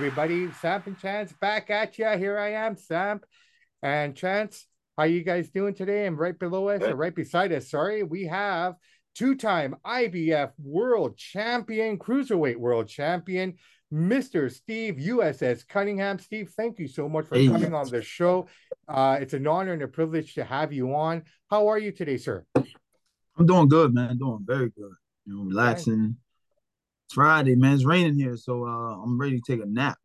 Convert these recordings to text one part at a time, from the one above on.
everybody. Samp and Chance back at you. Here I am, Samp and Chance. How you guys doing today? And right below us, or right beside us, sorry, we have two-time IBF World Champion, Cruiserweight World Champion, Mr. Steve USS Cunningham. Steve, thank you so much for hey. coming on the show. Uh, it's an honor and a privilege to have you on. How are you today, sir? I'm doing good, man. Doing very good. You know, relaxing. It's Friday, man. It's raining here, so uh, I'm ready to take a nap.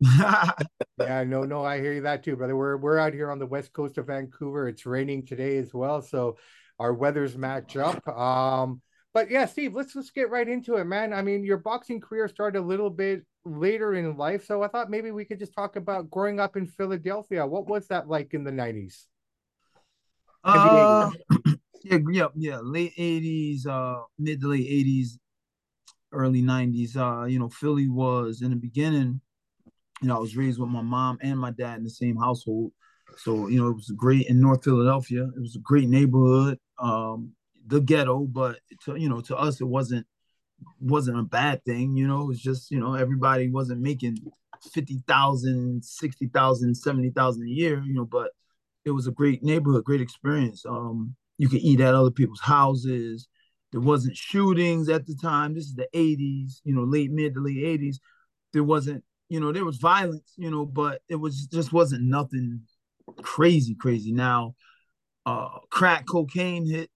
yeah, no, no, I hear you that too, brother. We're we're out here on the west coast of Vancouver. It's raining today as well, so our weathers match up. Um, but yeah, Steve, let's let's get right into it, man. I mean, your boxing career started a little bit later in life, so I thought maybe we could just talk about growing up in Philadelphia. What was that like in the '90s? Uh, yeah, yeah, yeah, late '80s, uh, mid to late '80s early 90s uh you know philly was in the beginning you know i was raised with my mom and my dad in the same household. So you know it was great in north philadelphia. It was a great neighborhood um the ghetto but to you know to us it wasn't wasn't a bad thing you know it was just you know everybody wasn't making 50,000 60,000 70,000 a year you know but it was a great neighborhood great experience. Um you could eat at other people's houses there wasn't shootings at the time. This is the 80s, you know, late mid to late 80s. There wasn't, you know, there was violence, you know, but it was just wasn't nothing crazy, crazy. Now, uh, crack cocaine hit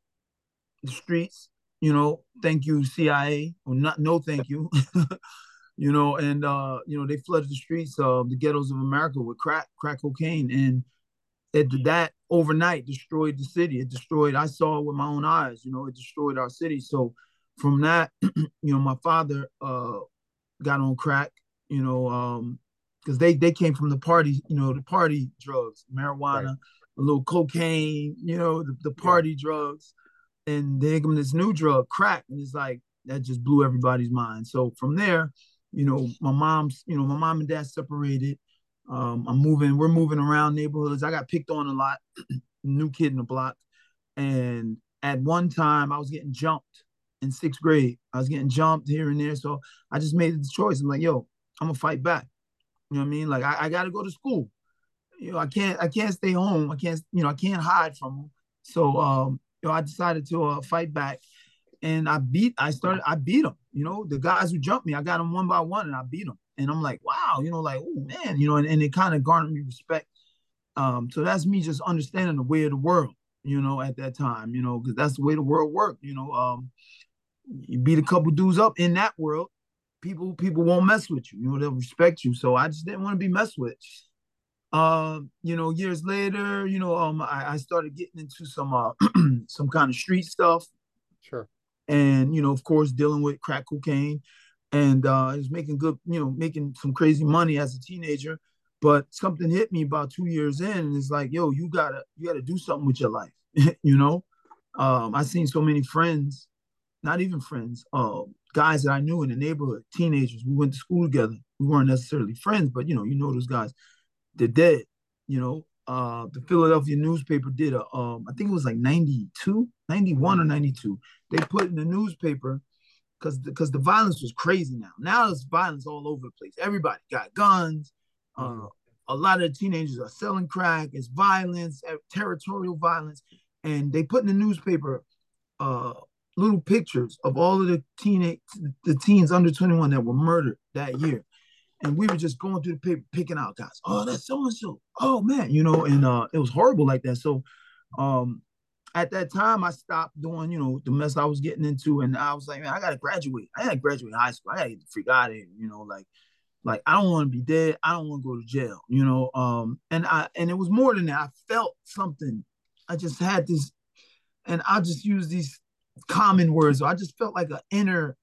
the streets, you know, thank you, CIA, or not no thank you. you know, and uh, you know, they flooded the streets of the ghettos of America with crack, crack cocaine. And it did that overnight destroyed the city. It destroyed. I saw it with my own eyes. You know, it destroyed our city. So from that, you know, my father uh, got on crack. You know, um, because they they came from the party. You know, the party drugs, marijuana, right. a little cocaine. You know, the, the party yeah. drugs, and they them this new drug, crack, and it's like that just blew everybody's mind. So from there, you know, my mom's, you know, my mom and dad separated um, I'm moving, we're moving around neighborhoods. I got picked on a lot, new kid in the block. And at one time I was getting jumped in sixth grade. I was getting jumped here and there. So I just made the choice. I'm like, yo, I'm gonna fight back. You know what I mean? Like I, I gotta go to school. You know, I can't I can't stay home. I can't, you know, I can't hide from them. So um, you know, I decided to uh, fight back and I beat I started I beat them. You know, the guys who jumped me, I got them one by one and I beat them and I'm like, wow, you know, like, oh man, you know, and, and it kind of garnered me respect. Um, so that's me just understanding the way of the world, you know, at that time, you know, because that's the way the world worked, you know. Um, you beat a couple dudes up in that world, people people won't mess with you, you know, they'll respect you. So I just didn't want to be messed with. Uh, you know, years later, you know, um, I, I started getting into some uh some kind of street stuff. Sure. And you know, of course, dealing with crack cocaine and uh, I was making good, you know, making some crazy money as a teenager. But something hit me about two years in, and it's like, yo, you gotta, you gotta do something with your life, you know. Um, I seen so many friends, not even friends, uh, guys that I knew in the neighborhood, teenagers. We went to school together. We weren't necessarily friends, but you know, you know those guys. They're dead. You know, uh, the Philadelphia newspaper did a, um, I think it was like 92, 91 or 92. They put in the newspaper because because the violence was crazy now. Now there's violence all over the place. Everybody got guns. Uh, mm-hmm. a lot of the teenagers are selling crack. It's violence, territorial violence, and they put in the newspaper uh, little pictures of all of the teenage the teens under 21 that were murdered that year. And we were just going through the paper, picking out guys. Oh, that's so and so. Oh man, you know, and uh, it was horrible like that. So, um, at that time, I stopped doing, you know, the mess I was getting into, and I was like, man, I gotta graduate. I gotta graduate high school. I gotta get the freak out of here, you know, like, like I don't want to be dead. I don't want to go to jail, you know. Um, and I and it was more than that. I felt something. I just had this, and I just use these common words. I just felt like an inner,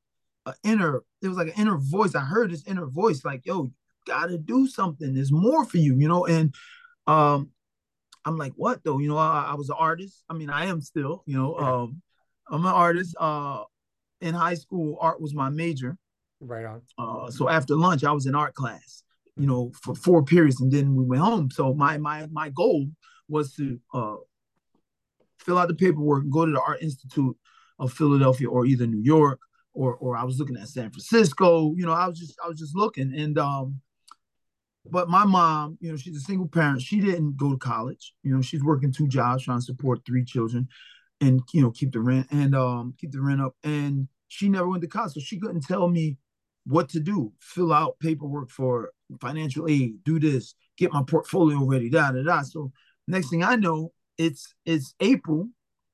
inner. It was like an inner voice. I heard this inner voice, like, yo, gotta do something. There's more for you, you know. And um, I'm like, what though? You know, I, I was an artist. I mean, I am still, you know, um, I'm an artist. Uh, in high school, art was my major. Right on. Uh, so after lunch, I was in art class, you know, for four periods, and then we went home. So my my my goal was to uh, fill out the paperwork, go to the Art Institute of Philadelphia or either New York or or I was looking at San Francisco. You know, I was just I was just looking, and um, but my mom, you know, she's a single parent. She didn't go to college. You know, she's working two jobs trying to support three children and you know keep the rent and um keep the rent up. And she never went to college, so she couldn't tell me what to do. Fill out paperwork for financial aid, do this, get my portfolio ready, da da da. So next thing I know, it's it's April,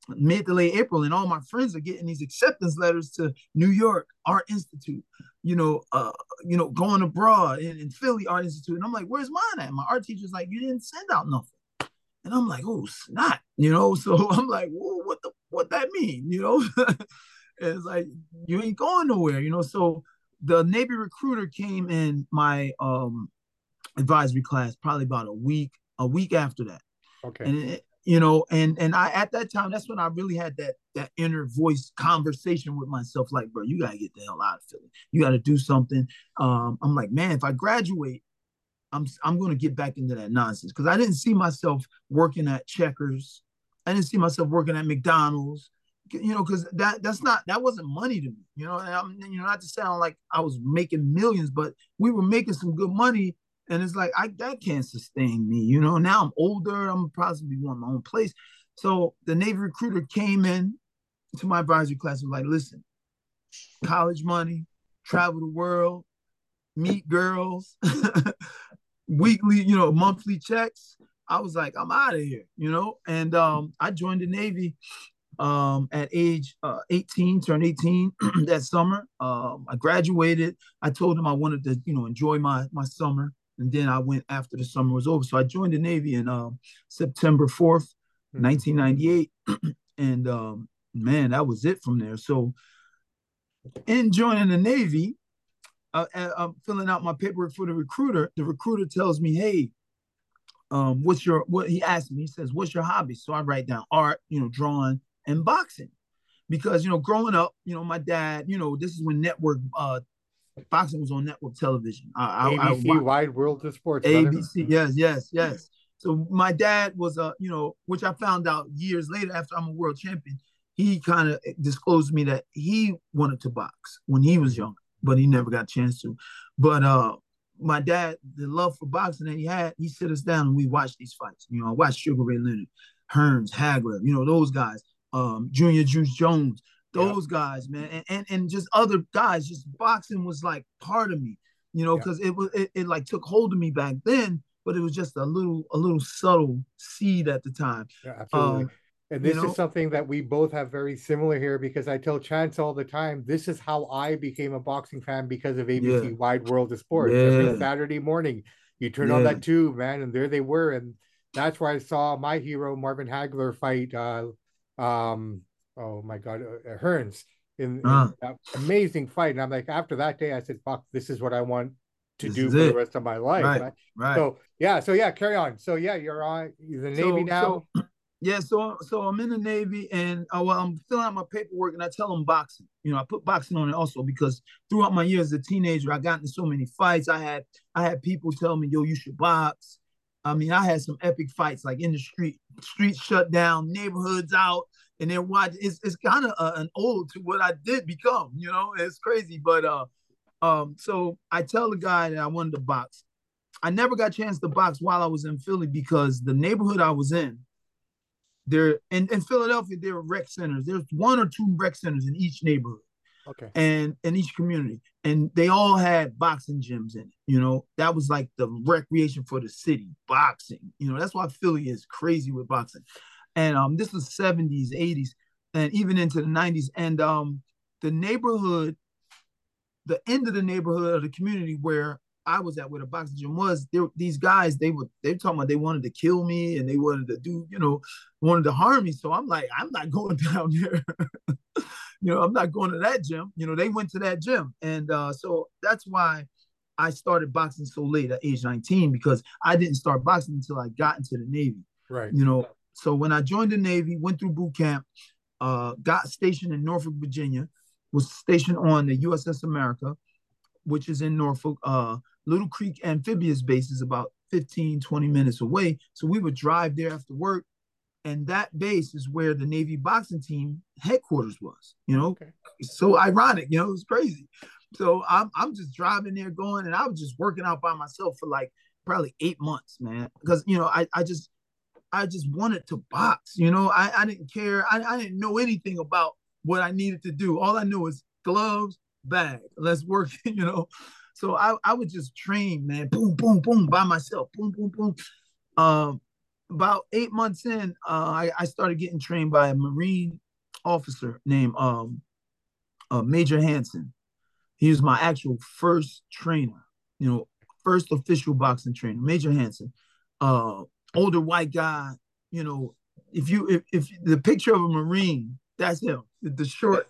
mid to late April, and all my friends are getting these acceptance letters to New York Art Institute, you know, uh, you know, going abroad in, in Philly Art Institute. And I'm like, where's mine at? My art teacher's like, you didn't send out nothing. And I'm like, oh snot, you know. So I'm like, what the what that mean, you know? it's like you ain't going nowhere, you know. So the Navy recruiter came in my um advisory class probably about a week, a week after that. Okay. And it, you know, and and I at that time, that's when I really had that that inner voice conversation with myself, like, bro, you gotta get the hell out of Philly. You gotta do something. Um, I'm like, man, if I graduate, I'm I'm gonna get back into that nonsense because I didn't see myself working at Checkers. I didn't see myself working at McDonald's. You know, because that that's not that wasn't money to me. You know, and I'm you know not to sound like I was making millions, but we were making some good money and it's like I that can't sustain me, you know. Now I'm older, I'm possibly want my own place. So the Navy recruiter came in to my advisory class and was like, listen, college money, travel the world, meet girls, weekly, you know, monthly checks. I was like, I'm out of here, you know. And um, I joined the Navy um, at age uh, 18, turned 18 that summer. Um, I graduated. I told him I wanted to, you know, enjoy my my summer and then I went after the summer was over. So I joined the Navy in um, September 4th, mm-hmm. 1998. and um, man, that was it from there. So in joining the Navy, uh, I'm filling out my paperwork for the recruiter. The recruiter tells me, hey, um, what's your, what he asked me, he says, what's your hobby? So I write down art, you know, drawing and boxing because you know growing up you know my dad you know this is when network uh boxing was on network television. I, ABC, I, I Wide World of Sports. ABC, brother. yes, yes, yes. So my dad was a, uh, you know, which I found out years later after I'm a world champion. He kind of disclosed to me that he wanted to box when he was young, but he never got a chance to. But uh, my dad, the love for boxing that he had, he sit us down and we watched these fights. You know, I watched Sugar Ray Leonard, Hearns, Hagler, you know, those guys, um, Junior Juice Jones those yeah. guys, man, and, and and just other guys. Just boxing was like part of me, you know, because yeah. it was it, it like took hold of me back then, but it was just a little a little subtle seed at the time. Yeah, absolutely. Um, and this you know? is something that we both have very similar here because I tell Chance all the time, this is how I became a boxing fan because of ABC yeah. Wide World of Sports. Yeah. Every Saturday morning, you turn yeah. on that tube, man, and there they were. And that's where I saw my hero, Marvin Hagler, fight uh, um, oh my god, uh, uh Hearns in, uh. in amazing fight. And I'm like, after that day, I said, "Fuck, this is what I want to this do for it. the rest of my life." Right, right, right. So yeah, so yeah, carry on. So yeah, you're on the Navy so, now. So, yeah, so so I'm in the Navy and I, uh, well, I'm filling out my paperwork and I tell them boxing. You know, I put boxing on it also because throughout my years as a teenager, I got into so many fights. I had I had people tell me, "Yo, you should box." I mean, I had some epic fights like in the street, streets shut down, neighborhoods out and then watch. It's it's kind of uh, an ode to what I did become. You know, it's crazy, but uh, um, so I tell the guy that I wanted to box. I never got a chance to box while I was in Philly because the neighborhood I was in, there in, in Philadelphia, there were rec centers. There's one or two rec centers in each neighborhood. Okay. And in each community. And they all had boxing gyms in it. You know, that was like the recreation for the city, boxing. You know, that's why Philly is crazy with boxing and um, this was 70s, 80s, and even into the 90s. And um, the neighborhood, the end of the neighborhood of the community where I was at, where the boxing gym was, there these guys they were they were talking about they wanted to kill me and they wanted to do you know wanted to harm me. So I'm like I'm not going down there. you know I'm not going to that gym. You know they went to that gym, and uh, so that's why. I started boxing so late at age 19 because I didn't start boxing until I got into the Navy. Right. You know, so when I joined the Navy, went through boot camp, uh, got stationed in Norfolk, Virginia, was stationed on the USS America, which is in Norfolk. Uh, Little Creek Amphibious Base is about 15, 20 minutes away. So we would drive there after work. And that base is where the Navy boxing team headquarters was, you know? Okay. So ironic, you know, it was crazy. So I'm, I'm just driving there going, and I was just working out by myself for like probably eight months, man. Because you know, I I just I just wanted to box. You know, I I didn't care. I I didn't know anything about what I needed to do. All I knew was gloves, bag. Let's work. You know. So I, I would just train, man, boom, boom, boom, by myself, boom, boom, boom. Um, about eight months in, uh, I, I started getting trained by a Marine officer named um, uh, Major Hanson. He was my actual first trainer, you know, first official boxing trainer, Major Hanson. Uh, older white guy, you know, if you if, if the picture of a Marine, that's him. The short,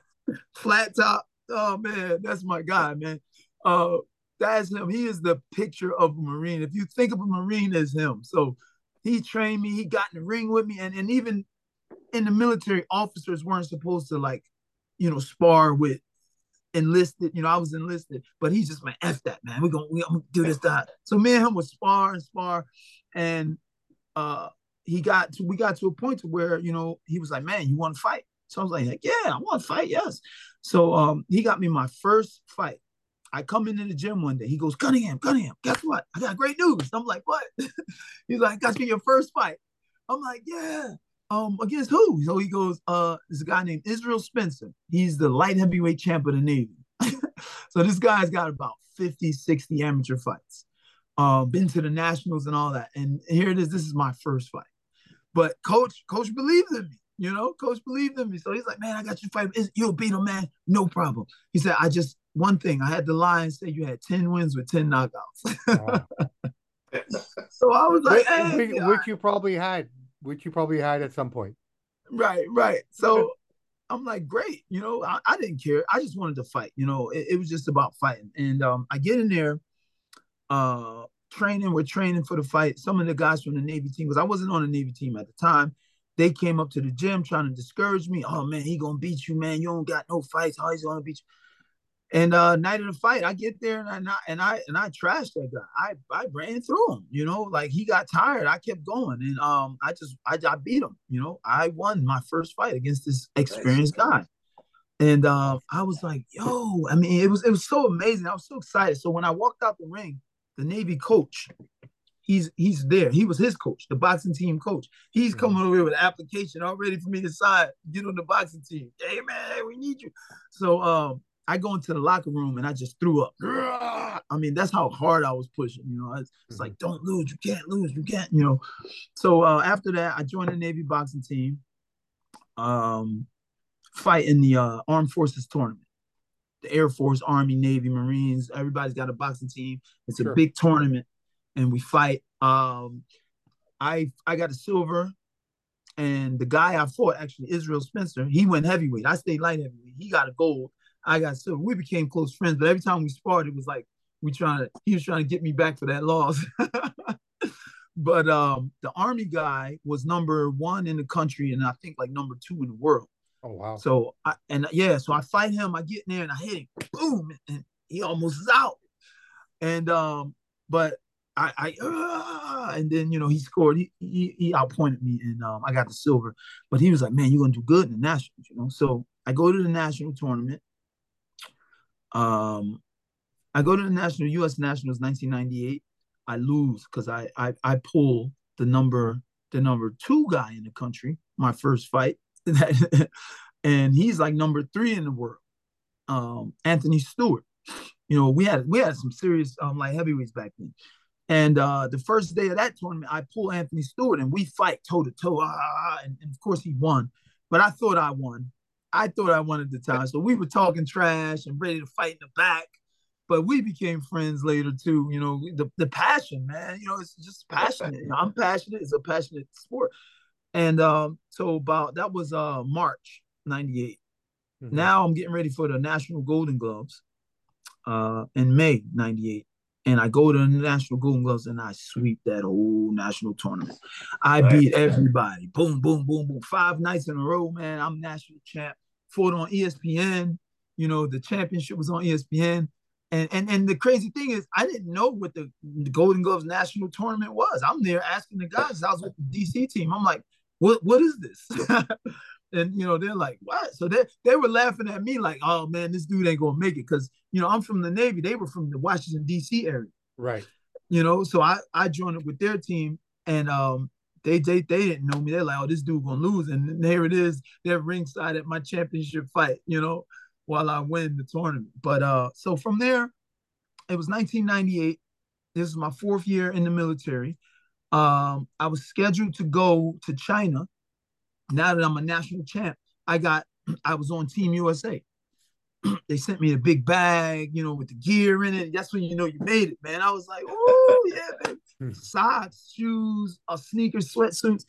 flat top. Oh man, that's my guy, man. Uh, that's him. He is the picture of a Marine. If you think of a Marine as him, so he trained me. He got in the ring with me, and and even in the military, officers weren't supposed to like, you know, spar with enlisted. You know, I was enlisted, but he's just like, "F that, man. We're gonna, we gonna do this, that." So me and him was spar and spar, and uh, he got to we got to a point to where you know he was like, "Man, you want to fight?" So I was like, "Yeah, I want to fight, yes." So um, he got me my first fight. I come into the gym one day. He goes, Cunningham, Cunningham, guess what? I got great news. I'm like, what? He's like, got you your first fight. I'm like, yeah. Um, against who? So he goes, uh, a guy named Israel Spencer. He's the light heavyweight champ of the Navy. so this guy's got about 50, 60 amateur fights. Uh, been to the nationals and all that. And here it is. This is my first fight. But coach, coach believes in me. You know, coach believed in me. So he's like, man, I got you fight. You'll beat him, man. No problem. He said, I just one thing. I had the line say you had 10 wins with 10 knockouts. Wow. so I was like, hey, which, which, you probably had, which you probably had at some point. Right, right. So I'm like, great. You know, I, I, didn't care. I just wanted to fight. You know, it, it was just about fighting. And um, I get in there, uh, training. We're training for the fight. Some of the guys from the Navy team, because I wasn't on the Navy team at the time, they came up to the gym trying to discourage me. Oh man, he gonna beat you, man. You don't got no fights. How he's gonna beat you? And uh, night of the fight, I get there and I and I and I trashed that guy. I I ran through him, you know, like he got tired. I kept going, and um, I just I, I beat him. You know, I won my first fight against this experienced guy, and uh, I was like, yo, I mean, it was it was so amazing. I was so excited. So when I walked out the ring, the Navy coach, he's he's there. He was his coach, the boxing team coach. He's mm-hmm. coming over here with an application all ready for me to sign, get on the boxing team. Hey man, we need you. So um I go into the locker room and I just threw up. I mean, that's how hard I was pushing. You know, it's, it's like, mm-hmm. don't lose, you can't lose, you can't. You know. So uh, after that, I joined the Navy boxing team. Um, fight in the uh, Armed Forces tournament. The Air Force, Army, Navy, Marines, everybody's got a boxing team. It's a big tournament, and we fight. Um, I I got a silver, and the guy I fought actually Israel Spencer. He went heavyweight. I stayed light heavyweight. He got a gold I got silver. We became close friends, but every time we sparred, it was like we trying to he was trying to get me back for that loss. but um the army guy was number one in the country and I think like number two in the world. Oh wow. So I and yeah, so I fight him, I get in there and I hit him, boom, and he almost is out. And um, but I, I uh, and then you know he scored. He, he he outpointed me, and um, I got the silver. But he was like, "Man, you're gonna do good in the nationals," you know. So I go to the national tournament, um, I go to the national U.S. Nationals 1998. I lose because I, I I pull the number the number two guy in the country. My first fight, and he's like number three in the world. Um, Anthony Stewart. You know, we had we had some serious um like heavyweights back then. And uh, the first day of that tournament, I pull Anthony Stewart and we fight toe to toe. And, and of course, he won. But I thought I won. I thought I wanted the time. So we were talking trash and ready to fight in the back. But we became friends later too. You know, the, the passion, man. You know, it's just passionate. You know, I'm passionate. It's a passionate sport. And um, so about that was uh March 98. Mm-hmm. Now I'm getting ready for the National Golden Gloves uh in May 98 and I go to the National Golden Gloves and I sweep that whole national tournament. I beat everybody. Boom, boom, boom, boom. Five nights in a row, man. I'm national champ fought on ESPN. You know, the championship was on ESPN. And, and and the crazy thing is, I didn't know what the, the Golden Gloves national tournament was. I'm there asking the guys. I was with the DC team. I'm like, what what is this? and you know, they're like, what? So they they were laughing at me like, oh man, this dude ain't gonna make it because you know I'm from the Navy. They were from the Washington D.C. area. Right. You know, so I I joined up with their team, and um, they they they didn't know me. They're like, oh, this dude gonna lose, and there it is. They're ringside at my championship fight. You know, while I win the tournament. But uh, so from there, it was 1998. This is my fourth year in the military. Um, I was scheduled to go to China. Now that I'm a national champ, I got I was on Team USA. they sent me a big bag, you know, with the gear in it. That's when you know you made it, man. I was like, oh yeah, man. Hmm. Socks, shoes, a sneaker, sweatsuits,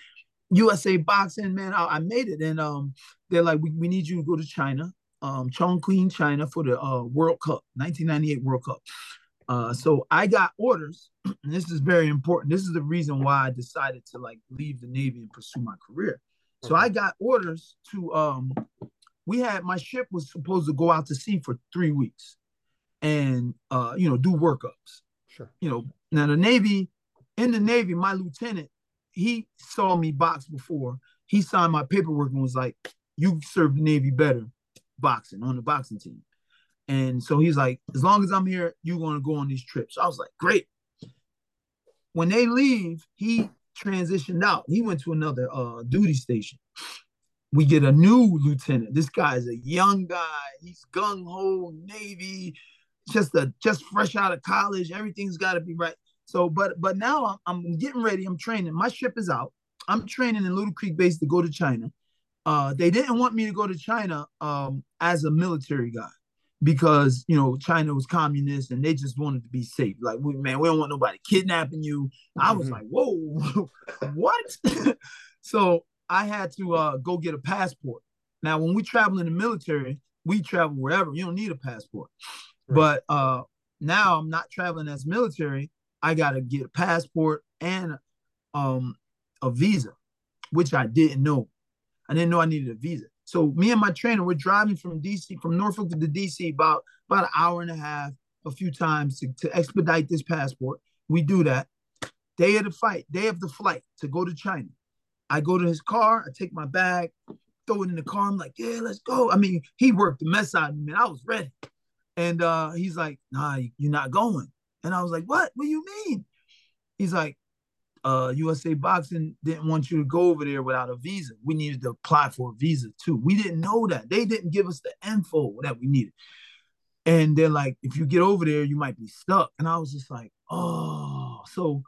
USA boxing, man. I, I, made it. And um, they're like, we, we need you to go to China, um, Chongqing, China for the uh, World Cup, 1998 World Cup. Uh, so I got orders, and this is very important. This is the reason why I decided to like leave the Navy and pursue my career. So I got orders to um we had my ship was supposed to go out to sea for three weeks and uh you know do workups. Sure. You know, now the Navy, in the Navy, my lieutenant, he saw me box before. He signed my paperwork and was like, You serve the Navy better boxing on the boxing team. And so he's like, as long as I'm here, you're gonna go on these trips. I was like, great. When they leave, he transitioned out. He went to another uh, duty station. We get a new lieutenant. This guy is a young guy. He's gung ho Navy, just a just fresh out of college. Everything's got to be right. So, but but now I'm, I'm getting ready. I'm training. My ship is out. I'm training in Little Creek Base to go to China. Uh, they didn't want me to go to China um, as a military guy because you know China was communist and they just wanted to be safe. Like, we, man, we don't want nobody kidnapping you. I was mm-hmm. like, whoa, what? so I had to uh, go get a passport. Now, when we travel in the military, we travel wherever. You don't need a passport. Right. But uh, now I'm not traveling as military. I got to get a passport and um, a visa, which I didn't know. I didn't know I needed a visa. So me and my trainer, we're driving from DC, from Norfolk to the DC about about an hour and a half, a few times to, to expedite this passport. We do that. Day of the fight, day of the flight to go to China. I go to his car, I take my bag, throw it in the car. I'm like, yeah, let's go. I mean, he worked the mess out of me, man. I was ready. And uh, he's like, nah, you're not going. And I was like, what? What do you mean? He's like, uh, USA Boxing didn't want you to go over there without a visa. We needed to apply for a visa too. We didn't know that. They didn't give us the info that we needed. And they're like, if you get over there, you might be stuck. And I was just like, oh. So,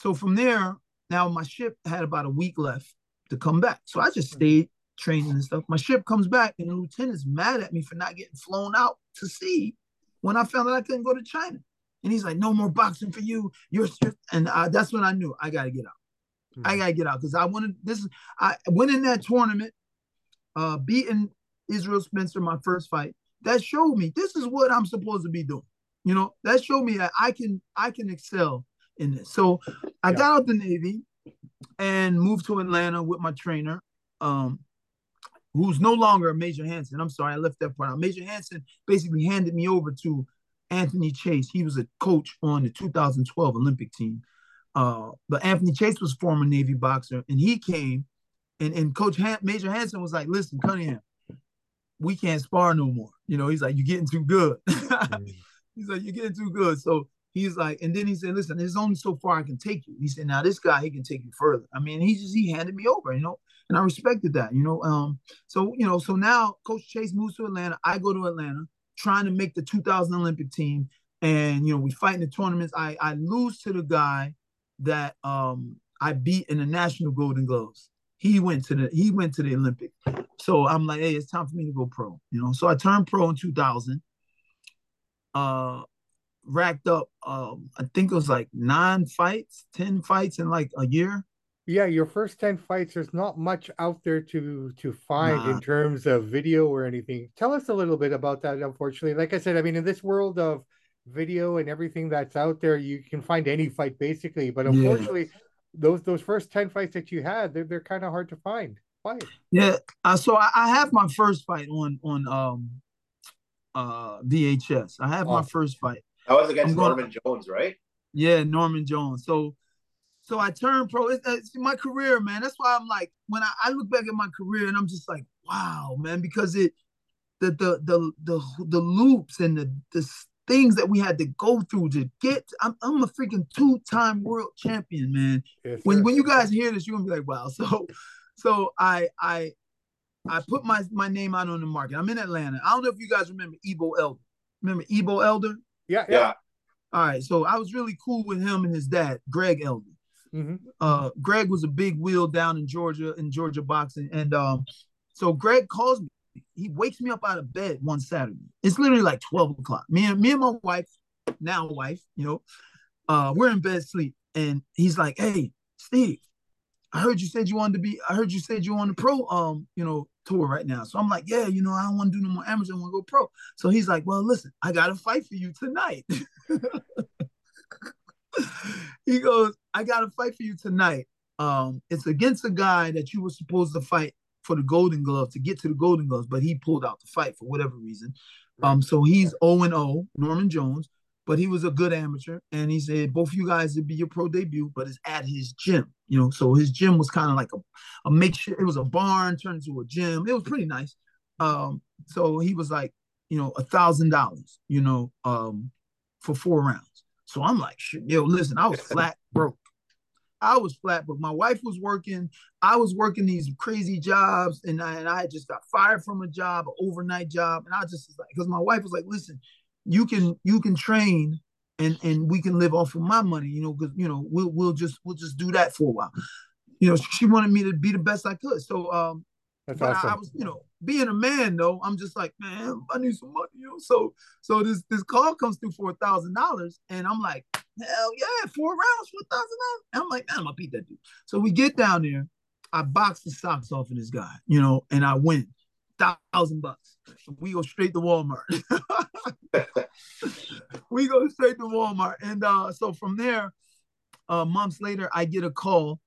so from there, now my ship had about a week left to come back. So I just stayed training and stuff. My ship comes back, and the lieutenant's mad at me for not getting flown out to sea when I found out I couldn't go to China. And he's like, no more boxing for you. You're and I, that's when I knew I got to get out. Mm-hmm. I got to get out because I wanted this. I went in that tournament, uh, beating Israel Spencer my first fight. That showed me this is what I'm supposed to be doing. You know, that showed me that I can I can excel in this. So I yeah. got out the Navy and moved to Atlanta with my trainer, um, who's no longer a Major Hanson. I'm sorry, I left that part out. Major Hanson basically handed me over to Anthony Chase. He was a coach on the 2012 Olympic team. Uh, but Anthony Chase was former Navy boxer, and he came, and, and Coach Han- Major Hanson was like, "Listen, Cunningham, we can't spar no more. You know, he's like, you're getting too good. He's like, you're getting too good. So he's like, and then he said, listen, there's only so far I can take you. He said, now this guy, he can take you further. I mean, he just he handed me over, you know, and I respected that, you know. Um, so you know, so now Coach Chase moves to Atlanta. I go to Atlanta trying to make the 2000 Olympic team. And, you know, we fight in the tournaments. I, I lose to the guy that um, I beat in the national golden gloves. He went to the he went to the Olympic. So I'm like, hey, it's time for me to go pro. You know, so I turned pro in 2000. Uh racked up um I think it was like nine fights, 10 fights in like a year yeah your first 10 fights there's not much out there to to find nah. in terms of video or anything. Tell us a little bit about that unfortunately. Like i said i mean in this world of video and everything that's out there you can find any fight basically. But unfortunately yeah. those those first 10 fights that you had they're, they're kind of hard to find. Why? Yeah uh, so I, I, have my first fight on on um uh vhs i have my first fight. That was against norman jones right? Yeah norman jones. So so I turned pro. It's, it's, my career, man. That's why I'm like, when I, I, look back at my career and I'm just like, wow, man, because it, the the the the, the loops and the the things that we had to go through to get. I'm, I'm a freaking two time world champion, man. Yes, when when you guys hear this, you're gonna be like, wow. So so I I I put my my name out on the market. I'm in Atlanta. I don't know if you guys remember Ebo Elder. Remember Ebo Elder? Yeah, yeah. All right. So I was really cool with him and his dad, Greg Elder. Mm-hmm. Uh, Greg was a big wheel down in Georgia in Georgia boxing, and um, so Greg calls me. He wakes me up out of bed one Saturday. It's literally like twelve o'clock. Me and me and my wife, now wife, you know, uh, we're in bed sleep, and he's like, "Hey, Steve, I heard you said you wanted to be. I heard you said you on the pro, um, you know, tour right now. So I'm like, yeah, you know, I don't want to do no more amateur. I want to go pro. So he's like, well, listen, I got to fight for you tonight. he goes, I got to fight for you tonight. Um, it's against a guy that you were supposed to fight for the Golden Glove to get to the Golden Gloves, but he pulled out the fight for whatever reason. Um, so he's 0 and 0, Norman Jones but he was a good amateur. And he said, both of you guys would be your pro debut, but it's at his gym, you know. So his gym was kind of like a, a makeshift, it was a barn turned into a gym. It was pretty nice. Um, so he was like, you know, a thousand dollars, you know, um, for four rounds. So I'm like, yo, listen, I was flat broke. I was flat, but my wife was working. I was working these crazy jobs, and I, and I just got fired from a job, an overnight job, and I just was like, because my wife was like, "Listen, you can you can train and and we can live off of my money, you know, because you know we'll we'll just we'll just do that for a while. You know, she wanted me to be the best I could. So um that's awesome. I, I, was, you know, being a man though, I'm just like, man, I need some money, you know. So so this this call comes through for a thousand dollars, and I'm like, hell yeah, four rounds for a thousand dollars. I'm like, man, I'm gonna beat that dude. So we get down there, I box the socks off of this guy, you know, and I win thousand bucks. We go straight to Walmart. we go straight to Walmart. And uh, so from there, uh, months later, I get a call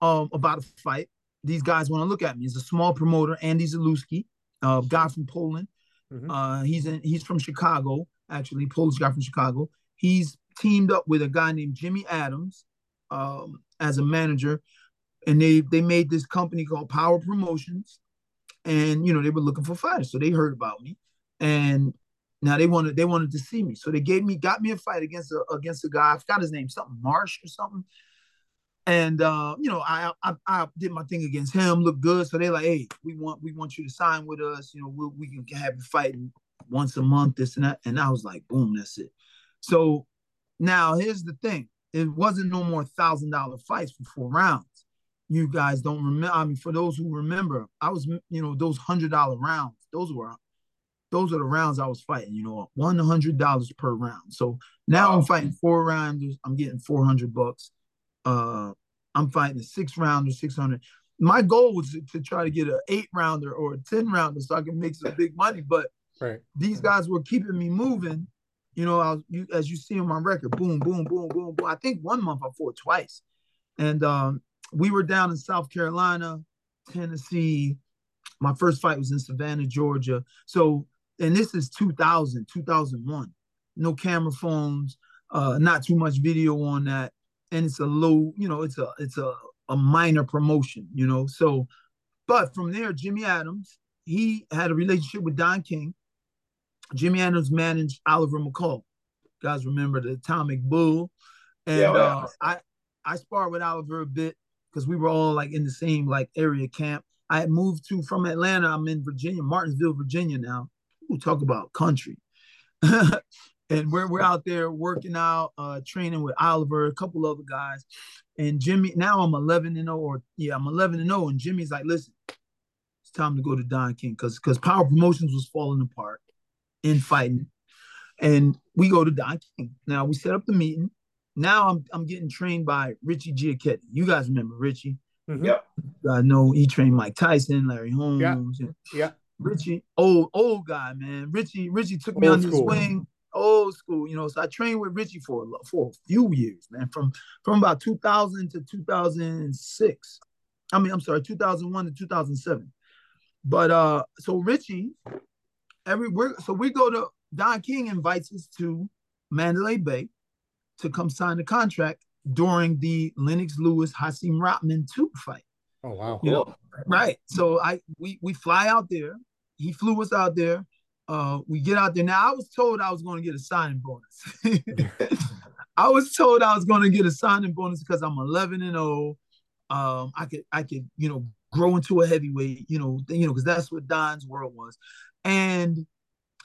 um, about a fight. These guys want to look at me. It's a small promoter, Andy Zalewski, a guy from Poland. Mm-hmm. Uh, he's in, he's from Chicago, actually, Polish guy from Chicago. He's teamed up with a guy named Jimmy Adams um, as a manager, and they they made this company called Power Promotions and you know they were looking for fighters, so they heard about me, and now they wanted they wanted to see me, so they gave me got me a fight against a against a guy. I forgot his name, something Marsh or something. And uh, you know, I, I, I did my thing against him, looked good. So they like, hey, we want we want you to sign with us. You know, we we can have you fighting once a month, this and that. And I was like, boom, that's it. So now here's the thing: it wasn't no more thousand dollar fights for four rounds you guys don't remember. I mean, for those who remember, I was, you know, those hundred dollar rounds. Those were, those are the rounds I was fighting. You know, one hundred dollars per round. So now wow. I'm fighting four rounds, I'm getting four hundred bucks. Uh, I'm fighting a six rounder, six hundred. My goal was to, try to get an eight rounder or a ten rounder so I can make some big money. But right. these guys were keeping me moving. You know, I was, you, as you see on my record, boom, boom, boom, boom, boom. I think one month I fought twice, and um, we were down in South Carolina, Tennessee. My first fight was in Savannah, Georgia. So, and this is 2000, 2001. No camera phones, uh, not too much video on that. And it's a low, you know, it's a it's a, a minor promotion, you know. So, but from there, Jimmy Adams, he had a relationship with Don King. Jimmy Adams managed Oliver McCall. You guys remember the Atomic Bull. And yeah, uh, I I sparred with Oliver a bit because we were all like in the same like area camp. I had moved to from Atlanta. I'm in Virginia, Martinsville, Virginia now. We talk about country. and we're we're out there working out, uh, training with Oliver, a couple other guys, and Jimmy. Now I'm 11 and 0, or yeah, I'm 11 and 0, and Jimmy's like, listen, it's time to go to Don King because because Power Promotions was falling apart in fighting, and we go to Don King. Now we set up the meeting. Now I'm I'm getting trained by Richie Giacchetti. You guys remember Richie? Mm-hmm. Yep. I know he trained Mike Tyson, Larry Holmes. Yeah. yeah. Richie, old old guy, man. Richie Richie took me old on his wing, old school. You know, so I trained with Richie for for a few years, man. From from about 2000 to 2006. I mean, I'm sorry, 2001 to 2007. But uh, so Richie, every we're so we go to Don King invites us to Mandalay Bay to come sign the contract during the Lennox Lewis Hasim Rahman 2 fight. Oh wow. You know, right. So I we we fly out there. He flew us out there uh, we get out there. Now I was told I was going to get a signing bonus. I was told I was going to get a signing bonus because I'm 11 and 0. Um, I could I could you know grow into a heavyweight. You know you know because that's what Don's world was, and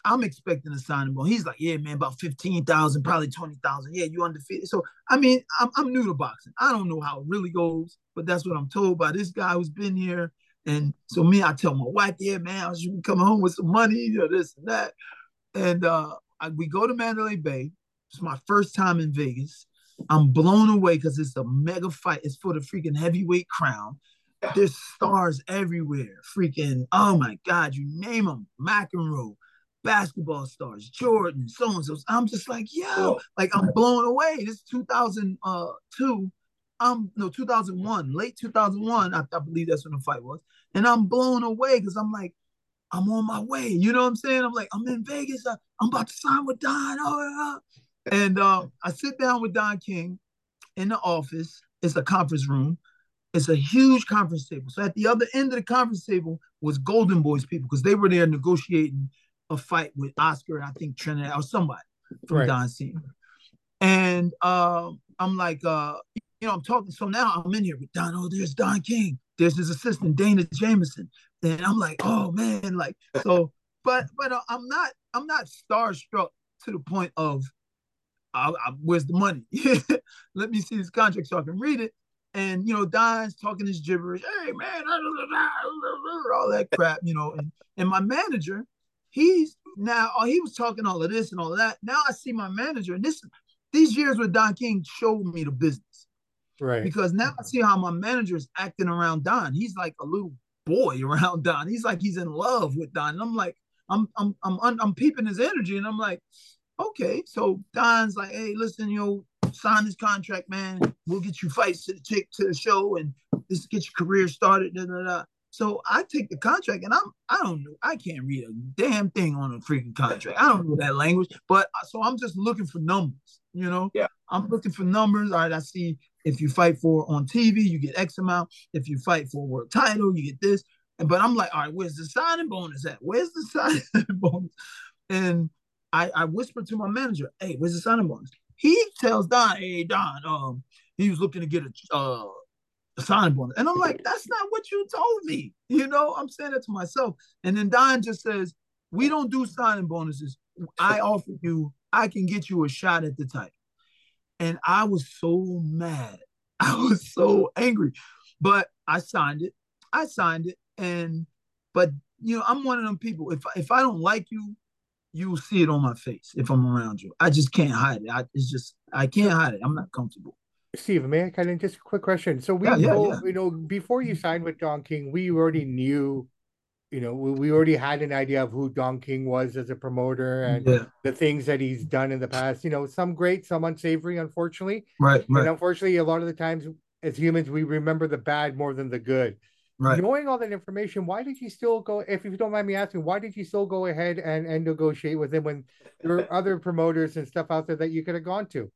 I'm expecting a signing bonus. He's like, yeah, man, about 15,000, probably 20,000. Yeah, you undefeated. So, I mean, I'm, I'm new to boxing. I don't know how it really goes, but that's what I'm told by this guy who's been here. And so me, I tell my wife, yeah, man, I should be coming home with some money, you know, this and that. And uh, I, we go to Mandalay Bay. It's my first time in Vegas. I'm blown away because it's a mega fight. It's for the freaking heavyweight crown. There's stars everywhere. Freaking, oh my God, you name them. McEnroe, basketball stars, Jordan, so and so. I'm just like, yo, like I'm blown away. This 2002, I'm no 2001, late 2001. I, I believe that's when the fight was, and I'm blown away because I'm like, I'm on my way. You know what I'm saying? I'm like, I'm in Vegas. I, am about to sign with Don. Oh, yeah. And uh, I sit down with Don King in the office. It's a conference room. It's a huge conference table. So at the other end of the conference table was Golden Boys people because they were there negotiating a fight with Oscar, I think Trinidad or somebody from right. Don's team. And uh, I'm like, uh, you know, I'm talking. So now I'm in here with Don. Oh, there's Don King. There's his assistant Dana Jameson. And I'm like, oh man, like so. But but uh, I'm not I'm not starstruck to the point of I, I, where's the money? Let me see this contract so I can read it. And you know, Don's talking this gibberish. Hey man, all that crap, you know. And and my manager, He's now oh, he was talking all of this and all of that. Now I see my manager, and this these years with Don King showed me the business. Right. Because now I see how my manager is acting around Don. He's like a little boy around Don. He's like he's in love with Don. And I'm like, I'm I'm I'm I'm, peeping his energy, and I'm like, okay. So Don's like, hey, listen, know, sign this contract, man. We'll get you fights to the tick to the show, and this get your career started. Da, da, da. So I take the contract and I'm I don't know I can't read a damn thing on a freaking contract. I don't know that language, but so I'm just looking for numbers. You know, yeah. I'm looking for numbers. All right, I see if you fight for on TV, you get X amount. If you fight for a world title, you get this. But I'm like, all right, where's the signing bonus at? Where's the signing bonus? And I, I whispered to my manager, hey, where's the signing bonus? He tells Don, hey, Don, um, he was looking to get a uh, a signing bonus. And I'm like, that's not what you told me. You know, I'm saying that to myself. And then Don just says, we don't do signing bonuses. I offer you, I can get you a shot at the title. And I was so mad. I was so angry. But I signed it. I signed it. And but you know, I'm one of them people. If if I don't like you, you will see it on my face if I'm around you. I just can't hide it. I, it's just I can't hide it. I'm not comfortable. Steve, may I kind of just a quick question? So we, yeah, yeah, yeah. you know, before you signed with Don King, we already knew, you know, we, we already had an idea of who Don King was as a promoter and Yeah. the things that he's done in the past. You know, some great, some unsavory, unfortunately. Right, right And unfortunately, a lot of the times as humans, we remember the bad more than the good. right. Knowing all that information, why did you still go? If you don't mind me asking, why did you still go ahead and and negotiate with him when there were other promoters and stuff out there that you could have gone to?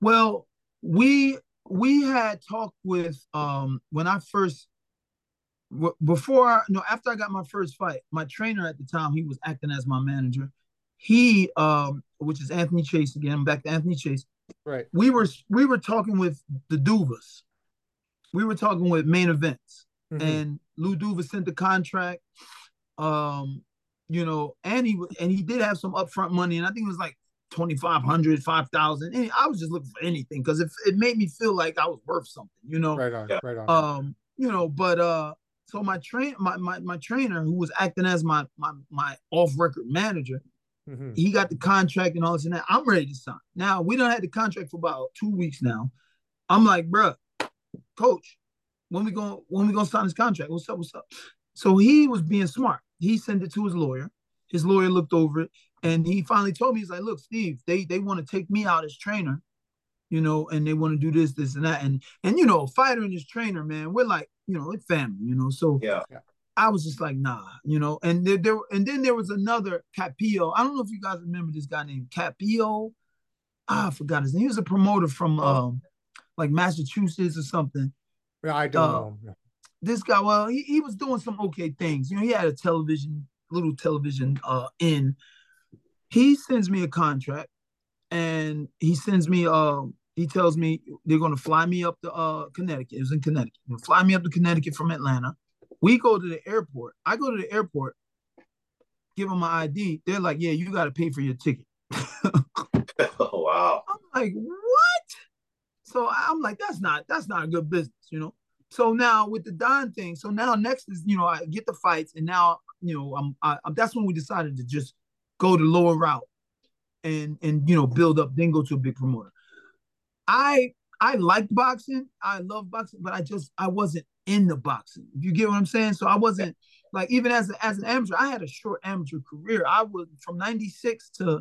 Well, we we had talked with um when I first before I, no after I got my first fight, my trainer at the time he was acting as my manager. He um which is Anthony Chase again. Back to Anthony Chase. Right. We were we were talking with the Duvas. We were talking with main events. Mhm. and Lou Duva sent the contract. Um, you know, and he and he did have some upfront money, and I think it was like 2,500, 5,000. And I was just looking for anything because it, it made me feel like I was worth something, you know. right on. Yeah. Right on. Um, you know, but uh, so my train, my, my my trainer who was acting as my my my off record manager, Mhm. he got the contract and all this and that. I'm ready to sign. Now we don't have the contract for about two weeks now. I'm like, bruh, coach, when we going when we gonna sign this contract? What's up? What's up? So he was being smart. He sent it to his lawyer. His lawyer looked over it and he finally told me, he's like, look, Steve, they they want to take me out as trainer, you know, and they want to do this, this, and that. And and you know, fighter and his trainer, man, we're like, you know, it's family, you know. So Yeah. I was just like, nah, you know. And there, there and then there was another Capillo. I don't know if you guys remember this guy named Capillo. Ah, I forgot his name. He was a promoter from um like Massachusetts or something. Yeah, I don't uh, know. This guy, well, he, he was doing some okay things. You know, he had a television little television uh in. He sends me a contract, and he sends me uh he tells me they're gonna fly me up to uh Connecticut. It was in Connecticut. They'll fly me up to Connecticut from Atlanta. We go to the airport. I go to the airport, give them my ID. They're like, "Yeah, you got to pay for your ticket." oh, wow. I'm like, "What?" So I'm like, "That's not that's not a good business, you know." So now with the Don thing, so now next is you know I get the fights, and now you know I'm I, that's when we decided to just go the lower route and and you know build up, then go to a big promoter. I I liked boxing, I love boxing, but I just I wasn't in the boxing. You get what I'm saying? So I wasn't like even as a, as an amateur, I had a short amateur career. I was from '96 to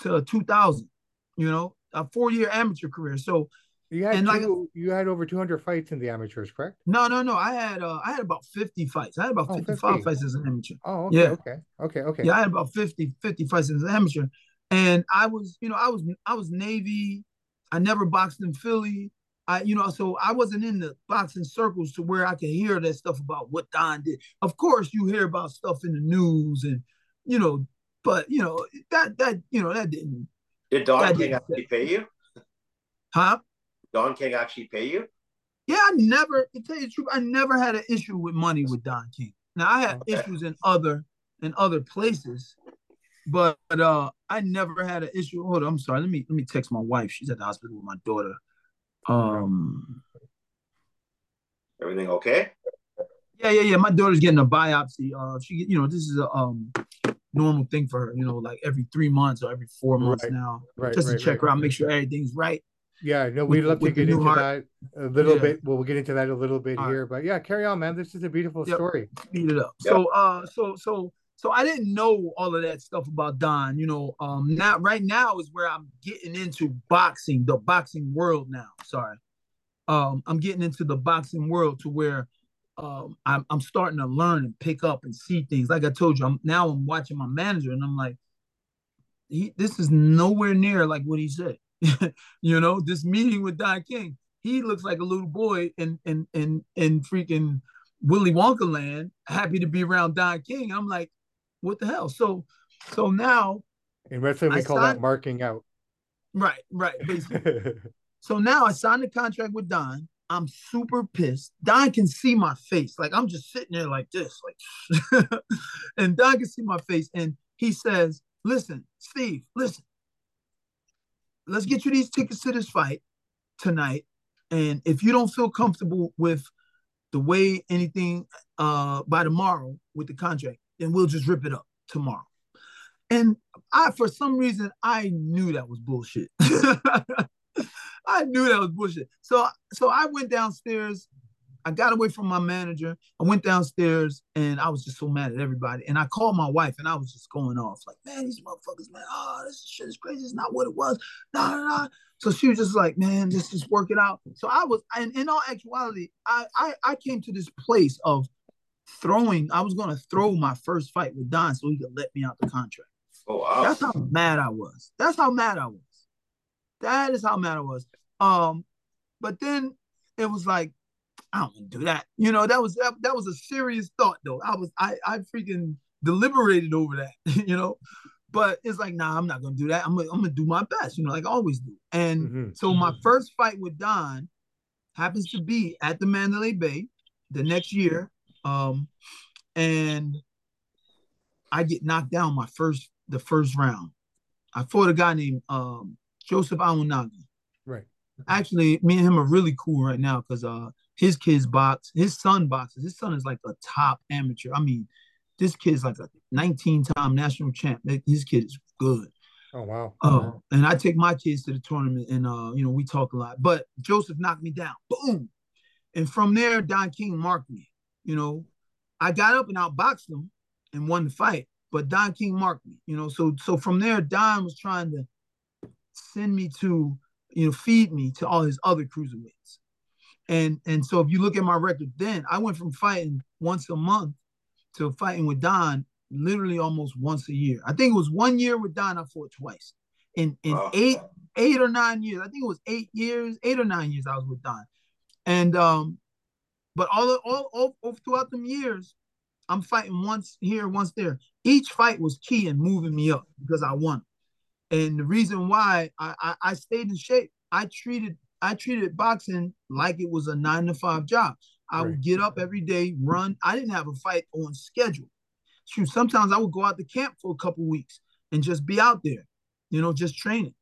to 2000. You know, a four year amateur career. So you had two, like, you had over 200 fights in the amateurs, correct? No, no, no. I had uh I had about 50 fights. I had about oh, 55 50. fights as an amateur. Oh, okay, yeah. okay, okay, okay. Yeah, I had about 50 50 fights as an amateur, and I was you know I was I was Navy. I never boxed in Philly. I, you know, so I wasn't in the boxing circles to where I could hear that stuff about what Don did. Of course, you hear about stuff in the news and, you know, but you know that that you know that didn't. Did Don King didn't actually pay you? Huh? Don King actually pay you? Yeah, I never. To tell you the truth, I never had an issue with money with Don King. Now I had okay. issues in other in other places, but uh I never had an issue. Hold on, I'm sorry. Let me let me text my wife. She's at the hospital with my daughter. Um, everything okay? Yeah, yeah, yeah. My daughter's getting a biopsy. Uh, she, you know, this is a um normal thing for her. You know, like every three months or every four months right. now, right, just right, to check her out, make sure everything's right. Yeah, no, we'd love to get into heart. that a little yeah. bit. Well, we'll get into that a little bit All here, right. but yeah, carry on, man. This is a beautiful yep. story. Speed it up. Yep. So, uh, so, so, so I didn't know all of that stuff about Don. You know, um, now right now is where I'm getting into boxing, the boxing world now. Sorry, um, I'm getting into the boxing world to where um, I'm, I'm starting to learn and pick up and see things. Like I told you, I'm now I'm watching my manager and I'm like, he, this is nowhere near like what he said. you know, this meeting with Don King, he looks like a little boy in in in in freaking Willy Wonka land, happy to be around Don King. I'm like, what the hell? So so now in wrestling we I call signed, that marking out. Right, right, basically. so now I signed a contract with Don. I'm super pissed. Don can see my face. Like I'm just sitting there like this, like and Don can see my face. And he says, Listen, Steve, listen, let's get you these tickets to this fight tonight. And if you don't feel comfortable with the way anything uh by tomorrow with the contract, then we'll just rip it up tomorrow. And I, for some reason, I knew that was bullshit. I knew that was bullshit. So, so I went downstairs I got away from my manager. I went downstairs and I was just so mad at everybody. And I called my wife and I was just going off like, man, these motherfuckers, man, oh, this shit is crazy. It's not what it was. Nah, nah, nah. So she was just like, man, just just work it out. So I was, and in all actuality, I I, I came to this place of throwing. I was gonna throw my first fight with Don so he could let me out the contract. Oh wow. That's how mad I was. That's how mad I was. That is how mad I was. Um, but then it was like I don't want to do that. You know, that was that, that was a serious thought though. I was I I freaking deliberated over that, you know. But it's like, nah, I'm not gonna do that. I'm gonna, I'm gonna do my best, you know, like I always do. And mm-hmm. so my first fight with Don happens to be at the Mandalay Bay the next year. Um, and I get knocked down my first the first round. I fought a guy named um, Joseph Awinongya. Right. Actually, me and him are really cool right now because uh his kids box, his son boxes. His son is like a top amateur. I mean, this kid's like a 19-time national champ. His kid is good. Oh wow. Uh, and I take my kids to the tournament and uh, you know, we talk a lot. But Joseph knocked me down. Boom. And from there, Don King marked me. You know, I got up and outboxed him and won the fight, but Don King marked me. You know, so so from there, Don was trying to send me to, you know, feed me to all his other cruiserweights. And and so if you look at my record then, I went from fighting once a month to fighting with Don literally almost once a year. I think it was one year with Don, I fought twice. In in wow. eight eight or nine years, I think it was eight years, eight or nine years I was with Don. And um, but all all all, all throughout them years, I'm fighting once here, once there. Each fight was key in moving me up because I won. And the reason why I, I, I stayed in shape, I treated I treated boxing like it was a nine to five job. I right. would get up every day, run. I didn't have a fight on schedule. Shoot, sometimes I would go out to camp for a couple weeks and just be out there, you know, just training.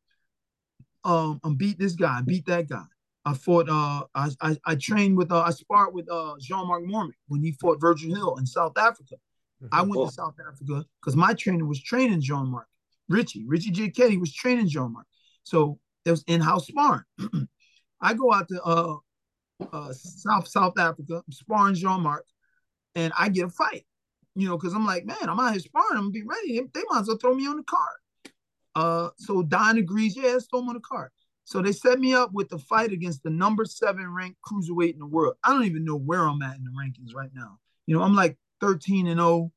Um, and beat this guy, beat that guy. I fought. Uh, I I, I trained with. Uh, I sparred with uh Jean-Marc Mormeck when he fought Virgil Hill in South Africa. Mm-hmm. I went to South Africa because my trainer was training Jean-Marc. Richie, Richie Giacchetti was training Jean-Marc. So it was in-house sparring. I go out to uh, uh, South South Africa, sparring Jean-Marc, and I get a fight. You know, because I'm like, man, I'm out here sparring. I'm gonna be ready. They might as well throw me on the card. Uh, so Don agrees, yeah, let's throw him on the card. So they set me up with the fight against the number seven ranked cruiserweight in the world. I don't even know where I'm at in the rankings right now. You know, I'm like 13 and 0,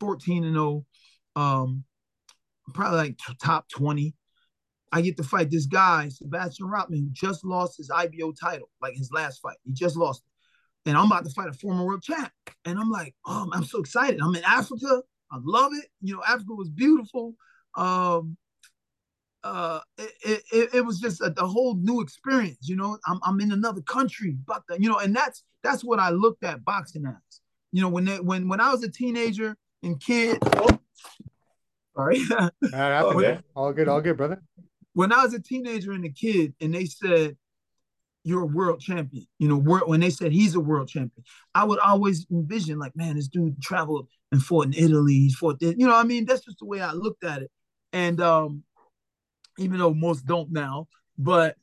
14 and 0, um, probably like top 20. I get to fight this guy, Sebastian Rothmann, who just lost his IBO title, like his last fight. He just lost it. And I'm about to fight a former world champ. And I'm like, oh, I'm so excited. I'm in Africa. I love it. You know, Africa was beautiful. Um, uh, it, it, it was just a, a, whole new experience. You know, I'm, I'm in another country, but the, you know, and that's that's what I looked at boxing as. You know, when they, when when I was a teenager and kid. Oh, sorry. okay. all good, all good, brother. When I was a teenager and a kid, and they said, "You're a world champion," you know, world, when they said he's a world champion, I would always envision like, man, this dude traveled and fought in Italy, he fought this. You know, I mean, that's just the way I looked at it. And um, even though most don't now, but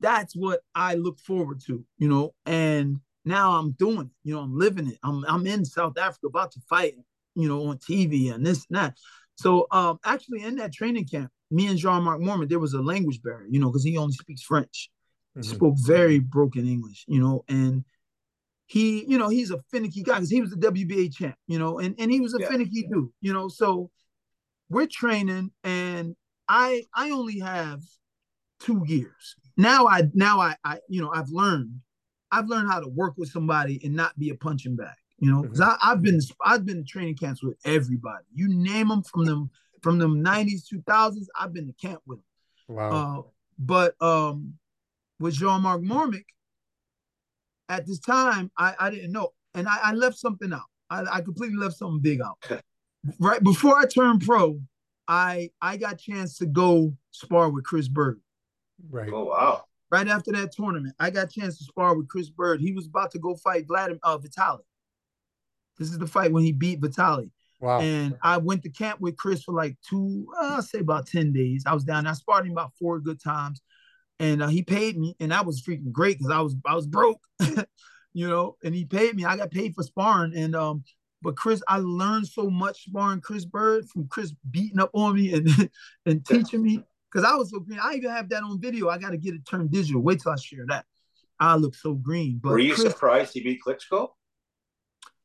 that's what I look forward to, you know. And now I'm doing it, you know, I'm living it. I'm I'm in South Africa about to fight, you know, on TV and this and that. So um actually in that training camp, me and Jean-Marc Mormeck, there was a language barrier, you know, because he only speaks French. Mm-hmm. Spoke very broken English, you know, and he, you know, he's a finicky guy because he was the WBA champ, you know, and, and he was a yeah. finicky dude, you know. So we're training and I I only have two years. Now I now I I you know I've learned I've learned how to work with somebody and not be a punching bag. You know, because mm-hmm. I've been I've been training camps with everybody. You name them from them from them nineties two thousands. I've been to camp with them. Wow. Uh, but um, with Jean-Marc Mormeck, at this time I I didn't know, and I, I left something out. I, I completely left something big out. right before I turned pro, I I got chance to go spar with Chris Byrd. Right. Oh wow. Right after that tournament, I got chance to spar with Chris Byrd. He was about to go fight Vladimir uh, Vitali. This is the fight when he beat Vitali. Wow. And I went to camp with Chris for like two, uh, I'll say about 10 days. I was down there. I sparred him about four good times. And uh, he paid me, and that was freaking great because I was I was broke, you know, and he paid me. I got paid for sparring. And um, but Chris, I learned so much sparring Chris Byrd from Chris beating up on me and and teaching me because I was so green. I even have that on video. I got to get it turned digital. Wait till I share that. I look so green. But were you Chris, surprised he beat Klitschko?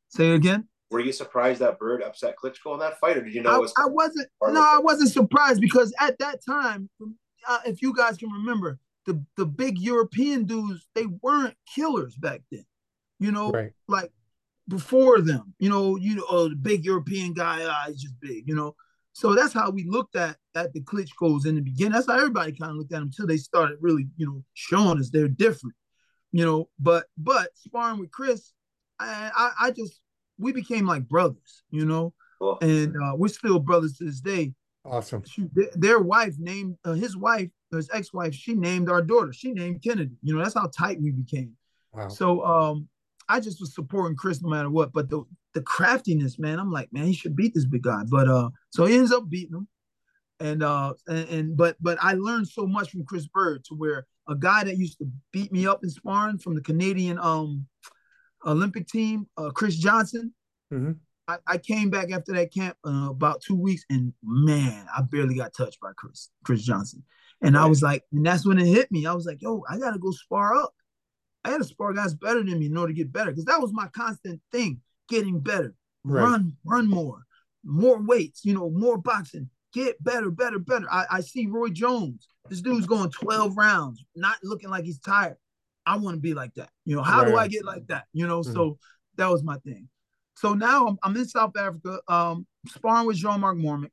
Say it again. Were you surprised that Byrd upset Klitschko in that fight, or did you know? I, was I wasn't. No, I wasn't surprised because at that time, uh, if you guys can remember, the the big European dudes they weren't killers back then. You know, right. like before them. You know, you know, oh, the big European guy, ah, he's just big, you know. So that's how we looked at at the Klitschko's in the beginning. That's how everybody kind of looked at them until they started really, you know, showing us they're different, you know. But but sparring with Chris, I I, I just we became like brothers, you know, cool. and uh, we're still brothers to this day. Awesome. She, their wife named uh, his wife, his ex-wife. She named our daughter. She named Kennedy. You know, that's how tight we became. Wow. So um, I just was supporting Chris no matter what. But the the craftiness, man, I'm like, man, he should beat this big guy. But uh, so he ends up beating him. And uh and, and but but I learned so much from Chris Byrd to where a guy that used to beat me up in sparring from the Canadian um Olympic team, uh Chris Johnson. Mm-hmm. I, I, came back after that camp uh, about two weeks, and man, I barely got touched by Chris Chris Johnson. And right. I was like, and that's when it hit me. I was like, yo, I gotta go spar up. I had to spar guys better than me in order to get better because that was my constant thing, getting better, right. run, run more, more weights, you know, more boxing, get better, better, better. I, I see Roy Jones. This dude's going 12 rounds, not looking like he's tired. I want to be like that. You know, how right. do I get like that? You know, mm-hmm. so that was my thing. so now I'm, I'm in South Africa, um, sparring with Jean-Marc Mormeck.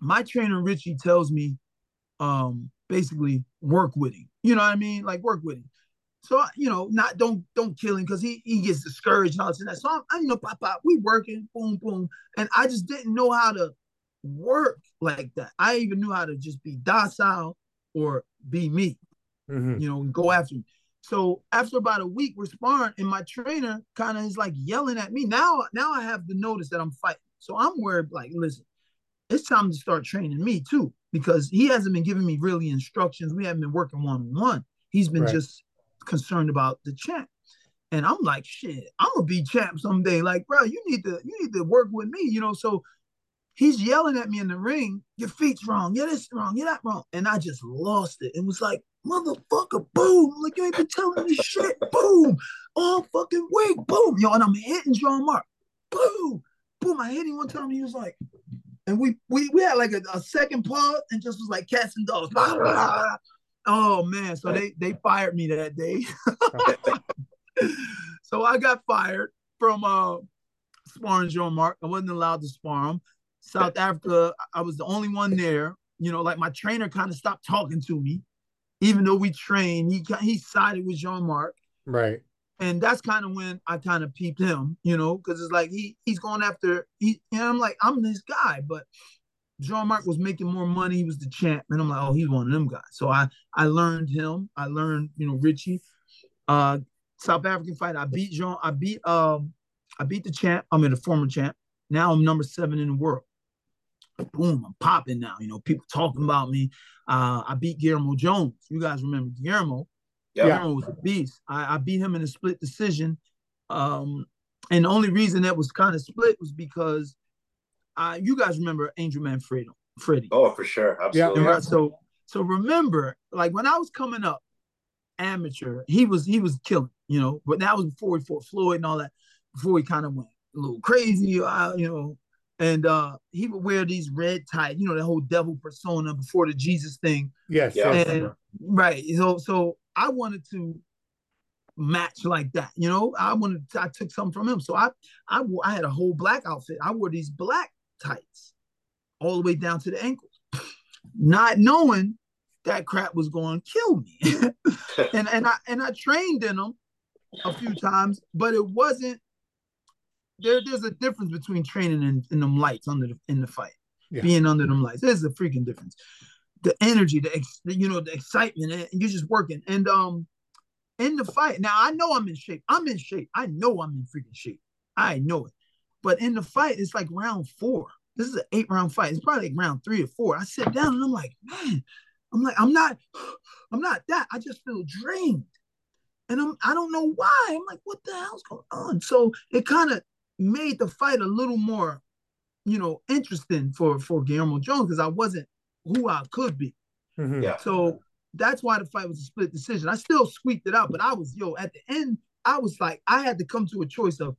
My trainer Richie tells me, um, basically work with him. You know what I mean? Like work with him. So you know, not don't don't kill him because he he gets discouraged and all this and that. So I'm, I, you know, pop pop, we working, boom boom, and I just didn't know how to work like that. I even knew how to just be docile or be me, Mhm. you know, and go after him. So after about a week, we're sparring, and my trainer kind of is like yelling at me. Now, now I have to notice that I'm fighting. So I'm worried, like, listen, it's time to start training me too, because he hasn't been giving me really instructions. We haven't been working one on one. He's been Right. just concerned about the champ. And I'm like, shit, I'm gonna be champ someday. Like, bro, you need to you need to work with me, you know. So he's yelling at me in the ring, your feet's wrong, you're this wrong, you're that wrong. And I just lost it. It was like, motherfucker, boom. Like, you ain't been telling me shit. Boom. All fucking week. Boom. Yo, and I'm hitting Jean Mark. Boom. Boom. I hit him one time. He was like, and we we we had like a, a second pause and just was like cats and dogs. Blah, blah, blah. Oh man. So they they fired me that day. so I got fired from uh sparring Jean Mark. I wasn't allowed to spar him. South Africa, I was the only one there. You know, like my trainer kind of stopped talking to me, even though we trained. He he sided with Jean Mark, Right. and that's kind of when I kind of peeped him. You know, because it's like he he's going after he. And I'm like, I'm this guy, but Jean Mark was making more money. He was the champ, and I'm like, oh, he's one of them guys. So I I learned him. I learned you know Richie. Uh, South African fight. I beat Jean. I beat um I beat the champ. I mean the former champ. Now I'm number seven in the world. Boom, I'm popping now. You know, people talking about me. Uh, I beat Guillermo Jones. You guys remember Guillermo? Yeah. Guillermo was a beast. I, I beat him in a split decision. Um, and the only reason that was kind of split was because uh, you guys remember Angel Manfredy, Freddie. Oh, for sure. Absolutely. And right, so so remember, like when I was coming up, amateur, he was he was killing, you know. But that was before he fought Floyd and all that. Before he kind of went a little crazy, uh, you know. And uh he would wear these red tie, you know, the whole devil persona before the Jesus thing. Yes. Yeah. yes. And right, so so I wanted to match like that, you know. I wanted to, I took something from him, so I I I had a whole black outfit. I wore these black tights all the way down to the ankles, not knowing that crap was going to kill me. and and I and I trained in them a few times, but it wasn't. There, there's a difference between training in, in them lights under the in the fight, Yeah. being under them lights. There's a freaking difference. The energy, the, ex, the you know, the excitement, and you're just working. And um, in the fight, now I know I'm in shape. I'm in shape. I know I'm in freaking shape. I know it. But in the fight, it's like round four. This is an eight round fight. It's probably like round three or four. I sit down and I'm like, man, I'm like, I'm not, I'm not that. I just feel drained. And I'm I don't know why. I'm like, what the hell's going on? So it kind of made the fight a little more, you know, interesting for for Guillermo Jones because I wasn't who I could be. Mhm. Yeah. So that's why the fight was a split decision. I still squeaked it out, but I was yo at the end. I was like, I had to come to a choice of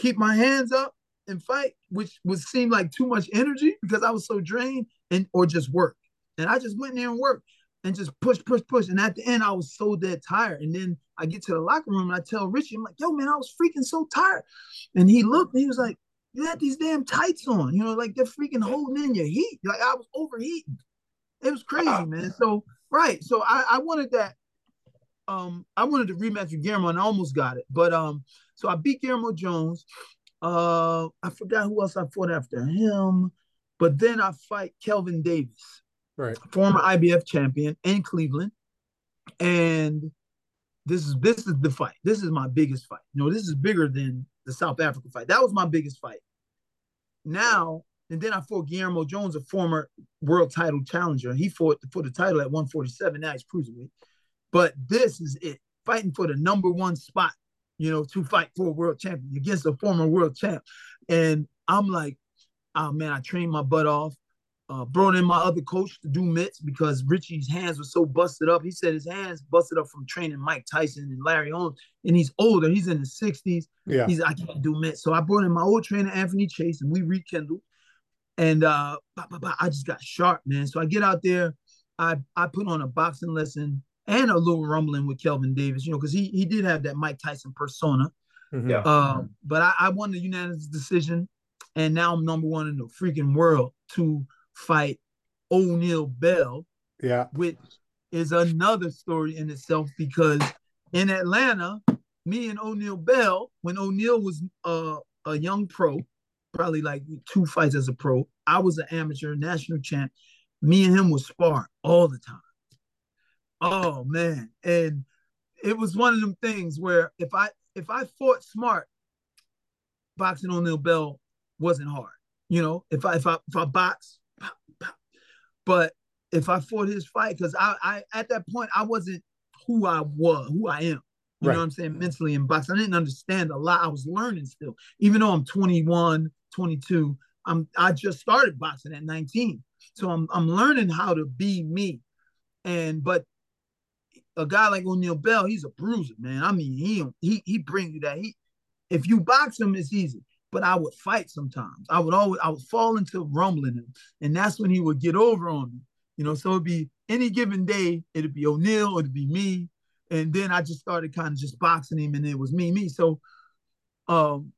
keep my hands up and fight, which would seem like too much energy because I was so drained, and or just work. And I just went in there and worked and just push, push, push. And at the end, I was so dead tired. And then I get to the locker room and I tell Richie, I'm like, yo, man, I was freaking so tired. And he looked and he was like, you had these damn tights on, you know, like they're freaking holding in your heat. Like I was overheating. It was crazy, man. So right. So I, I wanted that. Um, I wanted to rematch with Guillermo and I almost got it. But um, so I beat Guillermo Jones. Uh, I forgot who else I fought after him. But then I fight Kelvin Davis Right. former IBF champion in Cleveland. And this is this is the fight. This is my biggest fight. You know, this is bigger than the South Africa fight. That was my biggest fight. Now, and then I fought Guillermo Jones, a former world title challenger. He fought for the title at 147. Now he's cruiserweight. But this is it. Fighting for the number one spot, you know, to fight for a world champion against a former world champ. And I'm like, oh man, I trained my butt off uh, brought in my other coach to do mitts because Richie's hands were so busted up. He said his hands busted up from training Mike Tyson and Larry Holmes, and he's older. He's in his sixties. Yeah. He's I can't do mitts. So I brought in my old trainer Anthony Chase, and we rekindled. And uh, bah, bah, bah, I just got sharp, man. So I get out there, I I put on a boxing lesson and a little rumbling with Kelvin Davis, you know, because he he did have that Mike Tyson persona. Yeah. Um, but I, I won the unanimous decision, and now I'm number one in the freaking world to fight O'Neil Bell, Yeah. which is another story in itself because in Atlanta, me and O'Neil Bell, when O'Neil was uh, a young pro, probably like two fights as a pro, I was an amateur national champ. Me and him was spar all the time. Oh man. And it was one of them things where if I if I fought smart, boxing O'Neil Bell wasn't hard. You know, if I if I if I box, pop, pop. but if I fought his fight, because I I at that point I wasn't who I was, who I am. You Right. know what I'm saying? Mentally in boxing. I didn't understand a lot. I was learning still. Even though I'm 21, 22, I'm I just started boxing at 19. So I'm I'm learning how to be me. And but a guy like O'Neil Bell, he's a bruiser, man. I mean, he he he bring you that. He if you box him, it's easy. But I would fight sometimes. I would always I would fall into rumbling him, and that's when he would get over on me. You know, so it'd be any given day, it'd be O'Neil, it'd be me, and then I just started kind of just boxing him, and it was me, me. So, um,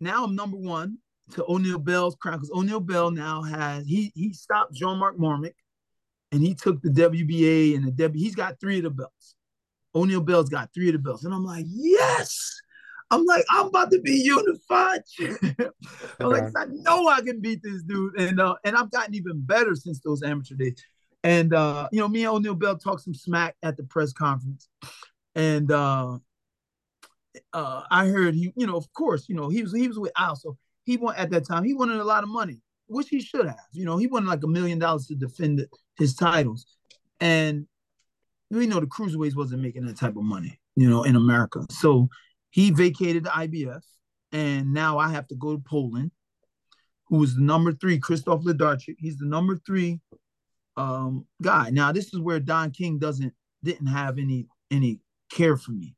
now I'm number one to O'Neil Bell's crown because O'Neil Bell now has he he stopped Jean Marc Mormeck, and he took the WBA and the W. He's got three of the belts. O'Neil Bell's got three of the belts, and I'm like, yes. I'm like, I'm about to be unified. I'm like, I know I can beat this dude, and uh, and I've gotten even better since those amateur days. And uh, you know, me and O'Neil Bell talked some smack at the press conference, and uh, uh, I heard he, you know, of course, you know, he was he was with Al, so he won at that time. He wanted a lot of money, which he should have. You know, he wanted like a million dollars to defend his titles, and we know the cruiserweights wasn't making that type of money, you know, in America. So he vacated the IBF, and now I have to go to Poland, who the number three, Krzysztof Wlodarczyk. He's the number three um, guy. Now this is where Don King doesn't didn't have any any care for me.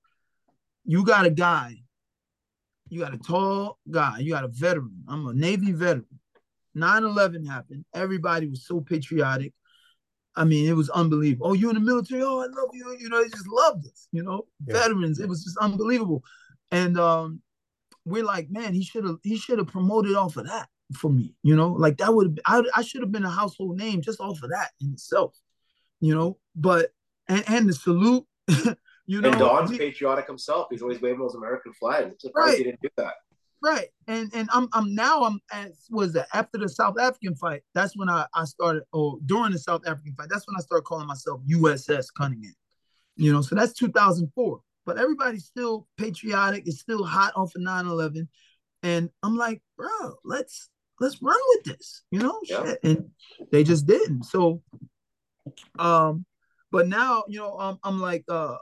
You got a guy, you got a tall guy, you got a veteran. I'm a Navy veteran. 9-11 happened. Everybody was so patriotic. I mean, it was unbelievable. Oh, you in the military? Oh, I love you. You know, they just loved us, you know, Yeah. veterans. It was just unbelievable. And um, we're like, man, he should have he should have promoted off of that for me, you know, like that would I, I should have been a household name just off of that in itself, you know. But and, and the salute, you know, and Don's patriotic himself. He's always waving those American flags. I'm surprised Right. he didn't do that. Right. And and I'm I'm now I'm at was that after the South African fight, that's when I I started or during the South African fight, that's when I started calling myself USS Cunningham, you know. So that's 2004. But everybody's still patriotic. It's still hot off of 9/11, and I'm like, bro, let's let's run with this, you know. Yeah. Shit. And they just didn't. So, um, but now you know, um, I'm like, uh,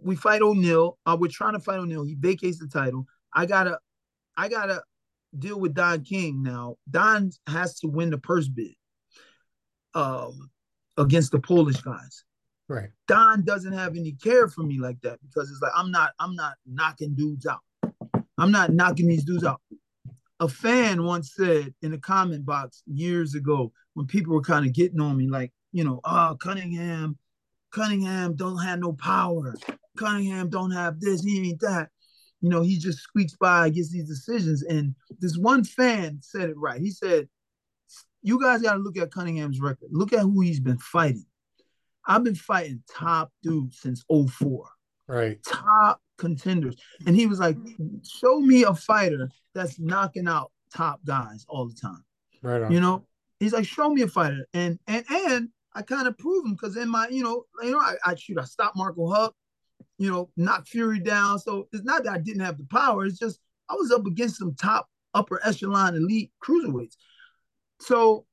we fight O'Neil. Uh, we're trying to fight O'Neil. He vacates the title. I gotta, I gotta deal with Don King now. Don has to win the purse bid, um, against the Polish guys. Right. Don doesn't have any care for me like that because it's like I'm not I'm not knocking dudes out. I'm not knocking these dudes out. A fan once said in the comment box years ago when people were kind of getting on me, like, you know, oh Cunningham, Cunningham don't have no power. Cunningham don't have this, he ain't that. You know, he just squeaks by, gets these decisions. And this one fan said it right. He said, You guys got to look at Cunningham's record. Look at who he's been fighting. I've been fighting top dudes since 04, Right. top contenders. And he was like, show me a fighter that's knocking out top guys all the time. Right on. You know, he's like, show me a fighter. And and and I kind of prove him because in my, you know, you know, I, I shoot, I stopped Marco Huck, you know, knock Fury down. So it's not that I didn't have the power. It's just I was up against some top upper echelon elite cruiserweights. So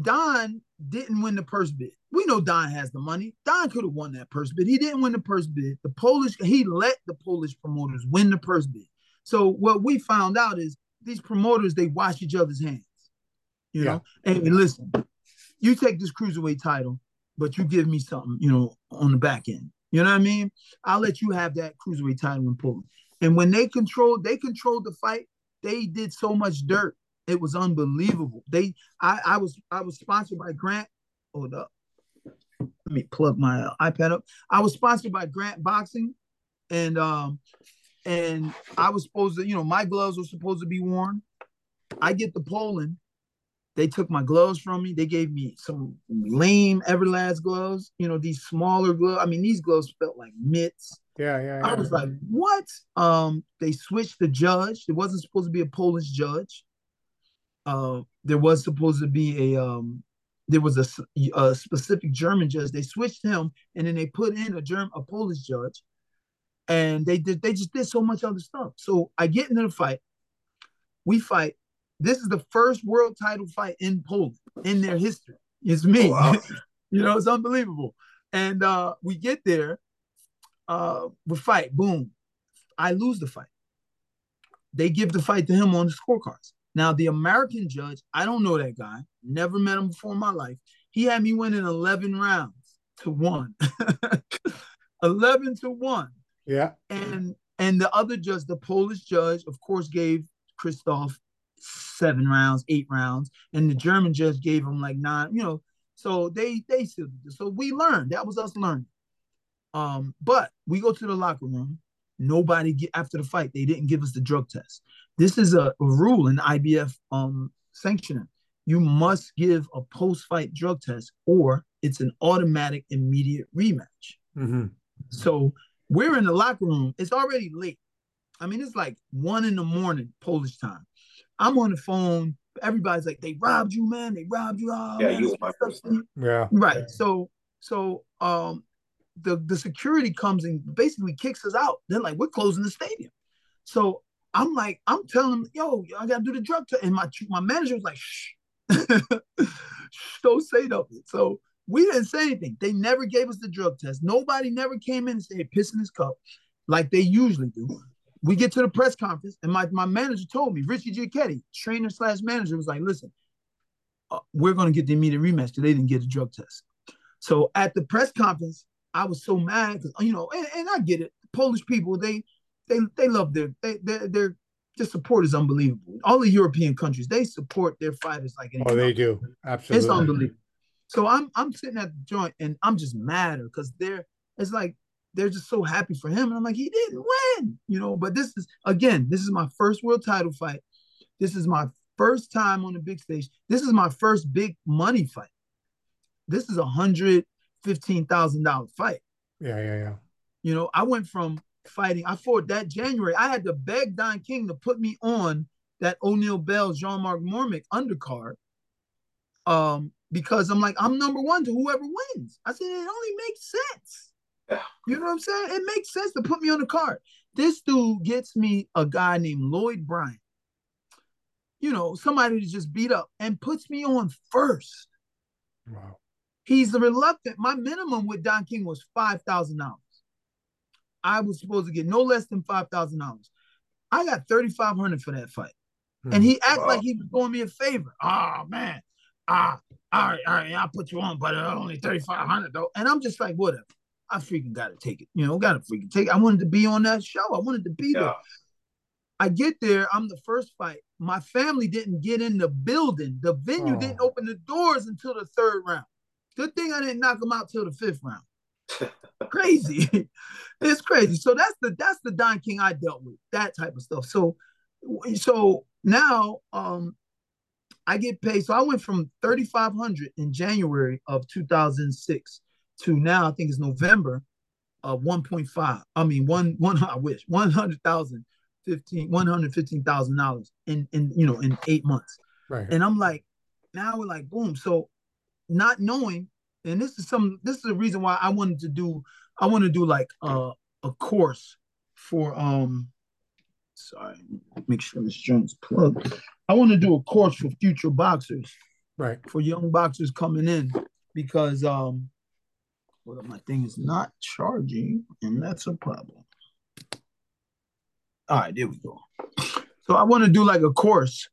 Don didn't win the purse bid. We know Don has the money. Don could have won that purse bid. He didn't win the purse bid. The Polish, he let the Polish promoters win the purse bid. So what we found out is these promoters, they wash each other's hands. You know, and, and listen, you take this cruiserweight title, but you give me something, you know, on the back end. You know what I mean? I'll let you have that cruiserweight title in Poland. And when they controlled, they controlled the fight. They did so much dirt. It was unbelievable. They, I, I was, I was sponsored by Grant. Hold up. Let me plug my uh, iPad up. I was sponsored by Grant Boxing, and um, and I was supposed to, you know, my gloves were supposed to be worn. I get to Poland. They took my gloves from me. They gave me some lame Everlast gloves, you know, these smaller gloves. I mean, these gloves felt like mitts. Yeah, yeah, yeah. I was like, what? Um, they switched the judge. There wasn't supposed to be a Polish judge. Uh, there was supposed to be a um, there was a, a specific German judge. They switched him, and then they put in a German, a Polish judge, and they did. They just did so much other stuff. So I get into the fight. We fight. This is the first world title fight in Poland in their history. It's me. Oh, wow. you know, it's unbelievable. And uh, we get there. Uh, we fight. Boom. I lose the fight. They give the fight to him on the scorecards. Now, the American judge, I don't know that guy, never met him before in my life. He had me winning 11 rounds to one. 11 to one. Yeah. And and the other judge, the Polish judge, of course, gave Krzysztof seven rounds, eight rounds, and the German judge gave him like nine, you know. So they they so we learned. That was us learning. Um, but we go to the locker room. Nobody get after the fight. They didn't give us the drug test. This is a, a rule in IBF um, sanctioning. You must give a post-fight drug test, or it's an automatic immediate rematch. Mm-hmm. So we're in the locker room. It's already late. I mean, it's like one in the morning Polish time. I'm on the phone. Everybody's like, "They robbed you, man. They robbed you." Oh, yeah, you Yeah. Right. So, so um, the the security comes and basically kicks us out. They're like, "We're closing the stadium." So I'm like, I'm telling them, yo, I gotta do the drug test. And my my manager was like, shh, don't say nothing. So we didn't say anything. They never gave us the drug test. Nobody never came in and said piss in his cup like they usually do. We get to the press conference, and my, my manager told me, Richie Giacchetti, trainer slash manager, was like, listen, uh, we're going to get the immediate rematch because they didn't get a drug test. So at the press conference, I was so mad because, you know, and, and I get it. Polish people, they they they love their they their their their support is unbelievable. All the European countries they support their fighters like oh they do absolutely it's unbelievable. So I'm I'm sitting at the joint and I'm just mad because they're it's like they're just so happy for him and I'm like he didn't win you know but this is again this is my first world title fight this is my first time on the big stage this is my first big money fight this is a hundred fifteen thousand dollar fight yeah yeah yeah you know I went from fighting. I fought that January. I had to beg Don King to put me on that O'Neil Bell, Jean Marc Mormeck undercard. Um, because I'm like, I'm number one to whoever wins. I said, it only makes sense. Yeah. You know what I'm saying? It makes sense to put me on the card. This dude gets me a guy named Lloyd Bryant. You know, somebody to just beat up and puts me on first. Wow. He's reluctant. My minimum with Don King was five thousand dollars. I was supposed to get no less than five thousand dollars. I got thirty five hundred for that fight, hmm. and he acted wow. like he was doing me a favor. Oh man, ah, all right, all right, I'll put you on, but only thirty five hundred though. And I'm just like, whatever. I freaking got to take it. You know, got to freaking take it. I wanted to be on that show. I wanted to be yeah. there. I get there. I'm the first fight. My family didn't get in the building. The venue oh. didn't open the doors until the third round. Good thing I didn't knock them out till the fifth round crazy. it's crazy. So that's the that's the Don King I dealt with, that type of stuff. So so now um I get paid. So I went from 3,500 in January of 2006 to now I think it's November of 1.5. I mean, one, one, I wish 100,000, 15, $115,000 in, in, you know, in eight months. Right. And I'm like, now we're like, boom. So not knowing and this is some this is the reason why I wanted to do I want to do like a a course for um sorry make sure this joint's plugged. I want to do a course for future boxers, right? For young boxers coming in because um well my thing is not charging and that's a problem. All right, there we go. So I want to do like a course,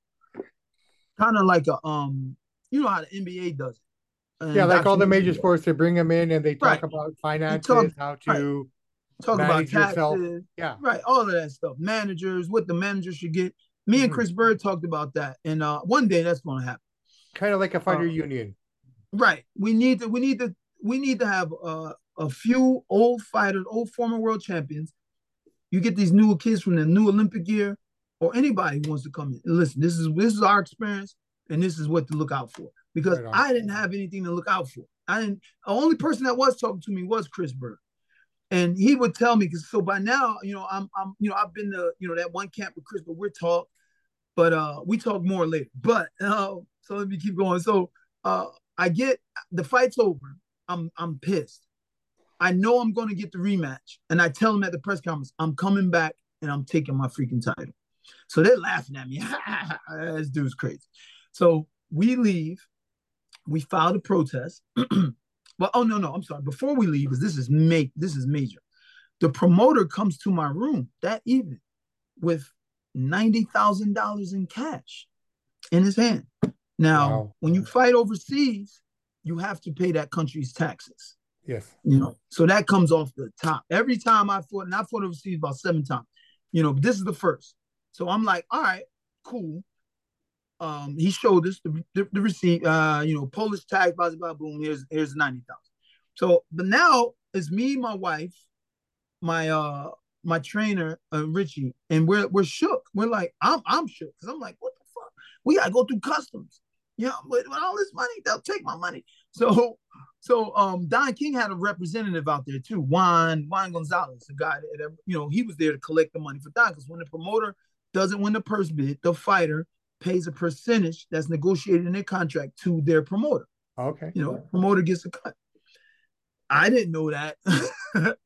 kind of like a um, you know how the NBA does it yeah, like all the major sports, they bring them in and they talk right. about finances, talk, how to right. talk about taxes, yourself. yeah, right, all of that stuff. Managers, what the managers should get. Me mm-hmm. and Chris Byrd talked about that, and uh, one day that's going to happen. Kind of like a fighter uh, union, right? We need to, we need to, we need to have uh, a few old fighters, old former world champions, You get these new kids from the new Olympic year, or anybody who wants to come in. Listen, this is this is our experience, and this is what to look out for. Because Right. I didn't have anything to look out for. I didn't. The only person that was talking to me was Chris Byrd, and he would tell me because so by now, you know, I'm I'm you know I've been to you know that one camp with Chris, but we're talk, but uh we talk more later. But uh, so let me keep going. So uh I get the fight's over. I'm I'm pissed. I know I'm going to get the rematch, and I tell him at the press conference, I'm coming back and I'm taking my freaking title. So they're laughing at me. this dude's crazy. So we leave. We filed a protest. well, oh no, no, I'm sorry. Before we leave, because this is make this is major. The promoter comes to my room that evening with ninety thousand dollars in cash in his hand. Now, Wow. when you fight overseas, you have to pay that country's taxes Yes. you know. So that comes off the top. Every time I fought, and I fought overseas about seven times, you know, this is the first. So I'm like, all right, cool. Um, he showed us the, the, the receipt, uh, you know, Polish tax, blah, blah, blah, boom, here's here's 90,000. So but now it's me, my wife, my uh my trainer, uh, Richie, and we're we're shook. We're like, I'm I'm shook because I'm like, what the fuck? We gotta go through customs. You know, with, with all this money, they'll take my money. So so um Don King had a representative out there too, Juan Juan Gonzalez, the guy that you know he was there to collect the money for Don because when the promoter doesn't win the purse bid, the fighter pays a percentage that's negotiated in their contract to their promoter. Okay. You know, promoter gets a cut. I didn't know that.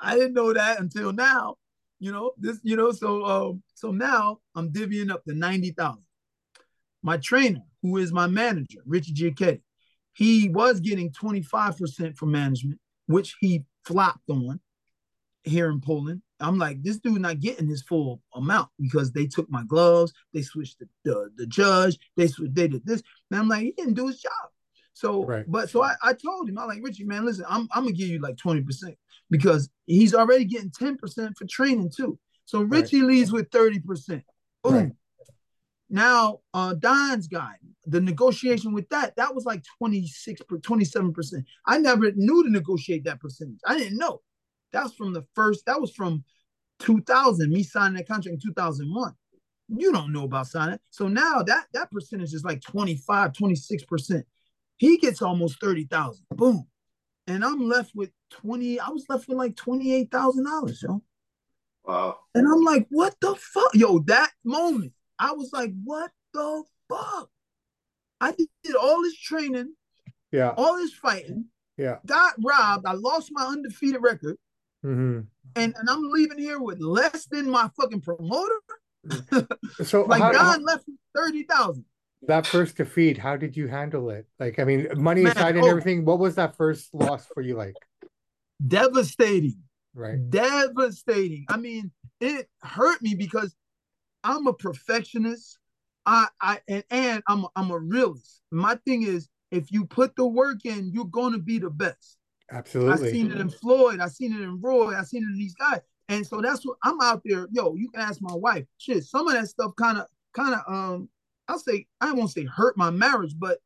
I didn't know that until now. You know this. You know so um so now I'm divvying up the ninety thousand. My trainer, who is my manager, Richie Giacchetti, he was getting 25% for management, which he flopped on here in Poland. I'm like, this dude not getting his full amount because they took my gloves, they switched the, the, the judge, they switched, they did this. And I'm like, he didn't do his job. So, Right. but so I, I told him, I'm like, Richie, man, listen, I'm, I'm gonna give you like 20% because he's already getting 10% for training too. So Richie leads with 30%. Boom. Right. Now, uh, Don's guy, the negotiation with that, that was like 26 per 27%. I never knew to negotiate that percentage. I didn't know. That's from the first, that was from 2000, me signing that contract in 2001. You don't know about signing. So now that that percentage is like 25, 26%. He gets almost 30,000. Boom. And I'm left with 20, I was left with like $28,000, yo. Wow. And I'm like, what the fuck? Yo, that moment, I was like, what the fuck? I did all this training, Yeah. all this fighting, Yeah. got robbed. I lost my undefeated record, hmm and, and I'm leaving here with less than my fucking promoter. So Like how, Don left with 30,000. that first defeat, how did you handle it? Like, I mean, money Man, aside and oh. everything, what was that first loss for you like? Devastating. Right. devastating. I mean, it hurt me because I'm a perfectionist. I I and, and I'm a, I'm a realist. My thing is, if you put the work in, you're gonna be the best. Absolutely. I seen it in Floyd. I seen it in Roy. I seen it in these guys. And so that's what I'm out there. Yo, you can ask my wife. Shit, some of that stuff kind of kind of um I'll say I won't say hurt my marriage, but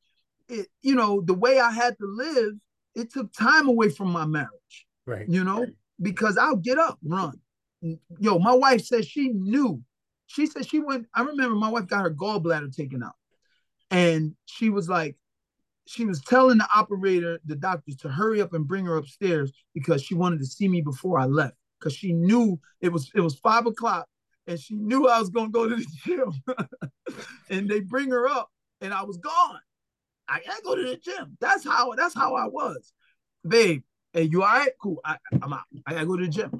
it you know the way I had to live, it took time away from my marriage Right. you know, because I'll get up, run. Yo, my wife says she knew. She said she went. I remember my wife got her gallbladder taken out, and she was like, she was telling the operator, the doctors, to hurry up and bring her upstairs because she wanted to see me before I left because she knew it was it was five o'clock and she knew I was gonna go to the gym, and they bring her up, and I was gone. I gotta go to the gym. That's how that's how I was, babe. Hey, you all right? Cool. I, I'm out. I gotta go to the gym.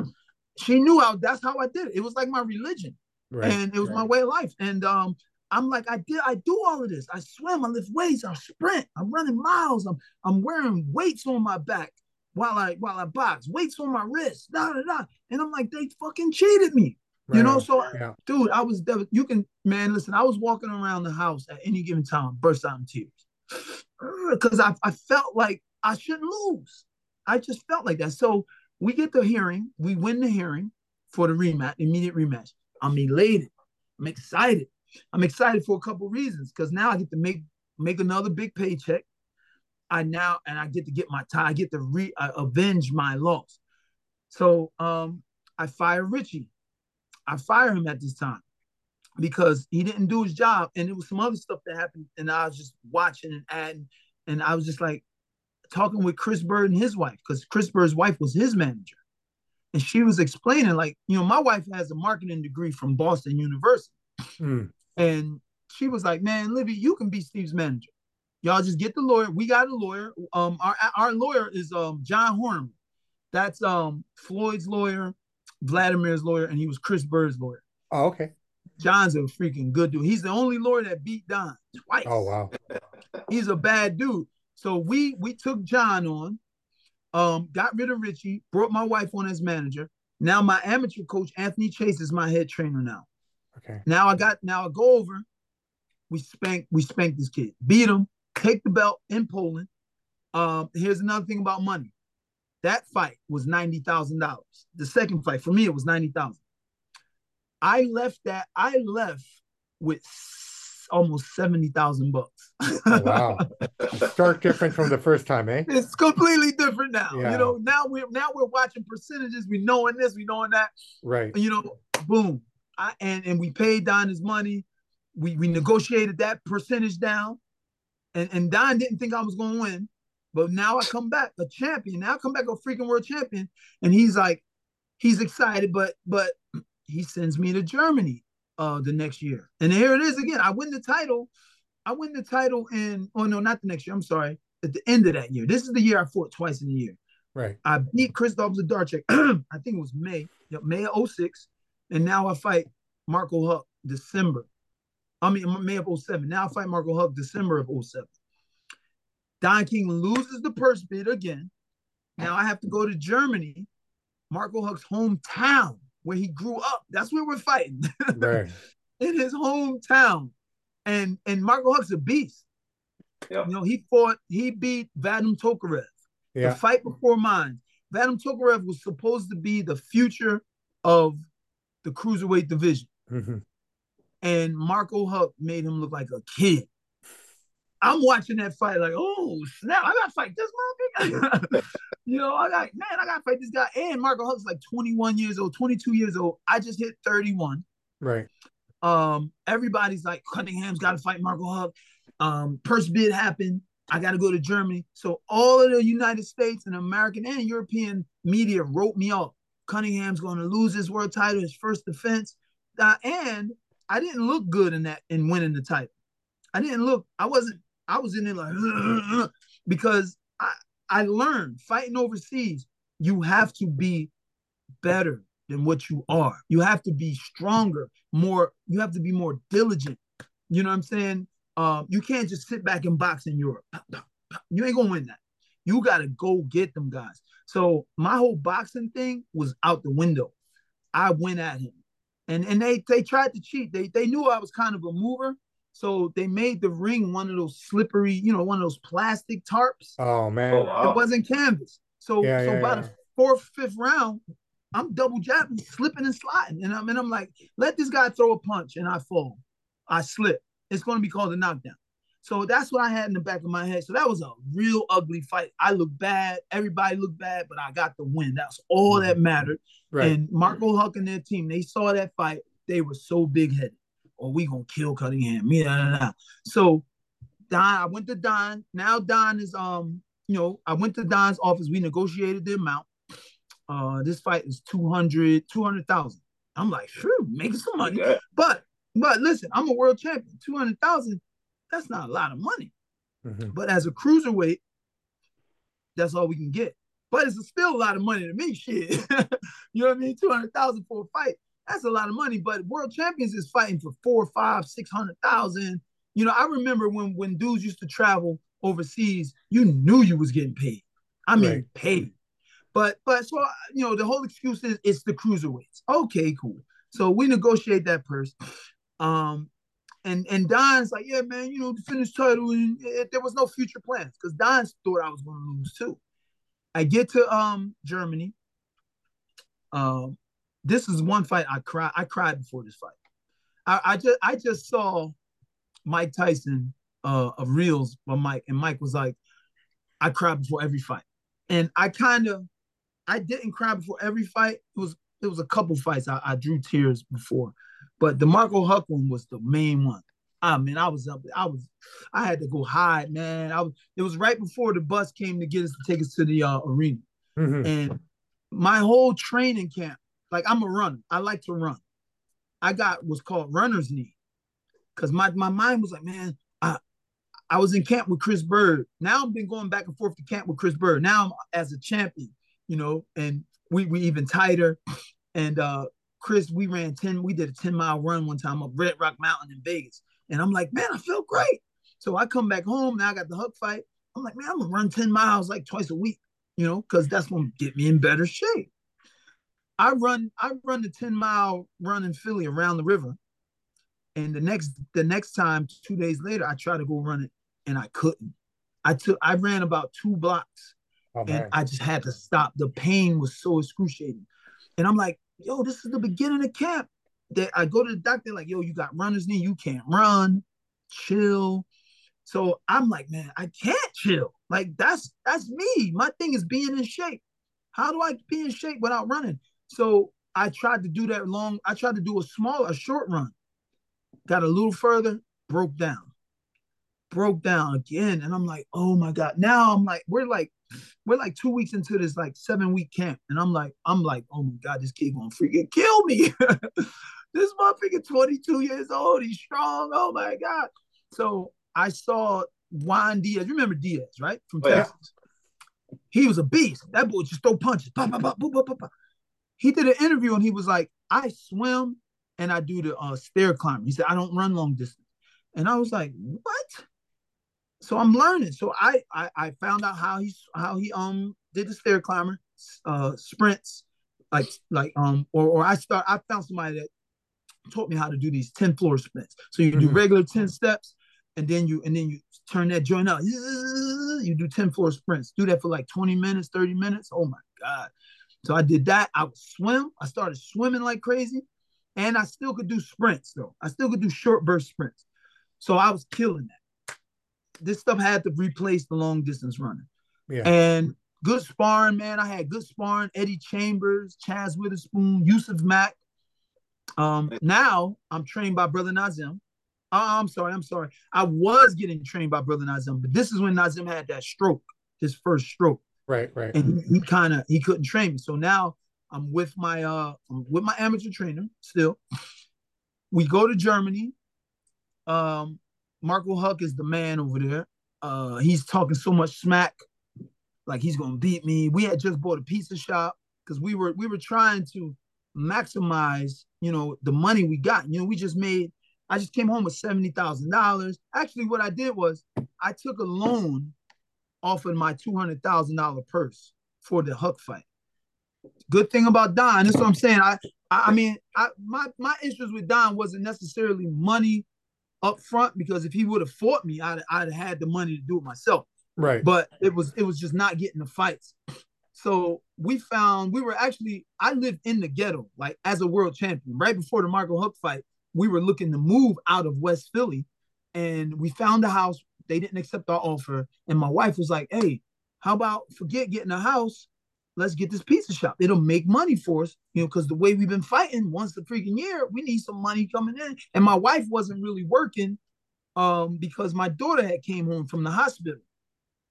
She knew how. That's how I did it. It was like my religion, Right. and it was my way of life. And um, I'm like, I did. I do all of this. I swim. I lift weights. I sprint. I'm running miles. I'm I'm wearing weights on my back while I while I box. Weights on my wrist. Da da da. And I'm like, they fucking cheated me. You know. So, yeah. dude, I was. dev- You can, man. Listen, I was walking around the house at any given time, burst out in tears, because I I felt like I shouldn't lose. I just felt like that. So we get the hearing, we win the hearing for the rematch, immediate rematch. I'm elated. I'm excited. I'm excited for a couple reasons because now I get to make make another big paycheck. I now and I get to get my tie. I get to re uh, avenge my loss. So um, I fire Richie I fire him at this time because he didn't do his job, and it was some other stuff that happened, and I was just watching and adding, and I was just like talking with Chris Byrd and his wife because Chris Byrd's wife was his manager, and she was explaining like, you know, my wife has a marketing degree from Boston University, Mm. and she was like, "Man, Libby, you can be Steve's manager. Y'all just get the lawyer. We got a lawyer. Um, our our lawyer is um John Horn. That's um Floyd's lawyer, Vladimir's lawyer, and he was Chris Byrd's lawyer. Oh, okay. John's a freaking good dude. He's the only lawyer that beat Don twice. Oh, wow. He's a bad dude. So we we took John on, um, got rid of Richie, brought my wife on as manager. Now my amateur coach Anthony Chase is my head trainer now. Okay. Now I got now I go over. We spank we spank this kid, beat him, take the belt in Poland. Um, here's another thing about money. That fight was ninety thousand dollars. The second fight for me it was ninety thousand. I left that. I left with almost seventy thousand bucks. Oh, wow. Stark different from the first time, eh? it's completely different now. Yeah. You know, now we're now we're watching percentages. We knowing this, we knowing that. Right. You know, boom. I, and and we paid Don his money. We we negotiated that percentage down, and and Don didn't think I was going to win, but now I come back a champion. Now I come back a freaking world champion, and he's like, he's excited, but but he sends me to Germany uh the next year, and here it is again. I win the title. I win the title in oh no, not the next year. I'm sorry. At the end of that year, this is the year I fought twice in a year. Right. I beat Krzysztof Wlodarczyk. I think it was May, May of 06. And now I fight Marco Huck December. I mean, May of 07. Now I fight Marco Huck December of 07. Don King loses the purse bid again. Now I have to go to Germany, Marco Huck's hometown, where he grew up. That's where we're fighting. Right. in his hometown. And and Marco Huck's a beast. Yeah. You know, he fought, he beat Vadim Tokarev the fight before mine. Vadim Tokarev was supposed to be the future of the cruiserweight division, hmm and Marco Huck made him look like a kid. I'm watching that fight like, oh snap! I gotta fight this motherfucker. you know, I got man, I gotta fight this guy. And Marco Huck's like 21 years old, 22 years old. I just hit 31. Right. Um, everybody's like, Cunningham's got to fight Marco Huck. Um, purse bid happened. I got to go to Germany. So all of the United States and American and European media wrote me off. Cunningham's going to lose his world title, his first defense, uh, and I didn't look good in that in winning the title. I didn't look. I wasn't. I was in there like because I I learned fighting overseas. You have to be better than what you are. You have to be stronger, more. You have to be more diligent. You know what I'm saying? Um, you can't just sit back and box in Europe. You ain't gonna win that. You got to go get them guys. So my whole boxing thing was out the window. I went at him, and and they they tried to cheat. They they knew I was kind of a mover, so they made the ring one of those slippery, you know, one of those plastic tarps. Oh man. Oh, wow. It wasn't canvas. So Yeah, so yeah, by yeah. the fourth, fifth round, I'm double jabbing, slipping and sliding. And I'm and I'm like, let this guy throw a punch and I fall. I slip. It's gonna be called a knockdown. So that's what I had in the back of my head. So that was a real ugly fight. I looked bad. Everybody looked bad, but I got the win. That's all that mm-hmm. mattered. Right. And Marco Huck and their team, they saw that fight. They were so big headed. Oh, we gonna kill Cunningham. Yeah, nah, nah, nah. So Don, I went to Don. Now Don is um, you know, I went to Don's office. We negotiated the amount. Uh, this fight is 200, 200,000. I'm like, sure, making some money. Yeah. But but listen, I'm a world champion. 200,000, that's not a lot of money. Mhm. But as a cruiserweight, that's all we can get. But it's still a lot of money to me. Shit, you know what I mean? Two hundred thousand for a fight. That's a lot of money. But world champions is fighting for four, five, six hundred thousand. You know, I remember when when dudes used to travel overseas, you knew you was getting paid. I mean, Right. paid. But but so you know, the whole excuse is it's the cruiserweights. Okay, cool. So we negotiate that purse. Um, and and Don's like, yeah, man, you know, the finish title, and it, there was no future plans because Don thought I was going to lose too. I get to um Germany. Um, this is one fight I cried. I cried before this fight. I, I just I just saw Mike Tyson uh of Reels by Mike, and Mike was like, I cried before every fight, and I kind of I didn't cry before every fight. It was there was a couple fights I, I drew tears before, but the Marco Huck one was the main one. I mean, I was up, I was, I had to go hide, man. I was, it was right before the bus came to get us to take us to the uh, arena, Mhm. and my whole training camp, like I'm a runner, I like to run. I got what's called runner's knee, because my my mind was like, man, I I was in camp with Chris Byrd. Now I've been going back and forth to camp with Chris Byrd. Now I'm as a champion, you know, and we we even tighter. And uh Chris, we ran 10, we did a 10 mile run one time up Red Rock Mountain in Vegas. And I'm like, man, I feel great. So I come back home. Now I got the Huck fight. I'm like, man, I'm gonna run 10 miles like twice a week, you know, because that's gonna get me in better shape. I run, I run the 10 mile run in Philly around the river. And the next, the next time, two days later, I tried to go run it and I couldn't. I took, I ran about two blocks Oh, and man. I just had to stop. The pain was so excruciating. And I'm like, yo, this is the beginning of camp. That I go to the doctor, like, yo, you got runner's knee, you can't run, chill. So I'm like, man, I can't chill. Like that's that's me. My thing is being in shape. How do I be in shape without running? So I tried to do that long. I tried to do a small, a short run. Got a little further, broke down, broke down again, and I'm like, oh my god. Now I'm like, we're like, we're like two weeks into this like seven week camp, and I'm like, I'm like, oh my god, this kid gonna freaking kill me. this motherfucker 22 years old, he's strong. Oh my god. So I saw Juan Diaz. You remember Diaz, right? From Oh, yeah. Texas. He was a beast. That boy just throw punches. Boop. He did an interview and he was like, I swim and I do the uh, stair climber. He said, I don't run long distance. And I was like, what? So I'm learning. So I I, I found out how he how he um did the stair climber, uh sprints, like like um or or I start I found somebody that taught me how to do these 10 floor sprints. So you do Mhm. regular 10 steps and then you and then you turn that joint out. You do 10 floor sprints. Do that for like 20 minutes, 30 minutes. Oh my God. So I did that. I would swim. I started swimming like crazy. And I still could do sprints though. I still could do short burst sprints. So I was killing that. This stuff had to replace the long distance running. Yeah. And good sparring, man. I had good sparring. Eddie Chambers, Chaz Witherspoon, Yusuf Mack. Um, now I'm trained by Brother Nazim. Oh, I'm sorry, I'm sorry. I was getting trained by Brother Nazim, but this is when Nazim had that stroke, his first stroke, Right, right. and he, he kind of he couldn't train me. So now I'm with my uh I'm with my amateur trainer still. We go to Germany. Um, Marco Huck is the man over there. Uh, he's talking so much smack, like he's gonna beat me. We had just bought a pizza shop because we were we were trying to maximize, you know, the money we got. You know, we just made. I just came home with seventy thousand dollars. Actually, what I did was I took a loan off of my two hundred thousand dollar purse for the Huck fight. Good thing about Don, that's what I'm saying. I, I, I mean, I my my interest with Don wasn't necessarily money up front because if he would have fought me, I'd I'd have had the money to do it myself Right. but it was it was just not getting the fights. So we found we were actually I lived in the ghetto like as a world champion right before the Marco Huck fight. We were looking to move out of West Philly, and we found a house. They didn't accept our offer, and my wife was like, "Hey, how about forget getting a house? Let's get this pizza shop. It'll make money for us, you know, because the way we've been fighting once the freaking year, we need some money coming in." And my wife wasn't really working, um, because my daughter had came home from the hospital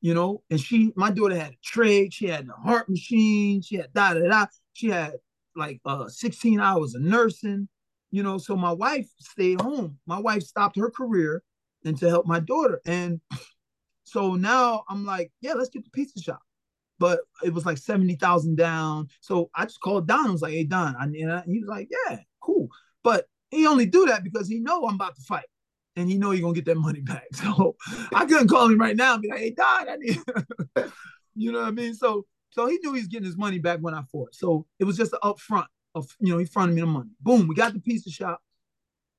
you know, and she, my daughter had a trach, she had a heart machine, she had da da da, she had like uh 16 hours of nursing, you know. So my wife stayed home. My wife stopped her career and to help my daughter. And so now I'm like, yeah, let's get the pizza shop. But it was like 70,000 down. So I just called Don. I was like, hey, Don. I, and he was like, yeah, cool. But he only do that because he know I'm about to fight and he know you're gonna get that money back. So I couldn't call him right now and be like, hey Don, I need you know what I mean? So so he knew he was getting his money back when I fought. So it was just an upfront of you know, he fronted me the money. Boom, we got the pizza shop.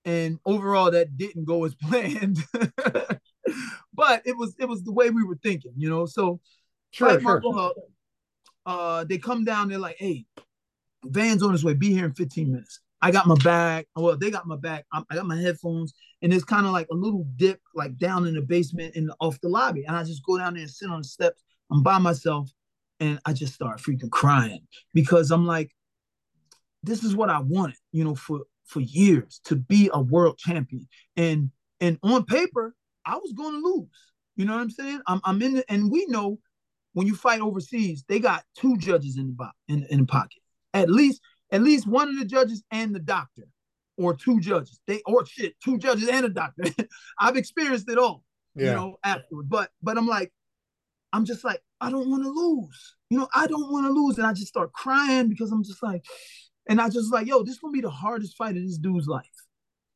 And overall that didn't go as planned. but it was it was the way we were thinking, you know. So Sure, sure. Huck, uh they come down, they're like, hey, van's on his way, be here in 15 minutes. I got my bag. Well, they got my bag. I'm- I got my headphones, and it's kind of like a little dip, like down in the basement and off the lobby. And I just go down there and sit on the steps. I'm by myself, and I just start freaking crying because I'm like, this is what I wanted, you know, for for years to be a world champion. And and on paper, I was going to lose. You know what I'm saying? I'm I'm in the, and we know when you fight overseas, they got two judges in the bo- in, in the pocket. At least at least one of the judges and the doctor or two judges. They or shit, two judges and a doctor. I've experienced it all, yeah. you know, afterward. But but I'm like, I'm just like, I don't want to lose. You know, I don't want to lose. And I just start crying because I'm just like, and I just like, yo, this is gonna be the hardest fight of this dude's life.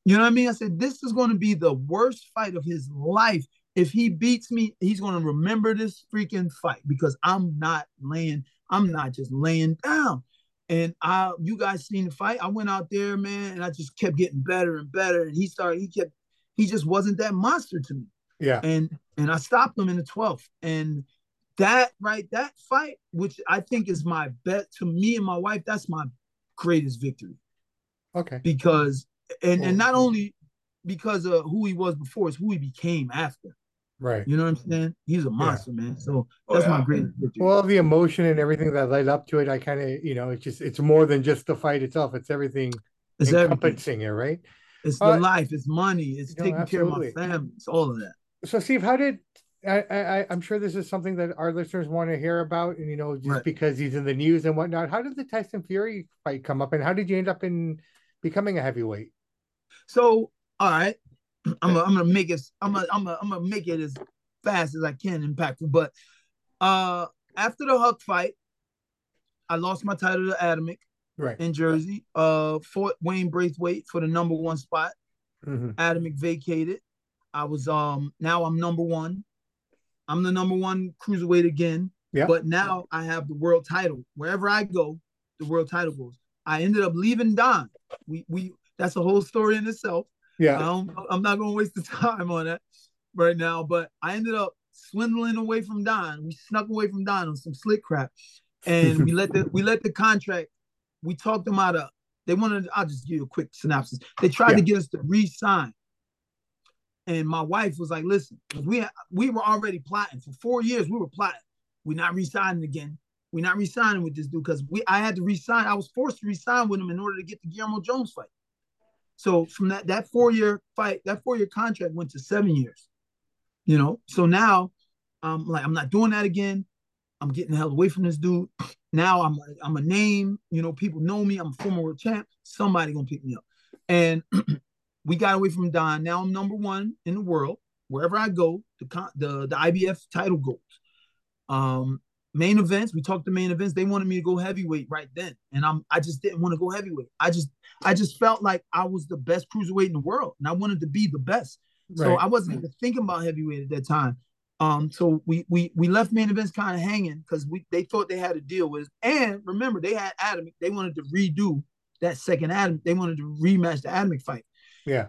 You know what I mean? I said, this is gonna be the worst fight of his life. If he beats me, he's gonna remember this freaking fight because I'm not laying, I'm not just laying down. And I, you guys seen the fight. I went out there, man, and I just kept getting better and better. And he started, he kept, he just wasn't that monster to me. Yeah. And and I stopped him in the 12th. And that right, that fight, which I think is my bet to me and my wife, that's my greatest victory. Okay. Because and and not only because of who he was before, it's who he became after. Right. You know what I'm saying? He's a monster, yeah. man. So oh, that's oh, yeah. my greatest victory. Well, the emotion and everything that led up to it, I kind of, you know, it's just it's more than just the fight itself. It's everything it's encompassing everything. it, right? It's uh, the life, it's money, it's taking know, care of my family, it's all of that. So, Steve, how did I, I I'm sure this is something that our listeners want to hear about, and you know, just right. because he's in the news and whatnot. How did the Tyson Fury fight come up, and how did you end up in becoming a heavyweight? So, all right, I'm gonna, I'm gonna make it. I'm gonna, I'm gonna, I'm gonna make it as fast as I can, impactful. But uh, after the Huck fight, I lost my title to Adamek, right in Jersey. Uh, fought Wayne Braithwaite for the number one spot. Mm-hmm. Vacated. I was um now I'm number one. I'm the number one cruiserweight again. Yeah. But now I have the world title. Wherever I go, the world title goes. I ended up leaving Don. We we that's a whole story in itself. Yeah. I am not gonna waste the time on that right now. But I ended up swindling away from Don. We snuck away from Don on some slick crap. And we let the we let the contract, we talked them out of they wanted, I'll just give you a quick synopsis. They tried yeah. to get us to re-sign. And my wife was like, listen, we we were already plotting for four years. We were plotting. We're not resigning again. We're not resigning with this dude because we I had to resign. I was forced to resign with him in order to get the Guillermo Jones fight. So from that that four year fight, that four year contract went to seven years. You know, so now I'm like, I'm not doing that again. I'm getting the hell away from this dude. Now I'm I'm a name. You know, people know me. I'm a former world champ. Somebody gonna pick me up. And we got away from Don. Now I'm number one in the world. Wherever I go, the the the IBF title goes. Um, main events. We talked to main events. They wanted me to go heavyweight right then, and I'm I just didn't want to go heavyweight. I just I just felt like I was the best cruiserweight in the world, and I wanted to be the best. Right. So I wasn't even thinking about heavyweight at that time. Um, so we we we left main events kind of hanging because we they thought they had a deal with us. And remember, they had Adam. They wanted to redo that second Adam. They wanted to rematch the Adamek fight. Yeah.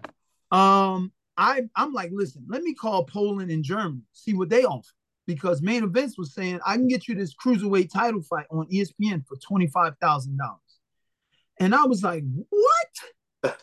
Um, I I'm like, listen, let me call Poland and Germany, see what they offer. Because main events was saying I can get you this cruiserweight title fight on ESPN for twenty five thousand dollars, and I was like, what?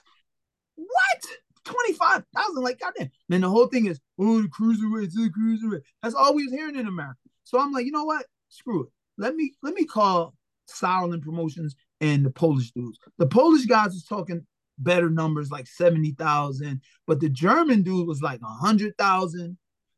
what? Twenty five thousand? Like goddamn! And the whole thing is, oh, the cruiserweight, the cruiserweight. That's all we was hearing in America. So I'm like, you know what? Screw it. Let me let me call Sauerland Promotions and the Polish dudes. The Polish guys was talking better numbers like 70,000, but the German dude was like 100,000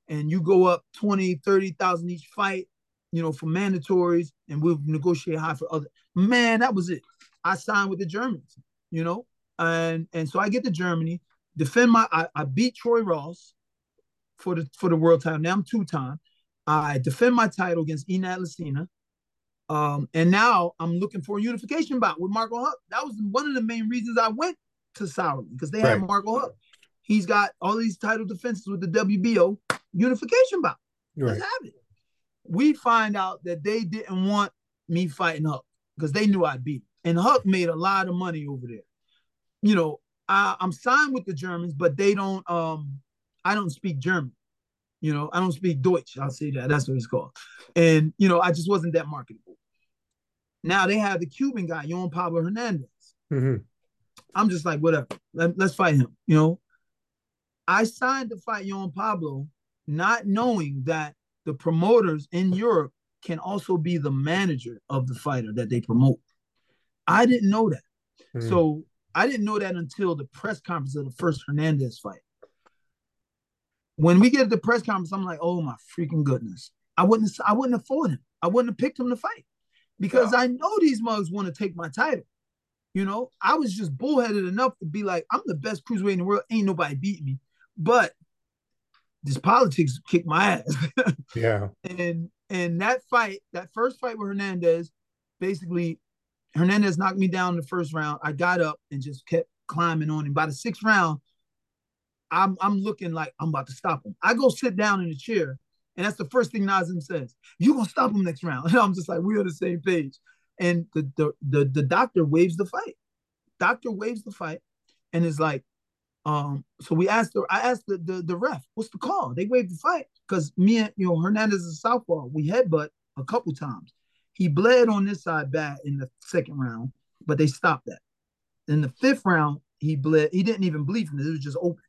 and you go up 20, 30,000 each fight, you know, for mandatories and we'll negotiate high for other. Man, that was it. I signed with the Germans, you know, and and so I get to Germany, defend my I, I beat Troy Ross for the for the world title. Now I'm two time. I defend my title against Enad Licina. Um, and now I'm looking for a unification bout with Marco Huck. That was one of the main reasons I went to Sauerland because they right. have Marco Huck. He's got all these title defenses with the WBO unification bout. Right. Let's have it. We find out that they didn't want me fighting Huck because they knew I'd beat him. And Huck made a lot of money over there. You know, I, I'm signed with the Germans, but they don't um I don't speak German. You know, I don't speak Deutsch. I'll say that. That's what it's called. And you know, I just wasn't that marketable. Now they have the Cuban guy, Yoan Pablo Hernandez. Mm-hmm. I'm just like, whatever. Let, us fight him. You know, I signed to fight Yoan Pablo, not knowing that the promoters in Europe can also be the manager of the fighter that they promote. I didn't know that. Mm-hmm. So I didn't know that until the press conference of the first Hernandez fight. When we get to the press conference, I'm like, oh my freaking goodness. I wouldn't I wouldn't afford him. I wouldn't have picked him to fight because yeah. I know these mugs want to take my title. You know, I was just bullheaded enough to be like, I'm the best cruiserweight in the world. Ain't nobody beat me. But this politics kicked my ass. yeah. And and that fight, that first fight with Hernandez, basically Hernandez knocked me down in the first round. I got up and just kept climbing on him. By the sixth round, I'm I'm looking like I'm about to stop him. I go sit down in the chair, and that's the first thing Nazim says. You gonna stop him next round? And I'm just like, we're on the same page. And the the the, the doctor waves the fight. Doctor waves the fight, and is like, um. So we asked the I asked the the, the ref, what's the call? They waved the fight because me and you know Hernandez is a southpaw. We headbutt a couple times. He bled on this side bad in the second round, but they stopped that. In the fifth round, he bled. He didn't even bleed from it. It was just open.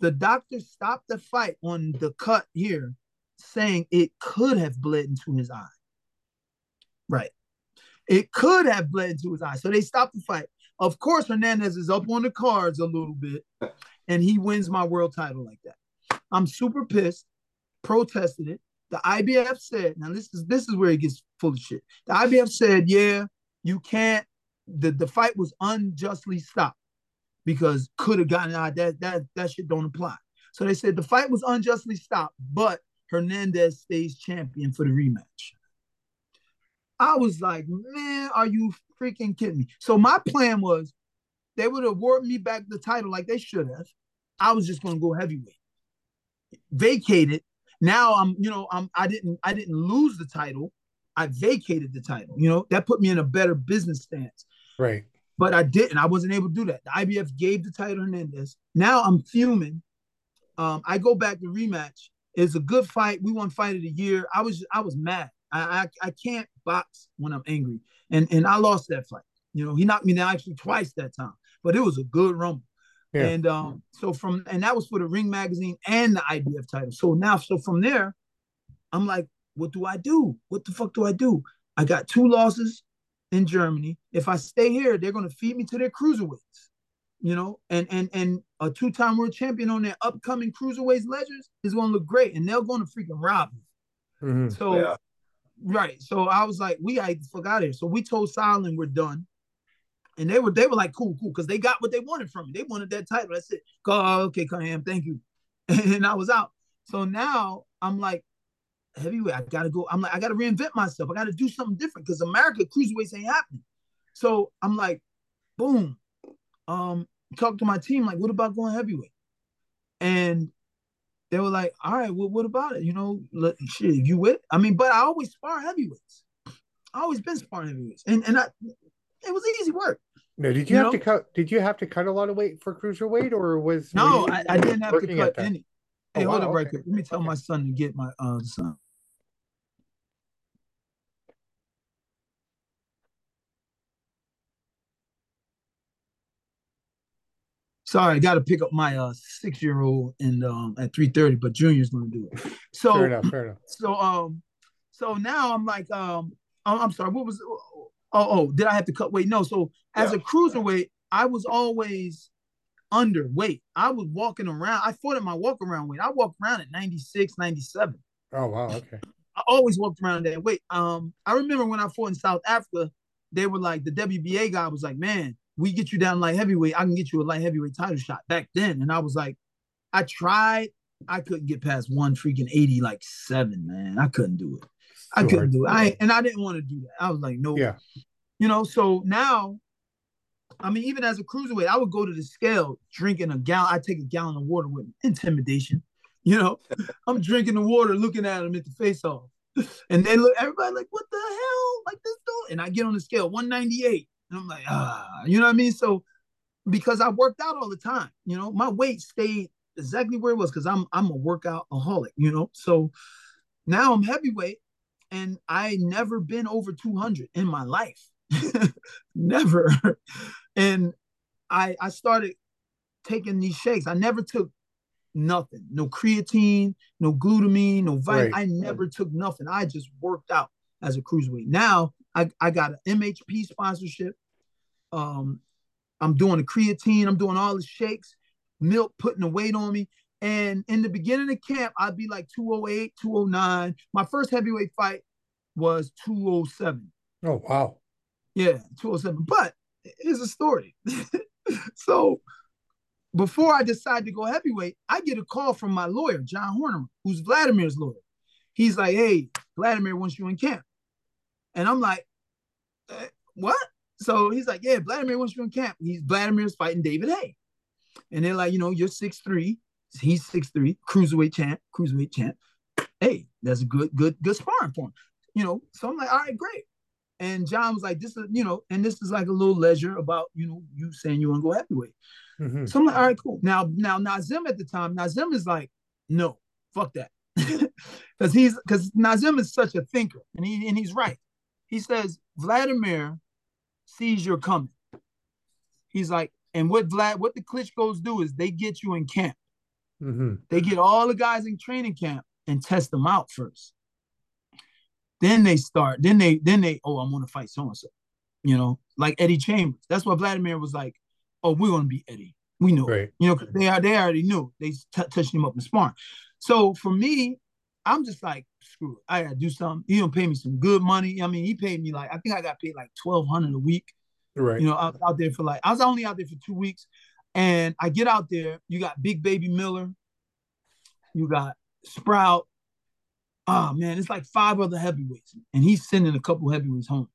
The doctor stopped the fight on the cut here, saying it could have bled into his eye. Right. It could have bled into his eye. So they stopped the fight. Of course, Hernandez is up on the cards a little bit, and he wins my world title like that. I'm super pissed, protested it. The IBF said, now this is this is where it gets full of shit. The IBF said, yeah, you can't. The, the fight was unjustly stopped because could have gotten out. That that that shit don't apply. So they said the fight was unjustly stopped, but Hernandez stays champion for the rematch. I was like, man, are you freaking kidding me? So my plan was they would award me back the title like they should have. I was just gonna go heavyweight, vacate it. Now I'm, you know, I'm I didn't I didn't lose the title. I vacated the title. You know, that put me in a better business stance. Right. But I didn't. I wasn't able to do that. The IBF gave the title Hernandez. Now I'm fuming. Um, I go back to rematch. It's a good fight. We won fight of the year. I was I was mad. I, I I can't box when I'm angry. And and I lost that fight. You know, he knocked me down actually twice that time. But it was a good rumble. Yeah. And um, so from and that was for the Ring Magazine and the IBF title. So now, so from there, I'm like, what do I do? What the fuck do I do? I got two losses in Germany. If I stay here, they're gonna feed me to their cruiserweights, you know, and and and a two-time world champion on their upcoming cruiserweights ledgers is gonna look great, and they're gonna freaking rob me. Mm-hmm. So, yeah. Right. So I was like, we I fuck out here. So we told Silent we're done. And they were they were like, cool, cool, because they got what they wanted from me. They wanted that title. That's it. Go, oh, okay, Cunningham, thank you. And I was out. So now I'm like, heavyweight. I gotta go. I'm like, I gotta reinvent myself. I gotta do something different because America cruiserweights ain't happening. So I'm like, boom. Um, talk to my team, like, what about going heavyweight? And they were like, all right, well, what about it? You know, let, shit, you with? I mean, but I always spar heavyweights. I always been sparring heavyweights, and and I, it was easy work. No, did you, you have know? to cut? Did you have to cut a lot of weight for cruiserweight, or was no? I, I, didn't have to cut any. Hey, oh, hold wow, up, right okay. quick. Let me tell okay. my son to get my uh son. Sorry, I got to pick up my uh six year old and um at three thirty, but Junior's gonna do it. So fair enough, fair enough. So um, so now I'm like um, I'm sorry, what was oh oh did I have to cut weight? No, so as yeah. a cruiserweight, I was always underweight. I was walking around. I fought at my walk around weight. I walked around at 96, 97. Oh wow, okay. I always walked around that weight. Um, I remember when I fought in South Africa, they were like the WBA guy was like, "Man, we get you down light heavyweight. I can get you a light heavyweight title shot." Back then, and I was like, I tried. I couldn't get past one freaking 80, like seven, man. I couldn't do it. I couldn't do it. I and I didn't want to do that. I was like, no. Yeah. You know, so now I mean, even as a cruiserweight, I would go to the scale drinking a gallon. I take a gallon of water with me. intimidation. You know, I'm drinking the water, looking at them at the face off, and they look. Everybody like, what the hell? Like this dude. And I get on the scale, 198, and I'm like, ah, you know what I mean? So because I worked out all the time, you know, my weight stayed exactly where it was because I'm I'm a workout aholic, you know. So now I'm heavyweight, and I never been over 200 in my life. never. And I I started taking these shakes. I never took nothing. No creatine, no glutamine, no vitamin. Right. I never took nothing. I just worked out as a cruiserweight. Now I, I got an MHP sponsorship. Um, I'm doing the creatine, I'm doing all the shakes, milk putting the weight on me. And in the beginning of camp, I'd be like 208, 209. My first heavyweight fight was 207. Oh, wow. Yeah, 207. But here's a story. so before I decide to go heavyweight, I get a call from my lawyer, John Horner, who's Vladimir's lawyer. He's like, hey, Vladimir wants you in camp. And I'm like, what? So he's like, yeah, Vladimir wants you in camp. He's Vladimir's fighting David Haye. And they're like, you know, you're six three, he's six three, cruiserweight champ, cruiserweight champ. Hey, that's a good, good, good sparring for him. You know, so I'm like, all right, great. And John was like, this is, you know, and this is like a little leisure about, you know, you saying you want to go heavyweight. Mm-hmm. So I'm like, all right, cool. Now, now Nazim at the time, Nazim is like, no, fuck that. Because he's because Nazim is such a thinker, and he and he's right. He says Vladimir sees you're coming. He's like, and what Vlad, what the Klitschko's do is they get you in camp. Mm-hmm. They get all the guys in training camp and test them out first. Then they start. Then they then they oh I'm gonna fight so and so, you know, like Eddie Chambers. That's why Vladimir was like, oh we're gonna be Eddie. We know, right. you know, they are they already knew. They t- touched him up in sparring. So for me, I'm just like, screw it. I gotta do something. He gonna pay me some good money. I mean, he paid me like I think I got paid like twelve hundred a week. Right. You know, I was out there for like I was only out there for two weeks, and I get out there. You got Big Baby Miller. You got Sprout. Oh man, it's like five other heavyweights, and he's sending a couple heavyweights home.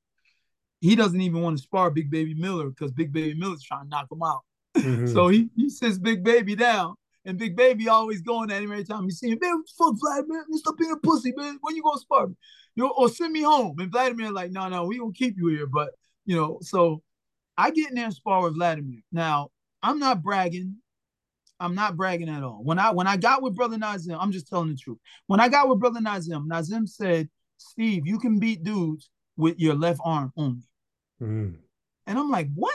He doesn't even want to spar Big Baby Miller because Big Baby Miller's trying to knock him out. Mm-hmm. so he, he sits Big Baby down and Big Baby always going at him every time you see him. Man, fuck Vladimir, man, stop being a pussy, man. When you gonna spar me? You know, or send me home. And Vladimir like, no, no, we gonna keep you here. But you know, so I get in there and spar with Vladimir. Now, I'm not bragging. I'm not bragging at all. When I when I got with Brother Nazim, I'm just telling the truth. When I got with Brother Nazim, Nazim said, Steve, you can beat dudes with your left arm only. Mm. And I'm like, what?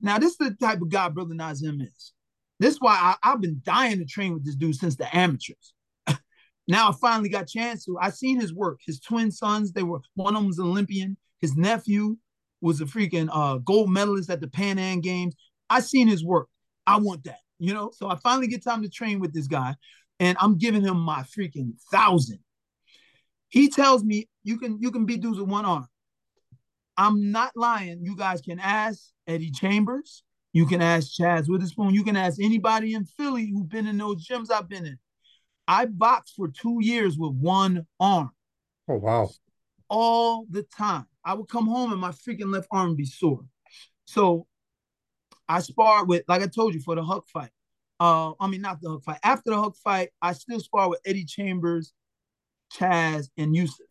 Now, this is the type of guy Brother Nazim is. This is why I, have been dying to train with this dude since the amateurs. now I finally got a chance to. I seen his work. His twin sons, they were one of them was an Olympian. His nephew was a freaking uh, gold medalist at the Pan Am Games. I seen his work. I want that, you know. So I finally get time to train with this guy, and I'm giving him my freaking thousand. He tells me you can you can beat dudes with one arm. I'm not lying. You guys can ask Eddie Chambers. You can ask Chaz Witherspoon. You can ask anybody in Philly who's been in those gyms I've been in. I boxed for two years with one arm. Oh wow! All the time. I would come home and my freaking left arm be sore. So I sparred with, like I told you, for the Huck fight. Uh, I mean, not the Huck fight. After the Huck fight, I still sparred with Eddie Chambers, Chaz, and Yusuf.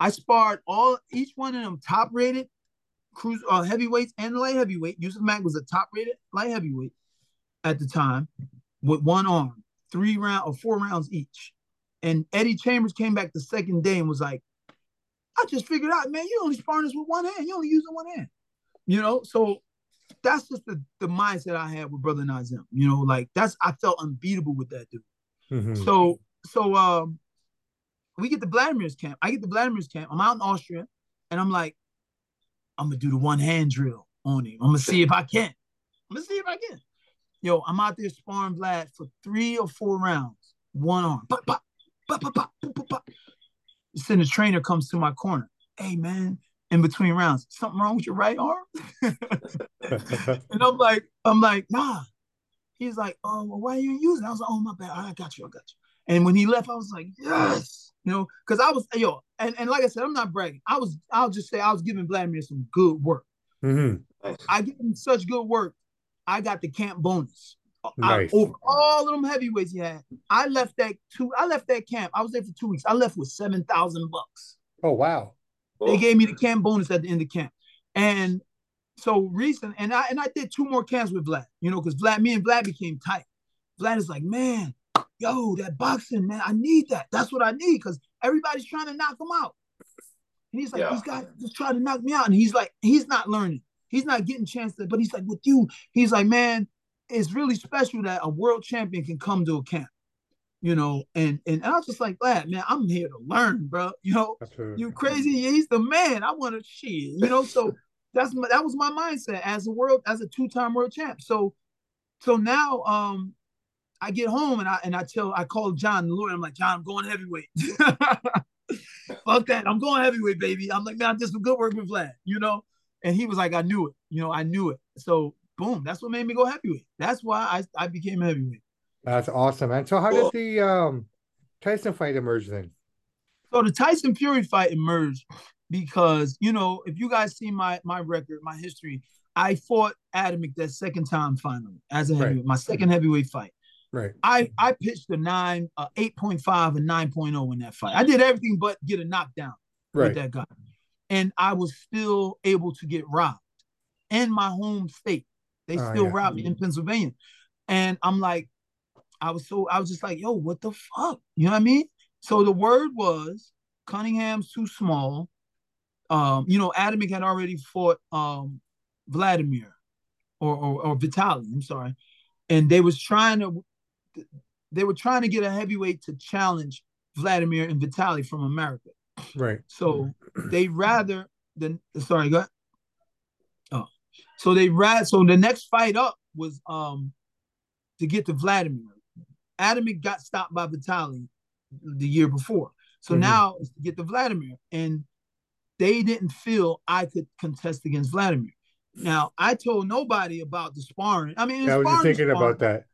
I sparred all each one of them top rated cruise uh, heavyweights and light heavyweight. Yusuf Mack was a top rated light heavyweight at the time with one arm, three round or four rounds each. And Eddie Chambers came back the second day and was like, I just figured out, man, you only sparring this with one hand. You only using one hand. You know, so that's just the, the mindset I had with Brother Nazim. You know, like that's I felt unbeatable with that dude. Mm-hmm. So so um we get the Vladimir's camp. I get the Vladimir's camp. I'm out in Austria, and I'm like, I'm gonna do the one hand drill on him. I'm gonna see if I can. I'm gonna see if I can. Yo, I'm out there sparring Vlad for three or four rounds, one arm. Pop, pop, pop, pop, pop, pop, pop. Then the trainer comes to my corner. Hey man, in between rounds, something wrong with your right arm? and I'm like, I'm like, nah. He's like, oh, well, why are you using? I was like, oh my bad. I got you, I got you. And when he left, I was like, yes you know, because I was yo, and, and like I said, I'm not bragging. I was, I'll just say I was giving Vladimir some good work. Mm-hmm. I give him such good work. I got the camp bonus. Nice. I, over all of them heavyweights he had. I left that two. I left that camp. I was there for two weeks. I left with seven thousand bucks. Oh wow! They gave me the camp bonus at the end of camp, and so recent. And I and I did two more camps with Vlad. You know, because Vlad, me and Vlad became tight. Vlad is like, man, yo, that boxing, man, I need that. That's what I need because everybody's trying to knock him out. And he's like, yeah. these guys just trying to knock me out. And he's like, he's not learning. He's not getting chance to, but he's like, with you, he's like, man, it's really special that a world champion can come to a camp. You know, and and I was just like, glad, man, I'm here to learn, bro. You know, you crazy. He's the man. I want to shit, you know. So that's my, that was my mindset as a world as a two time world champ. So so now um I get home and I and I tell I call John the lawyer. I'm like John, I'm going heavyweight. Fuck that, I'm going heavyweight, baby. I'm like man, I did some good work with Vlad, you know. And he was like, I knew it, you know, I knew it. So boom, that's what made me go heavyweight. That's why I I became heavyweight. That's awesome, man. So how cool. did the um Tyson fight emerge then? So the Tyson Fury fight emerged because you know if you guys see my my record, my history, I fought Adamek that second time finally as a heavyweight, right. my second heavyweight fight. Right. I I pitched a nine, a eight point five, and nine oh in that fight. I did everything but get a knockdown right. with that guy, and I was still able to get robbed in my home state. They oh, still yeah. robbed me in Pennsylvania, and I'm like, I was so I was just like, yo, what the fuck? You know what I mean? So the word was Cunningham's too small. Um, you know, Adamek had already fought um, Vladimir or, or, or Vitaly, I'm sorry. And they was trying to they were trying to get a heavyweight to challenge Vladimir and Vitaly from America. Right. So they rather than sorry, go ahead. Oh. So they rather so the next fight up was um to get to Vladimir. Adamek got stopped by Vitaly the year before. So mm-hmm. now it's to get to Vladimir. And they didn't feel I could contest against Vladimir. Now I told nobody about the sparring. I mean, I was just thinking about that.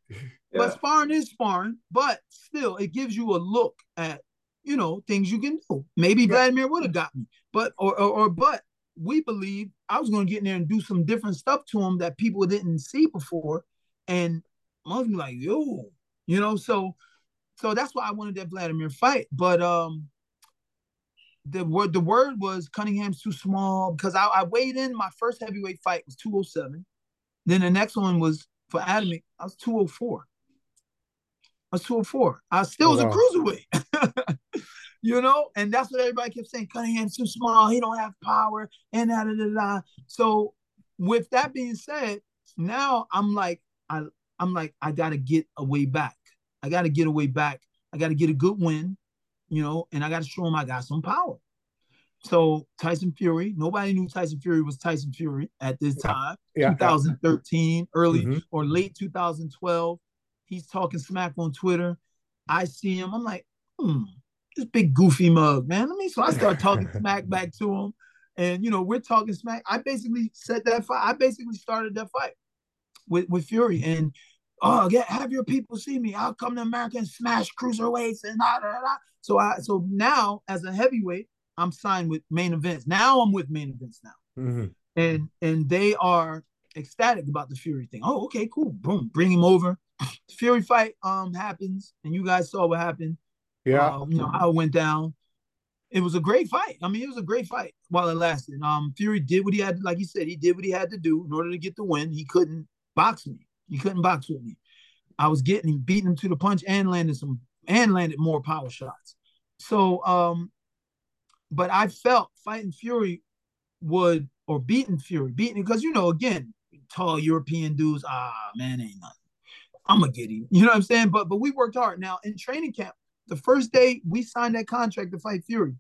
But sparring is sparring, but still, it gives you a look at you know things you can do. Maybe yeah. Vladimir would have got me, but or, or, or but we believe I was going to get in there and do some different stuff to him that people didn't see before, and I was like, yo, you know, so so that's why I wanted that Vladimir fight. But um the word the word was Cunningham's too small because I, I weighed in my first heavyweight fight was 207. Then the next one was for Adamek, I was 204. I was 204. I still was wow. a cruiserweight. you know, and that's what everybody kept saying. Cunningham's too small, he don't have power, and da da da da. So with that being said, now I'm like, I I'm like, I gotta get a way back. I got to get away back. I got to get a good win, you know, and I got to show him I got some power. So Tyson Fury, nobody knew Tyson Fury was Tyson Fury at this time, yeah. 2013, early mm-hmm. or late 2012. He's talking smack on Twitter. I see him. I'm like, hmm, this big goofy mug, man. Let me. So I start talking smack back to him, and you know we're talking smack. I basically set that fight. I basically started that fight with with Fury, and oh, get have your people see me. I'll come to America and smash cruiserweights and da, da, da. So I so now as a heavyweight, I'm signed with main events. Now I'm with main events now. Mm-hmm. And and they are ecstatic about the Fury thing. Oh, okay, cool. Boom, bring him over. Fury fight um happens, and you guys saw what happened. Yeah, um, you know how it went down. It was a great fight. I mean, it was a great fight while it lasted. Um, Fury did what he had, like he said, he did what he had to do in order to get the win. He couldn't box me. He couldn't box with me. I was getting him, beating him to the punch and landed some and landed more power shots. So um, but I felt fighting Fury would or beating Fury, beating because you know, again, tall European dudes, ah man, ain't nothing. I'm gonna get him. You know what I'm saying? But but we worked hard. Now in training camp, the first day we signed that contract to fight Fury,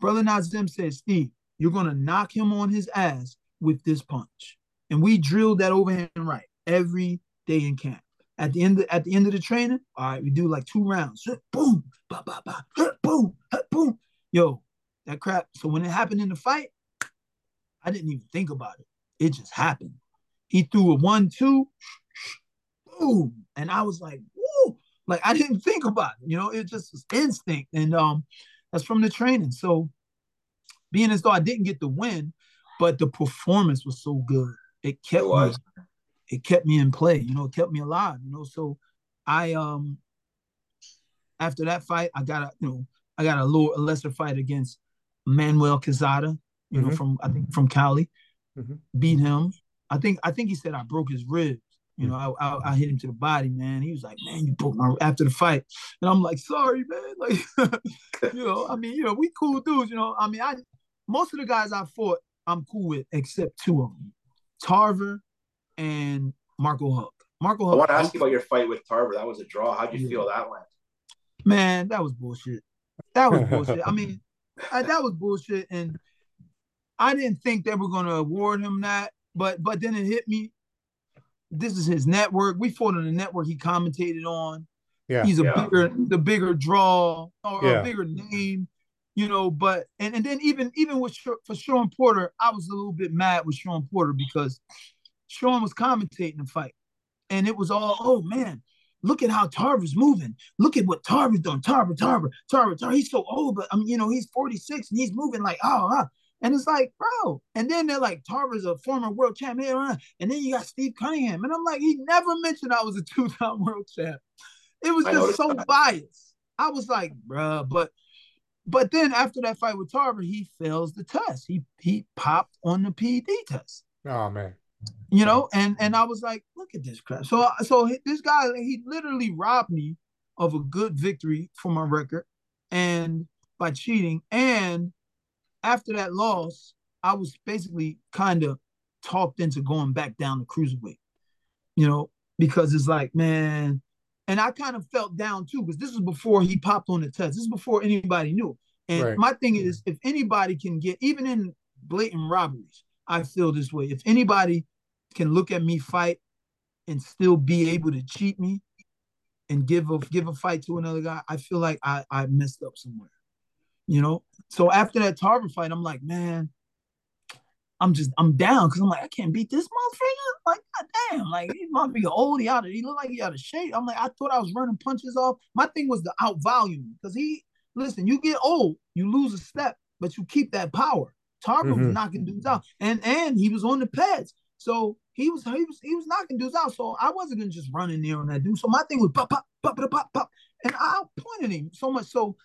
Brother Nazim said, Steve, you're gonna knock him on his ass with this punch. And we drilled that overhand right every day in camp. At the end of, at the end of the training, all right, we do like two rounds. Boom, ba, ba, ba, boom, boom. Yo, that crap. So when it happened in the fight, I didn't even think about it. It just happened. He threw a one, two, boom. And I was like, woo. Like I didn't think about it. You know, it just was instinct. And um, that's from the training. So being as though I didn't get the win, but the performance was so good. It kept it me it kept me in play, you know, it kept me alive, you know. So I um after that fight, I got a you know, I got a little a lesser fight against Manuel Quezada, you mm-hmm. know, from I think from Cali. Mm-hmm. Beat him. I think I think he said I broke his ribs. You know, I, I, I hit him to the body, man. He was like, "Man, you broke my." After the fight, and I'm like, "Sorry, man." Like, you know, I mean, you know, we cool dudes. You know, I mean, I most of the guys I fought, I'm cool with, except two of them, Tarver and Marco Huck. Marco Huck. I want to ask you about your fight with Tarver. That was a draw. How'd you yeah. feel that went? Man, that was bullshit. That was bullshit. I mean, I, that was bullshit. And I didn't think they were gonna award him that, but but then it hit me. This is his network. We fought on the network he commentated on. Yeah. He's a Yeah. bigger, the bigger draw or Yeah. a bigger name, you know. But and and then even even with for Shawn Porter, I was a little bit mad with Shawn Porter because Shawn was commentating the fight, and it was all, oh man, look at how Tarver's moving. Look at what Tarver's doing. Tarver, Tarver, Tarver, Tarver. He's so old, but I mean, you know, he's 46 and he's moving like, oh, ah. And it's like, bro. And then they're like, Tarver's a former world champion, uh, and then you got Steve Cunningham, and I'm like, he never mentioned I was a two-time world champ. It was just so that. biased. I was like, bruh, but but then after that fight with Tarver, he fails the test. He he popped on the PED test Oh man. you know and and i was like look at this crap so so this guy he literally robbed me of a good victory for my record and by cheating and after that loss i was basically kind of talked into going back down to cruiserweight you know because it's like man and i kind of felt down too because this was before he popped on the test this is before anybody knew and Right. my thing is if anybody can get even in blatant robberies i feel this way if anybody can look at me fight and still be able to cheat me and give a give a fight to another guy, I feel like I I messed up somewhere. You know? So after that Tarver fight, I'm like, man, I'm just I'm down because I'm like, I can't beat this motherfucker. Like, god damn, like he might be old, he out of he look like he out of shape. I'm like, I thought I was running punches off. My thing was to out volume because he listen, you get old, you lose a step, but you keep that power. Tarver was Mhm. knocking dudes out, and and he was on the pads. So he was he was he was knocking dudes out. So I wasn't gonna just run in there on that dude. So my thing was pop pop pop pop pop pop, and I pointed him so much. So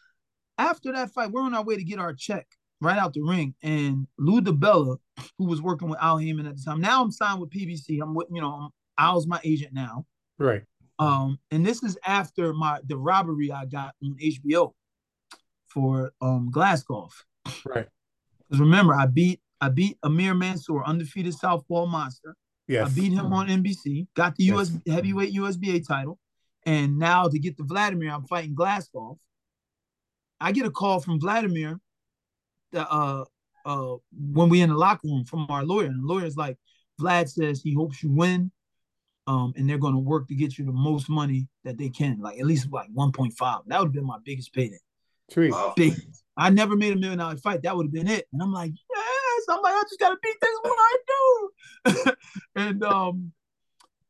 after that fight, we're on our way to get our check right out the ring, and Lou DiBella, who was working with Al Haymon at the time, now I'm signed with PBC. I'm with you know Al's my agent now. Right. Um, and this is after my the robbery I got on HBO for um Glazkov. Right. Because remember, I beat I beat Amir Mansour, undefeated Southpaw monster. Yes. I beat him on NBC, got the US Yes. heavyweight USBA title, and now to get to Vladimir, I'm fighting Glazkov. I get a call from Vladimir that uh uh when we in the locker room from our lawyer, and the lawyer's like, Vlad says he hopes you win, um, and they're gonna work to get you the most money that they can, like at least like 1.5. That would have been my biggest payday Sweet. Wow. big. I never made a million dollar fight. That would have been it. And I'm like, yes. I'm like, I just gotta beat this what I do. and um,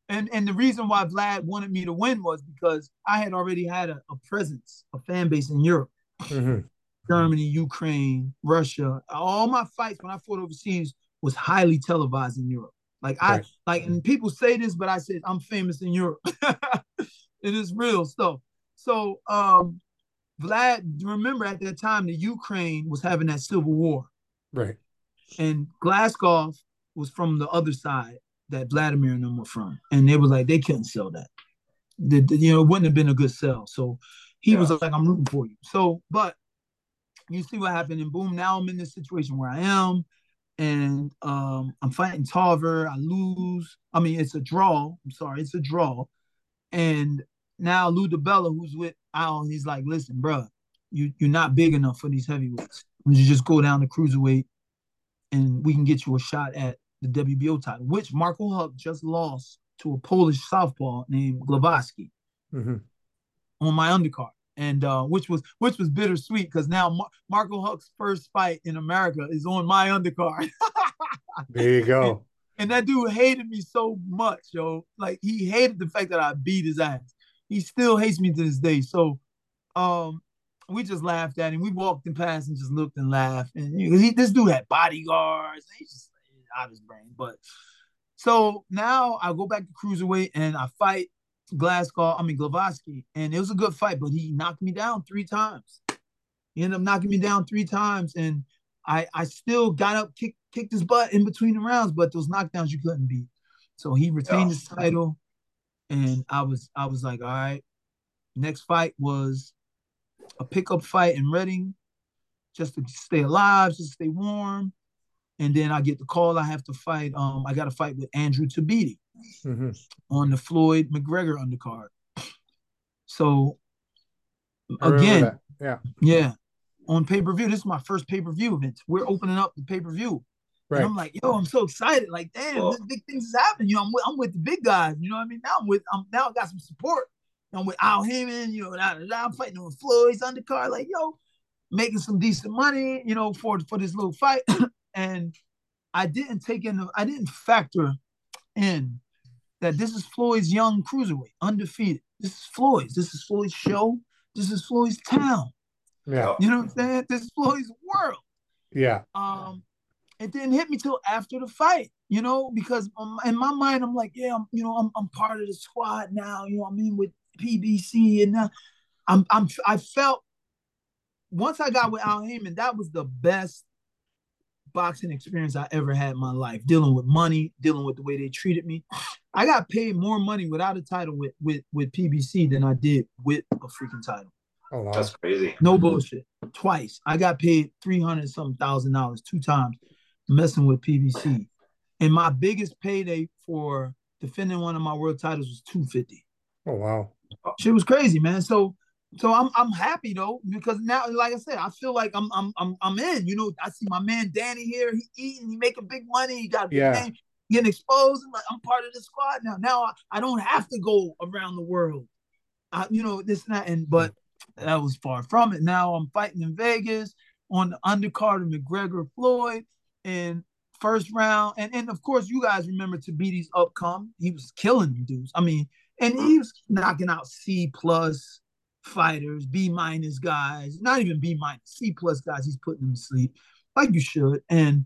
and and the reason why Vlad wanted me to win was because I had already had a, a presence, a fan base in Europe, Mhm. Germany, Ukraine, Russia. All my fights when I fought overseas was highly televised in Europe. Like I Right. like, and people say this, but I said I'm famous in Europe. it is real stuff. So um Vlad, remember at that time the Ukraine was having that civil war, Right. and Glazkov was from the other side that Vladimir and them were from, and they was like they couldn't sell that. The, the- you know, it wouldn't have been a good sell. So he was like, "I'm rooting for you." So, but you see what happened, and boom, now I'm in this situation where I am, and um, I'm fighting Tarver. I lose. I mean, it's a draw. I'm sorry, it's a draw, and now Lou DiBella, who's with Al, he's like, listen, bro, you you're not big enough for these heavyweights. You just go down to cruiserweight, and we can get you a shot at the WBO title, which Marco Huck just lost to a Polish southpaw named Glowacki Mhm. On my undercard, and uh, which was which was bittersweet because now Mar- Marco Huck's first fight in America is on my undercard. There you go. And that dude hated me so much, yo. Like he hated the fact that I beat his ass. He still hates me to this day. So um we just laughed at him. We walked in past and just looked and laughed. And he, this dude had bodyguards. He's just out of his brain. But so now I go back to cruiserweight and I fight Glazkov, I mean Glowacki. And it was a good fight, but he knocked me down three times. He ended up knocking me down three times. And I I still got up, kicked kicked his butt in between the rounds, but those knockdowns you couldn't beat. So he retained Yeah. his title, and I was I was like, all right. Next fight was a pickup fight in Reading, just to stay alive, just to stay warm. And then I get the call I have to fight. Um, I got to fight with Andrew Tabiti Mhm. on the Floyd McGregor undercard. So I remember again. Yeah. yeah, on pay per view. This is my first pay per view event. We're opening up the pay per view. Right. And I'm like, yo, I'm so excited. Like, damn, well, big things is happening. You know, I'm with, I'm with the big guys. You know what I mean? Now I'm with, I'm now I got some support. I'm with Al Haymon. You know, I'm fighting with Floyd's undercard. Like, yo, making some decent money. You know, for for this little fight. and I didn't take in, I didn't factor in that this is Floyd's young cruiserweight, undefeated. This is Floyd's. This is Floyd's show. This is Floyd's town. Yeah. You know what I'm saying? This is Floyd's world. Yeah. Um, it didn't hit me till after the fight, you know, because um, in my mind, I'm like, yeah, I'm, you know, I'm, I'm part of the squad now. You know, I'm in with PBC, and now I'm, I'm, I felt once I got with Al Haymon, that was the best boxing experience I ever had in my life. Dealing with money, dealing with the way they treated me. I got paid more money without a title with with with PBC than I did with a freaking title. Oh, wow. That's crazy. No bullshit. Twice. I got paid 300 some thousand dollars two times messing with PBC. And my biggest payday for defending one of my world titles was 250. Oh wow. Shit was crazy, man. So so I'm I'm happy though, because now, like I said, I feel like I'm I'm I'm I'm in. You know, I see my man Danny here, he eating, he making big money, he got yeah. Name, getting exposed. I'm like, I'm part of the squad now. Now I, I don't have to go around the world. I, you know, this and that, and but that was far from it. Now I'm fighting in Vegas on the undercard of McGregor Floyd in first round. And, and of course, you guys remember Tabiti's upcome. He was killing dudes. I mean, and he was knocking out C plus fighters, B minus guys, not even B minus, C plus guys. He's putting them to sleep like you should. And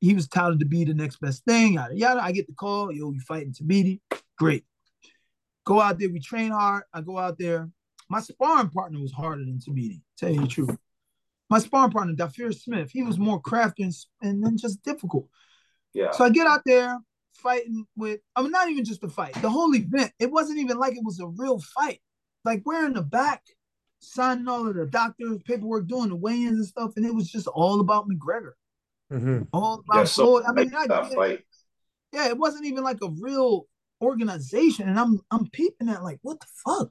he was touted to be the next best thing. Yada yada. I get the call, yo, you fighting Tabiti. Great. Go out there, we train hard. I go out there. My sparring partner was harder than Tabiti, tell you the truth. My sparring partner, Dhafir Smith, he was more crafty and, and then just difficult. Yeah. So I get out there fighting with, I mean, not even just a fight, the whole event. It wasn't even like it was a real fight. Like we're in the back, signing all of the doctor's paperwork, doing the weigh-ins and stuff, and it was just all about McGregor. Mm-hmm. All about yeah, so I mean, I fight. Yeah, it wasn't even like a real organization, and I'm I'm peeping at like, what the fuck?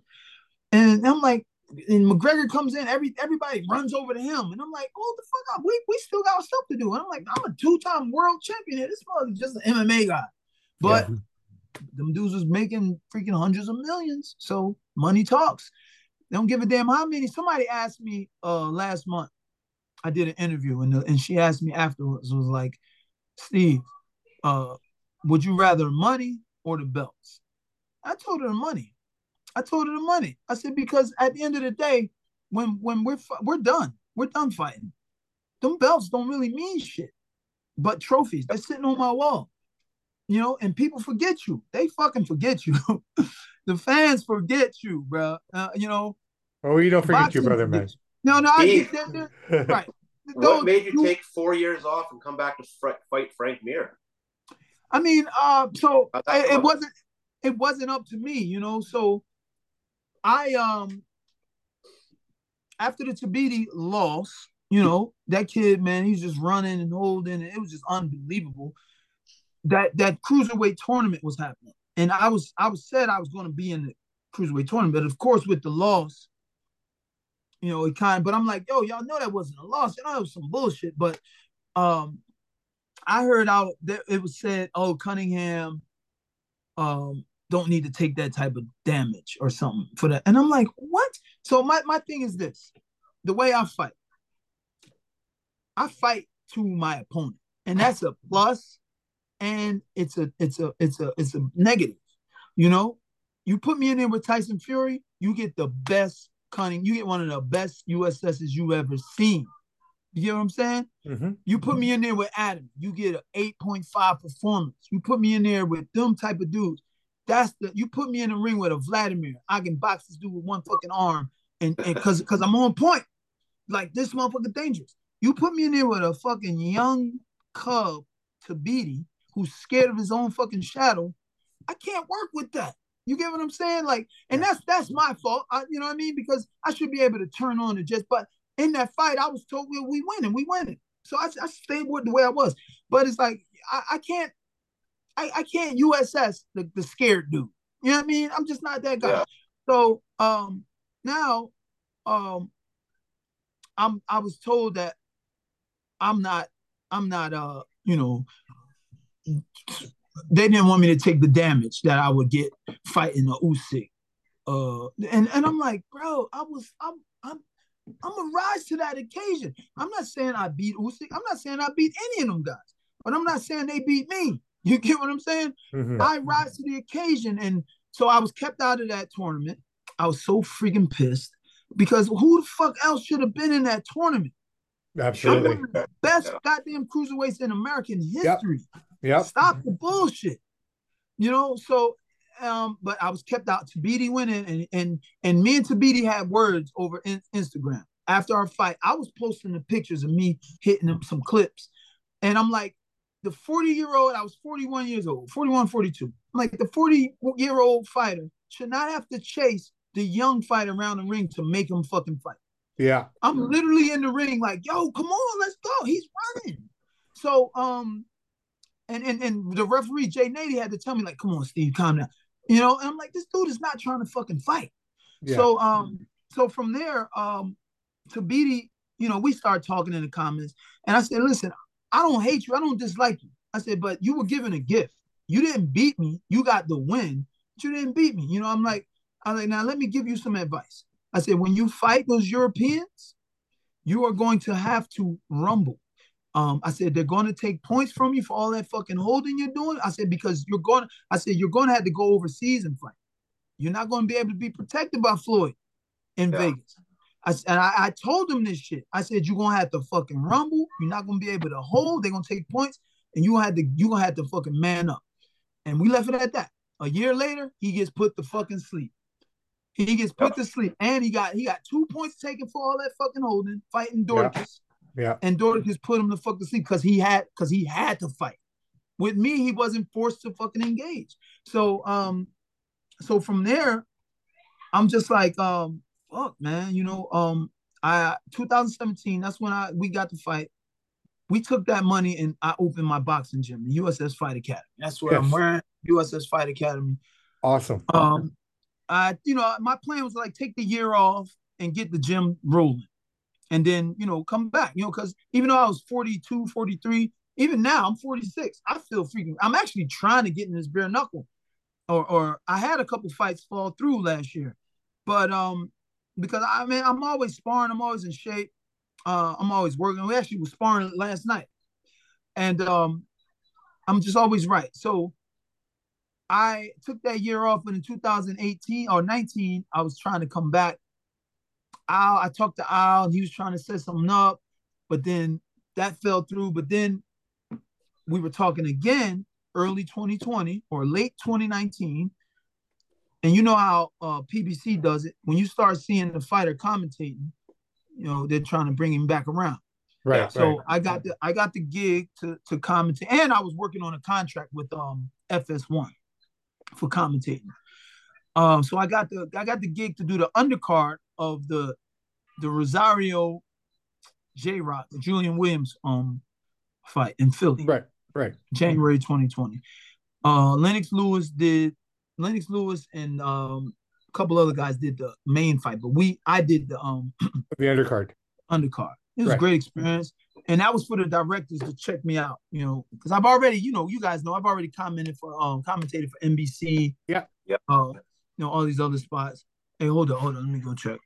And I'm like, and McGregor comes in, every everybody runs over to him, and I'm like, oh the fuck up, we we still got stuff to do. And I'm like, I'm a two time world champion here. This is just an MMA guy, but yeah. Them dudes was making freaking hundreds of millions, so money talks. They don't give a damn how many. Somebody asked me uh last month. I did an interview, and the, and she asked me afterwards was like, Steve, uh, would you rather money or the belts? I told her the money. I told her the money. I said because at the end of the day, when when we're we're done, we're done fighting. Them belts don't really mean shit, but trophies. They're sitting on my wall, you know. And people forget you. They fucking forget you. the fans forget you, bro. Uh, you know. Oh, we don't forget you, brother, man. No, no, I, they're, they're, right. what made you, you, take four years off and come back to fr- fight Frank Mir? I mean, uh, so it, it wasn't it wasn't up to me, you know. So I um after the Tabiti loss, you know, that kid, man, he's just running and holding, and it was just unbelievable. That that cruiserweight tournament was happening. And I was I was said I was going to be in the cruiserweight tournament, but of course with the loss, you know, it kind of, but I'm like, yo, y'all know that wasn't a loss. You know, it was some bullshit. But um I heard out that it was said, oh, Cunningham um don't need to take that type of damage or something for that. And I'm like, what? So my, my thing is this the way I fight, I fight to my opponent. And that's a plus and it's a it's a it's a it's a negative. You know, you put me in there with Tyson Fury, you get the best cunning, you get one of the best USSs you ever seen. You get what I'm saying? Mm-hmm. You put me in there with Adam, you get an 8.5 performance. You put me in there with them type of dudes. That's the you put me in the ring with a Vladimir. I can box this dude with one fucking arm, and and because because I'm on point. Like this motherfucker dangerous. You put me in there with a fucking young cub Tabiti who's scared of his own fucking shadow. I can't work with that. You get what I'm saying? Like, and that's that's my fault. I, you know what I mean? Because I should be able to turn on it just. But in that fight, I was told we we winning, we winning. So I, I stayed with the way I was. But it's like I, I can't I, I can't USS the, the scared dude. You know what I mean? I'm just not that guy. Yeah. So um now um I'm I was told that I'm not I'm not uh you know, they didn't want me to take the damage that I would get fighting the Usyk. Uh, and and I'm like, bro, I was I'm I'm I'm gonna rise to that occasion. I'm not saying I beat Usyk. I'm not saying I beat any of them guys, but I'm not saying they beat me. You get what I'm saying? Mm-hmm. I rise to the occasion, and so I was kept out of that tournament. I was so freaking pissed because who the fuck else should have been in that tournament? Absolutely. best goddamn cruiserweights in American history. Yeah. Stop the bullshit. You know, so um, but I was kept out. Tabiti went in and and and me and Tabiti had words over in, Instagram. After our fight, I was posting the pictures of me hitting him some clips. And I'm like, the 40 year old, I was 41 years old, 41, 42. I'm like, the 40 year old fighter should not have to chase the young fighter around the ring to make him fucking fight. Yeah. I'm literally in the ring, like, yo, come on, let's go. He's running. So, um, and and and the referee Jay Nady had to tell me, like, come on, Steve, calm down. You know, and I'm like, this dude is not trying to fucking fight. Yeah. So, um, so from there, um, Tabiti, you know, we start talking in the comments, and I said, listen, I don't hate you, I don't dislike you. I said, but you were given a gift. You didn't beat me. You got the win, but you didn't beat me. You know, I'm like, I'm like, now let me give you some advice. I said, when you fight those Europeans, you are going to have to rumble. Um, I said they're going to take points from you for all that fucking holding you're doing. I said because you're going. I said you're going to have to go overseas and fight. You're not going to be able to be protected by Floyd in yeah. Vegas. I, and I, I told him this shit. I said you're gonna have to fucking rumble. You're not gonna be able to hold. They're gonna take points, and you had to have to you gonna have to fucking man up. And we left it at that. A year later, he gets put to fucking sleep. He gets put to sleep, and he got he got two points taken for all that fucking holding, fighting Dorticos. Yeah. And And just put him to fuck to sleep because he had because he had to fight. With me, he wasn't forced to fucking engage. So um, so from there, I'm just like um, fuck, man. You know, um, I 2017. That's when I we got to fight. We took that money and I opened my boxing gym, the USS Fight Academy. That's where yes. I'm wearing USS Fight Academy. Awesome. Um, I, you know, my plan was like take the year off and get the gym rolling and then, you know, come back, you know, because even though I was 42, 43, even now I'm 46, I feel freaking, I'm actually trying to get in this bare knuckle. Or, or I had a couple fights fall through last year, but um, because I mean I'm always sparring, I'm always in shape, uh, I'm always working. We actually was sparring last night, and um, I'm just always right. So I took that year off, and in 2018 or 19, I was trying to come back. Al, I talked to Al, and he was trying to set something up, but then that fell through. But then we were talking again early 2020 or late 2019. And you know how uh, PBC does it. When you start seeing the fighter commentating, you know they're trying to bring him back around. Right. So right. I got the I got the gig to to commentate, and I was working on a contract with um FS1 for commentating. Um, so I got the I got the gig to do the undercard of the the Rosario J Rock, the Julian Williams um fight in Philly. Right, right. January 2020. Uh Lennox Lewis did Lennox Lewis and um a couple other guys did the main fight, but we I did the um the undercard. Undercard. It was right. a great experience and that was for the directors to check me out, you know, because I've already, you know, you guys know I've already commented for um commentated for NBC. Yeah, yeah. Uh, you know, all these other spots. Hey, hold on, hold on, let me go check.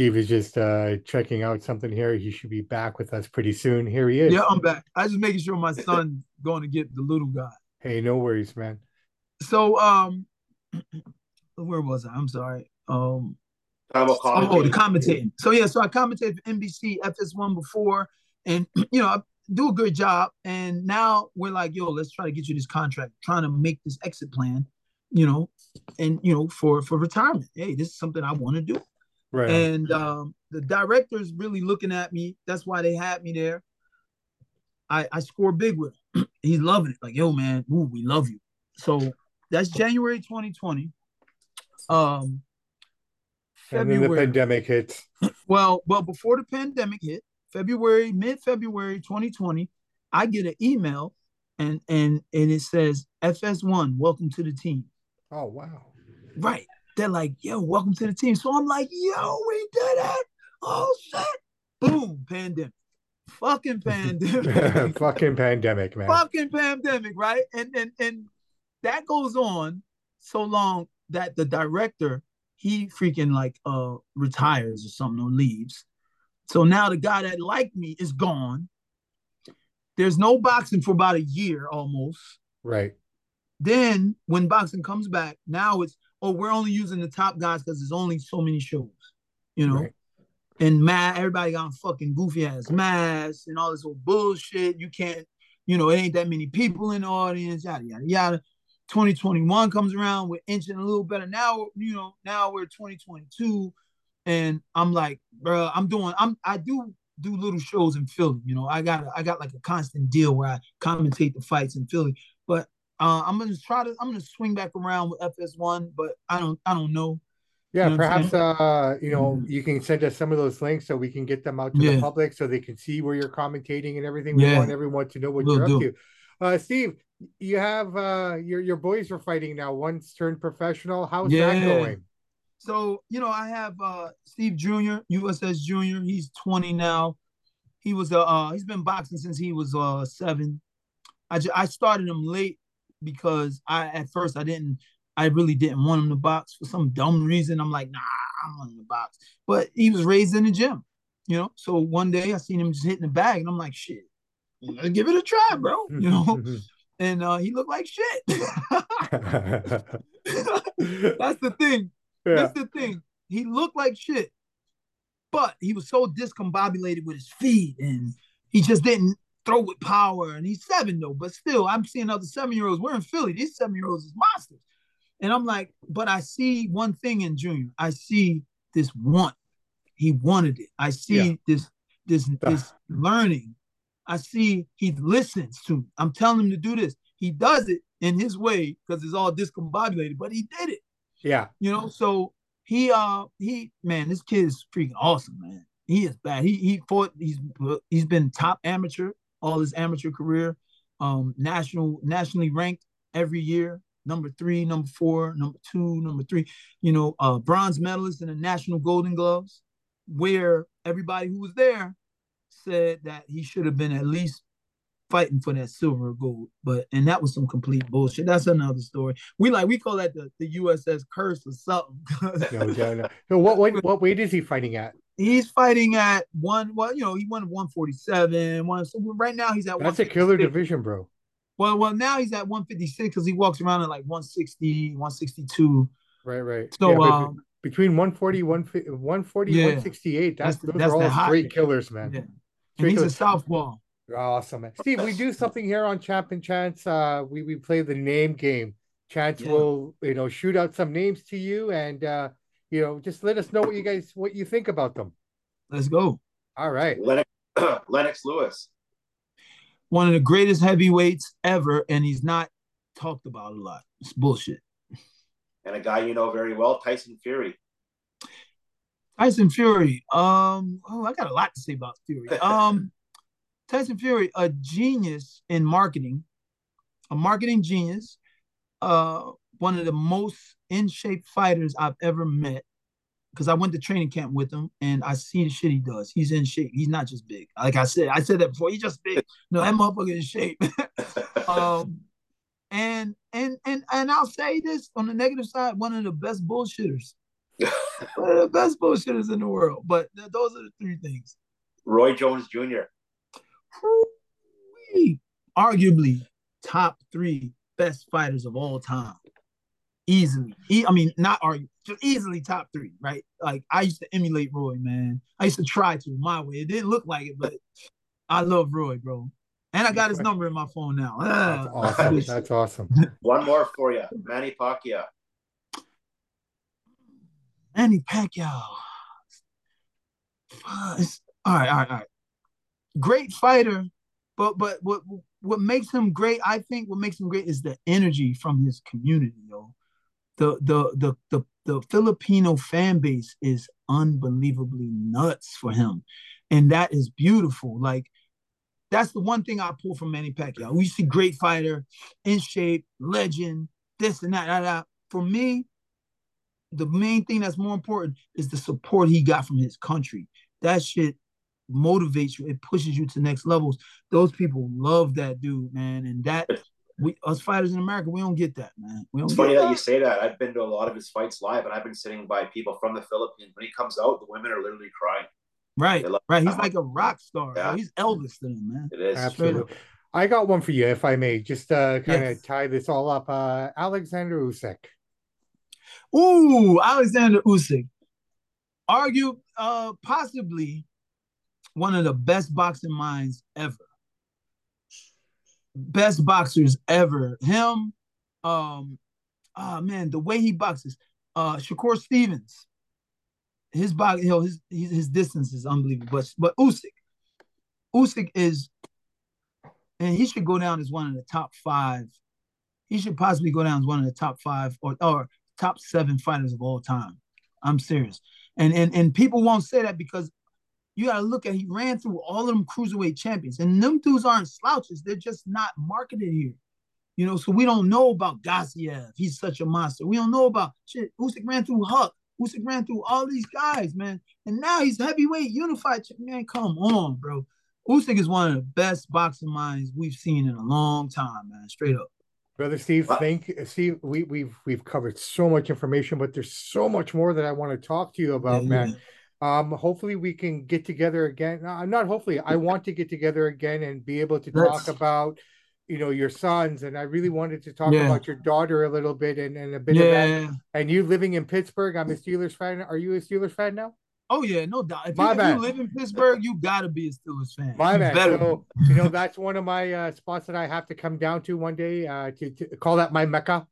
Steve is just uh checking out something here. He should be back with us pretty soon. Here he is. Yeah, I'm back. I just making sure my son's going to get the little guy. Hey, no worries, man. So um where was I? I'm sorry. Um, oh, the commentating. So yeah, so I commentated for NBC FS1 before, and you know, I do a good job. And now we're like, yo, let's try to get you this contract, trying to make this exit plan, you know, and you know, for for retirement. Hey, this is something I want to do. Right. And um, the director's really looking at me. That's why they had me there. I I score big with him. He's loving it. Like, yo, man, ooh, we love you. So that's January 2020 um February. And then the pandemic hit. Well, well, before the pandemic hit, February, mid-February 2020, I get an email and and and it says FS1, welcome to the team. Oh wow. Right. They're like, yo, welcome to the team. So I'm like, yo, we did it. Oh shit. Boom, pandemic. Fucking pandemic. Fucking pandemic, man. Fucking pandemic, right? And and and that goes on so long that the director he freaking like uh retires or something or leaves. So now the guy that liked me is gone. There's no boxing for about a year almost. Right. Then when boxing comes back, now it's oh we're only using the top guys because there's only so many shows, you know. Right. And mad, everybody got fucking goofy ass masks and all this old bullshit. You can't, you know, it ain't that many people in the audience, yada yada yada. 2021 comes around, we're inching a little better. Now, you know, now we're 2022, and I'm like, bro, I'm doing, I'm, I do do little shows in Philly. You know, I got, I got like a constant deal where I commentate the fights in Philly. But uh, I'm gonna try to, I'm gonna swing back around with FS1, but I don't, I don't know. Yeah, you know perhaps uh, you know, mm-hmm. you can send us some of those links so we can get them out to yeah. the public so they can see where you're commentating and everything. We yeah. want everyone to know what we'll you're do. up to. Uh, Steve, you have uh your your boys are fighting now. One's turned professional. How's yeah. that going? So you know, I have uh Steve Jr. USS Jr. He's 20 now. He was uh, uh he's been boxing since he was uh seven. I just, I started him late because I at first I didn't I really didn't want him to box for some dumb reason. I'm like, nah, I want him to box. But he was raised in the gym, you know. So one day I seen him just hitting the bag, and I'm like, shit, give it a try, bro. You know and uh, he looked like shit. That's the thing. Yeah. That's the thing. He looked like shit, but he was so discombobulated with his feet, and he just didn't throw with power. And he's seven though, but still, I'm seeing other seven year olds. We're in Philly. These seven year olds is monsters, and I'm like, but I see one thing in Junior. I see this want. He wanted it. I see yeah. this this this learning I see he listens to me. I'm telling him to do this. He does it in his way because it's all discombobulated, but he did it. Yeah. You know, so he uh he man, this kid is freaking awesome, man. He is bad. He he fought, he's he's been top amateur all his amateur career, um, national nationally ranked every year, number three, number four, number two, number three, you know, uh bronze medalist in the national golden gloves, where everybody who was there said that he should have been at least fighting for that silver or gold. But and that was some complete bullshit. That's another story. We like we call that the, the USS curse or something. no, no, no. So what what what weight is he fighting at? He's fighting at one. Well, you know, he won 147. One. So right now he's at. That's a killer division, bro. Well, well, now he's at 156 because he walks around at like 160, 162. Right, right. So yeah, um, between 140, 140, yeah, 168, that's, that's those that's are all straight killers, man. Yeah. He's a southpaw. Awesome, man. Steve, we do something here on Samp and Chance. Uh, we we play the name game. Chance yeah. will, you know, shoot out some names to you, and uh, you know, just let us know what you guys what you think about them. Let's go. All right, Lennox, Lennox Lewis, one of the greatest heavyweights ever, and he's not talked about a lot. It's bullshit. And a guy you know very well, Tyson Fury. Tyson Fury. Um, oh, I got a lot to say about Fury. Um, Tyson Fury, a genius in marketing, a marketing genius, uh, one of the most in shape fighters I've ever met. Because I went to training camp with him and I see the shit he does. He's in shape. He's not just big. Like I said, I said that before. He's just big. No, that motherfucker in shape. um, and and and and I'll say this on the negative side, one of the best bullshitters the best bullshitters in the world. But th- those are the three things. Roy Jones Jr. Arguably top three best fighters of all time. Easily. E- I mean, not argue, just easily top three, right? Like I used to emulate Roy, man. I used to try to my way. It didn't look like it, but I love Roy, bro. And I got his number in my phone now. That's ah. awesome. That's awesome. One more for you, Manny Pacquiao. Manny Pacquiao. all right, all right, all right. Great fighter, but but what what makes him great, I think what makes him great is the energy from his community, yo. The the the the the Filipino fan base is unbelievably nuts for him. And that is beautiful. Like that's the one thing I pull from Manny Pacquiao. We see great fighter, in shape, legend, this and that, that, that. For me, the main thing that's more important is the support he got from his country. That shit motivates you. It pushes you to next levels. Those people love that dude, man, and that we us fighters in America, we don't get that, man. We don't it's funny that, that you say that. I've been to a lot of his fights live, and I've been sitting by people from the Philippines. When he comes out, the women are literally crying. Right, right. He's like a rock star. Yeah. He's Elvis to them, man. It is absolutely. I got one for you, if I may, just uh, kind of yes. tie this all up. Uh, Alexander Usyk. Ooh, Alexander Usyk. Argue, uh, possibly one of the best boxing minds ever. Best boxers ever. Him, um, oh man, the way he boxes. Uh, Shakur Stevens. His box, you know, his his distance is unbelievable. But but Usyk, Usyk is, and he should go down as one of the top five. He should possibly go down as one of the top five or or top seven fighters of all time. I'm serious. And and and people won't say that because you got to look at he ran through all of them cruiserweight champions, and them dudes aren't slouches. They're just not marketed here. You know, so we don't know about Gassiev. He's such a monster. We don't know about shit. Usyk ran through Huck. Usyk ran through all these guys, man. And now he's heavyweight unified. Man, come on, bro. Usyk is one of the best boxing minds we've seen in a long time, man. Straight up. Brother Steve, thank Steve. We, we've we've covered so much information, but there's so much more that I want to talk to you about, yeah, man. Yeah. Um, hopefully we can get together again. Uh, not hopefully, I want to get together again and be able to talk about, you know, your sons. And I really wanted to talk yeah. about your daughter a little bit and, and a bit yeah. of that. And you living in Pittsburgh, I'm a Steelers fan. Are you a Steelers fan now? Oh yeah, no doubt. If, my you, if you live in Pittsburgh, you gotta be a Steelers fan. My man. So, you know, that's one of my uh, spots that I have to come down to one day uh, to, to call that my mecca.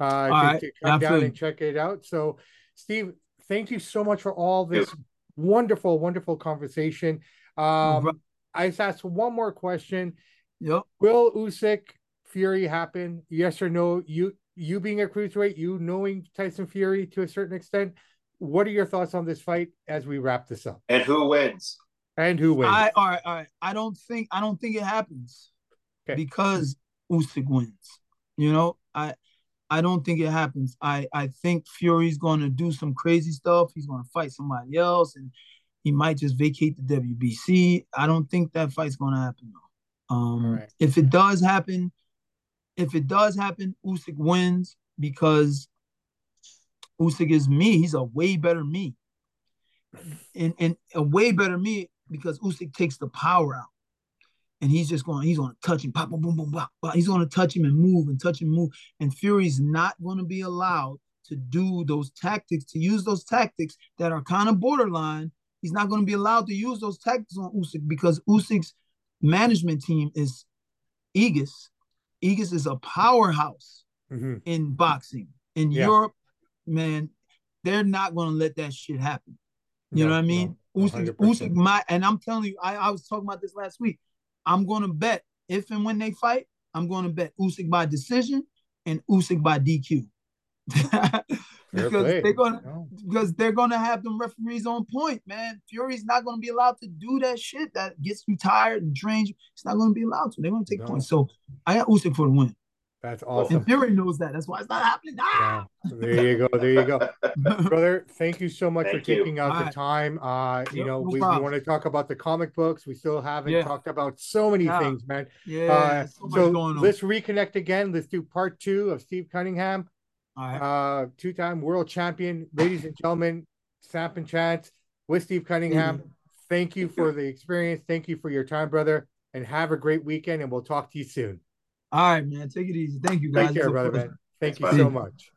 Uh, to, right. to come down and check it out. So, Steve, thank you so much for all this wonderful, wonderful conversation. Um, I just asked one more question. Yep. Will Usyk Fury happen? Yes or no? You you being a cruiserweight, you knowing Tyson Fury to a certain extent. What are your thoughts on this fight as we wrap this up? And who wins? And who wins? I all right, all right. I don't think I don't think it happens okay. because Usyk wins. You know, I I don't think it happens. I I think Fury's going to do some crazy stuff. He's going to fight somebody else, and he might just vacate the WBC. I don't think that fight's going to happen though. Um, right. If it does happen, if it does happen, Usyk wins because Usyk is me. He's a way better me, and and a way better me because Usyk takes the power out and he's just going, he's going to touch him, pop, boom, boom, boom, boom. He's going to touch him and move and touch and move. And Fury's not going to be allowed to do those tactics, to use those tactics that are kind of borderline. He's not going to be allowed to use those tactics on Usyk because Usyk's management team is Egis. Egis is a powerhouse mm-hmm. in boxing. In yeah. Europe, man, they're not going to let that shit happen. You no, know what I mean? No, Usyk, Usyk might, and I'm telling you, I, I was talking about this last week. I'm going to bet if and when they fight, I'm going to bet Usyk by decision and Usyk by DQ. because they're gonna no. because they're gonna have them referees on point, man. Fury's not gonna be allowed to do that shit that gets you tired and drains you. It's not gonna be allowed to. They're gonna take no. points. So I got Usyk for the win. That's awesome. And Fury knows that. That's why it's not happening. Ah! Yeah. There you go. There you go. Brother, thank you so much thank for taking you. out All the right. time. Uh, you know, no we, we, want to talk about the comic books. We still haven't yeah. talked about so many yeah. things, man. Yeah. Uh, so, so let's reconnect again. Let's do part two of Steve Cunningham. All right. Uh, two-time world champion, ladies and gentlemen, Samp and Chance with Steve Cunningham. Mm-hmm. Thank you for the experience. Thank you for your time, brother. And have a great weekend, and we'll talk to you soon. All right, man. Take it easy. Thank you, guys. Take care, brother, man. Thank you so much.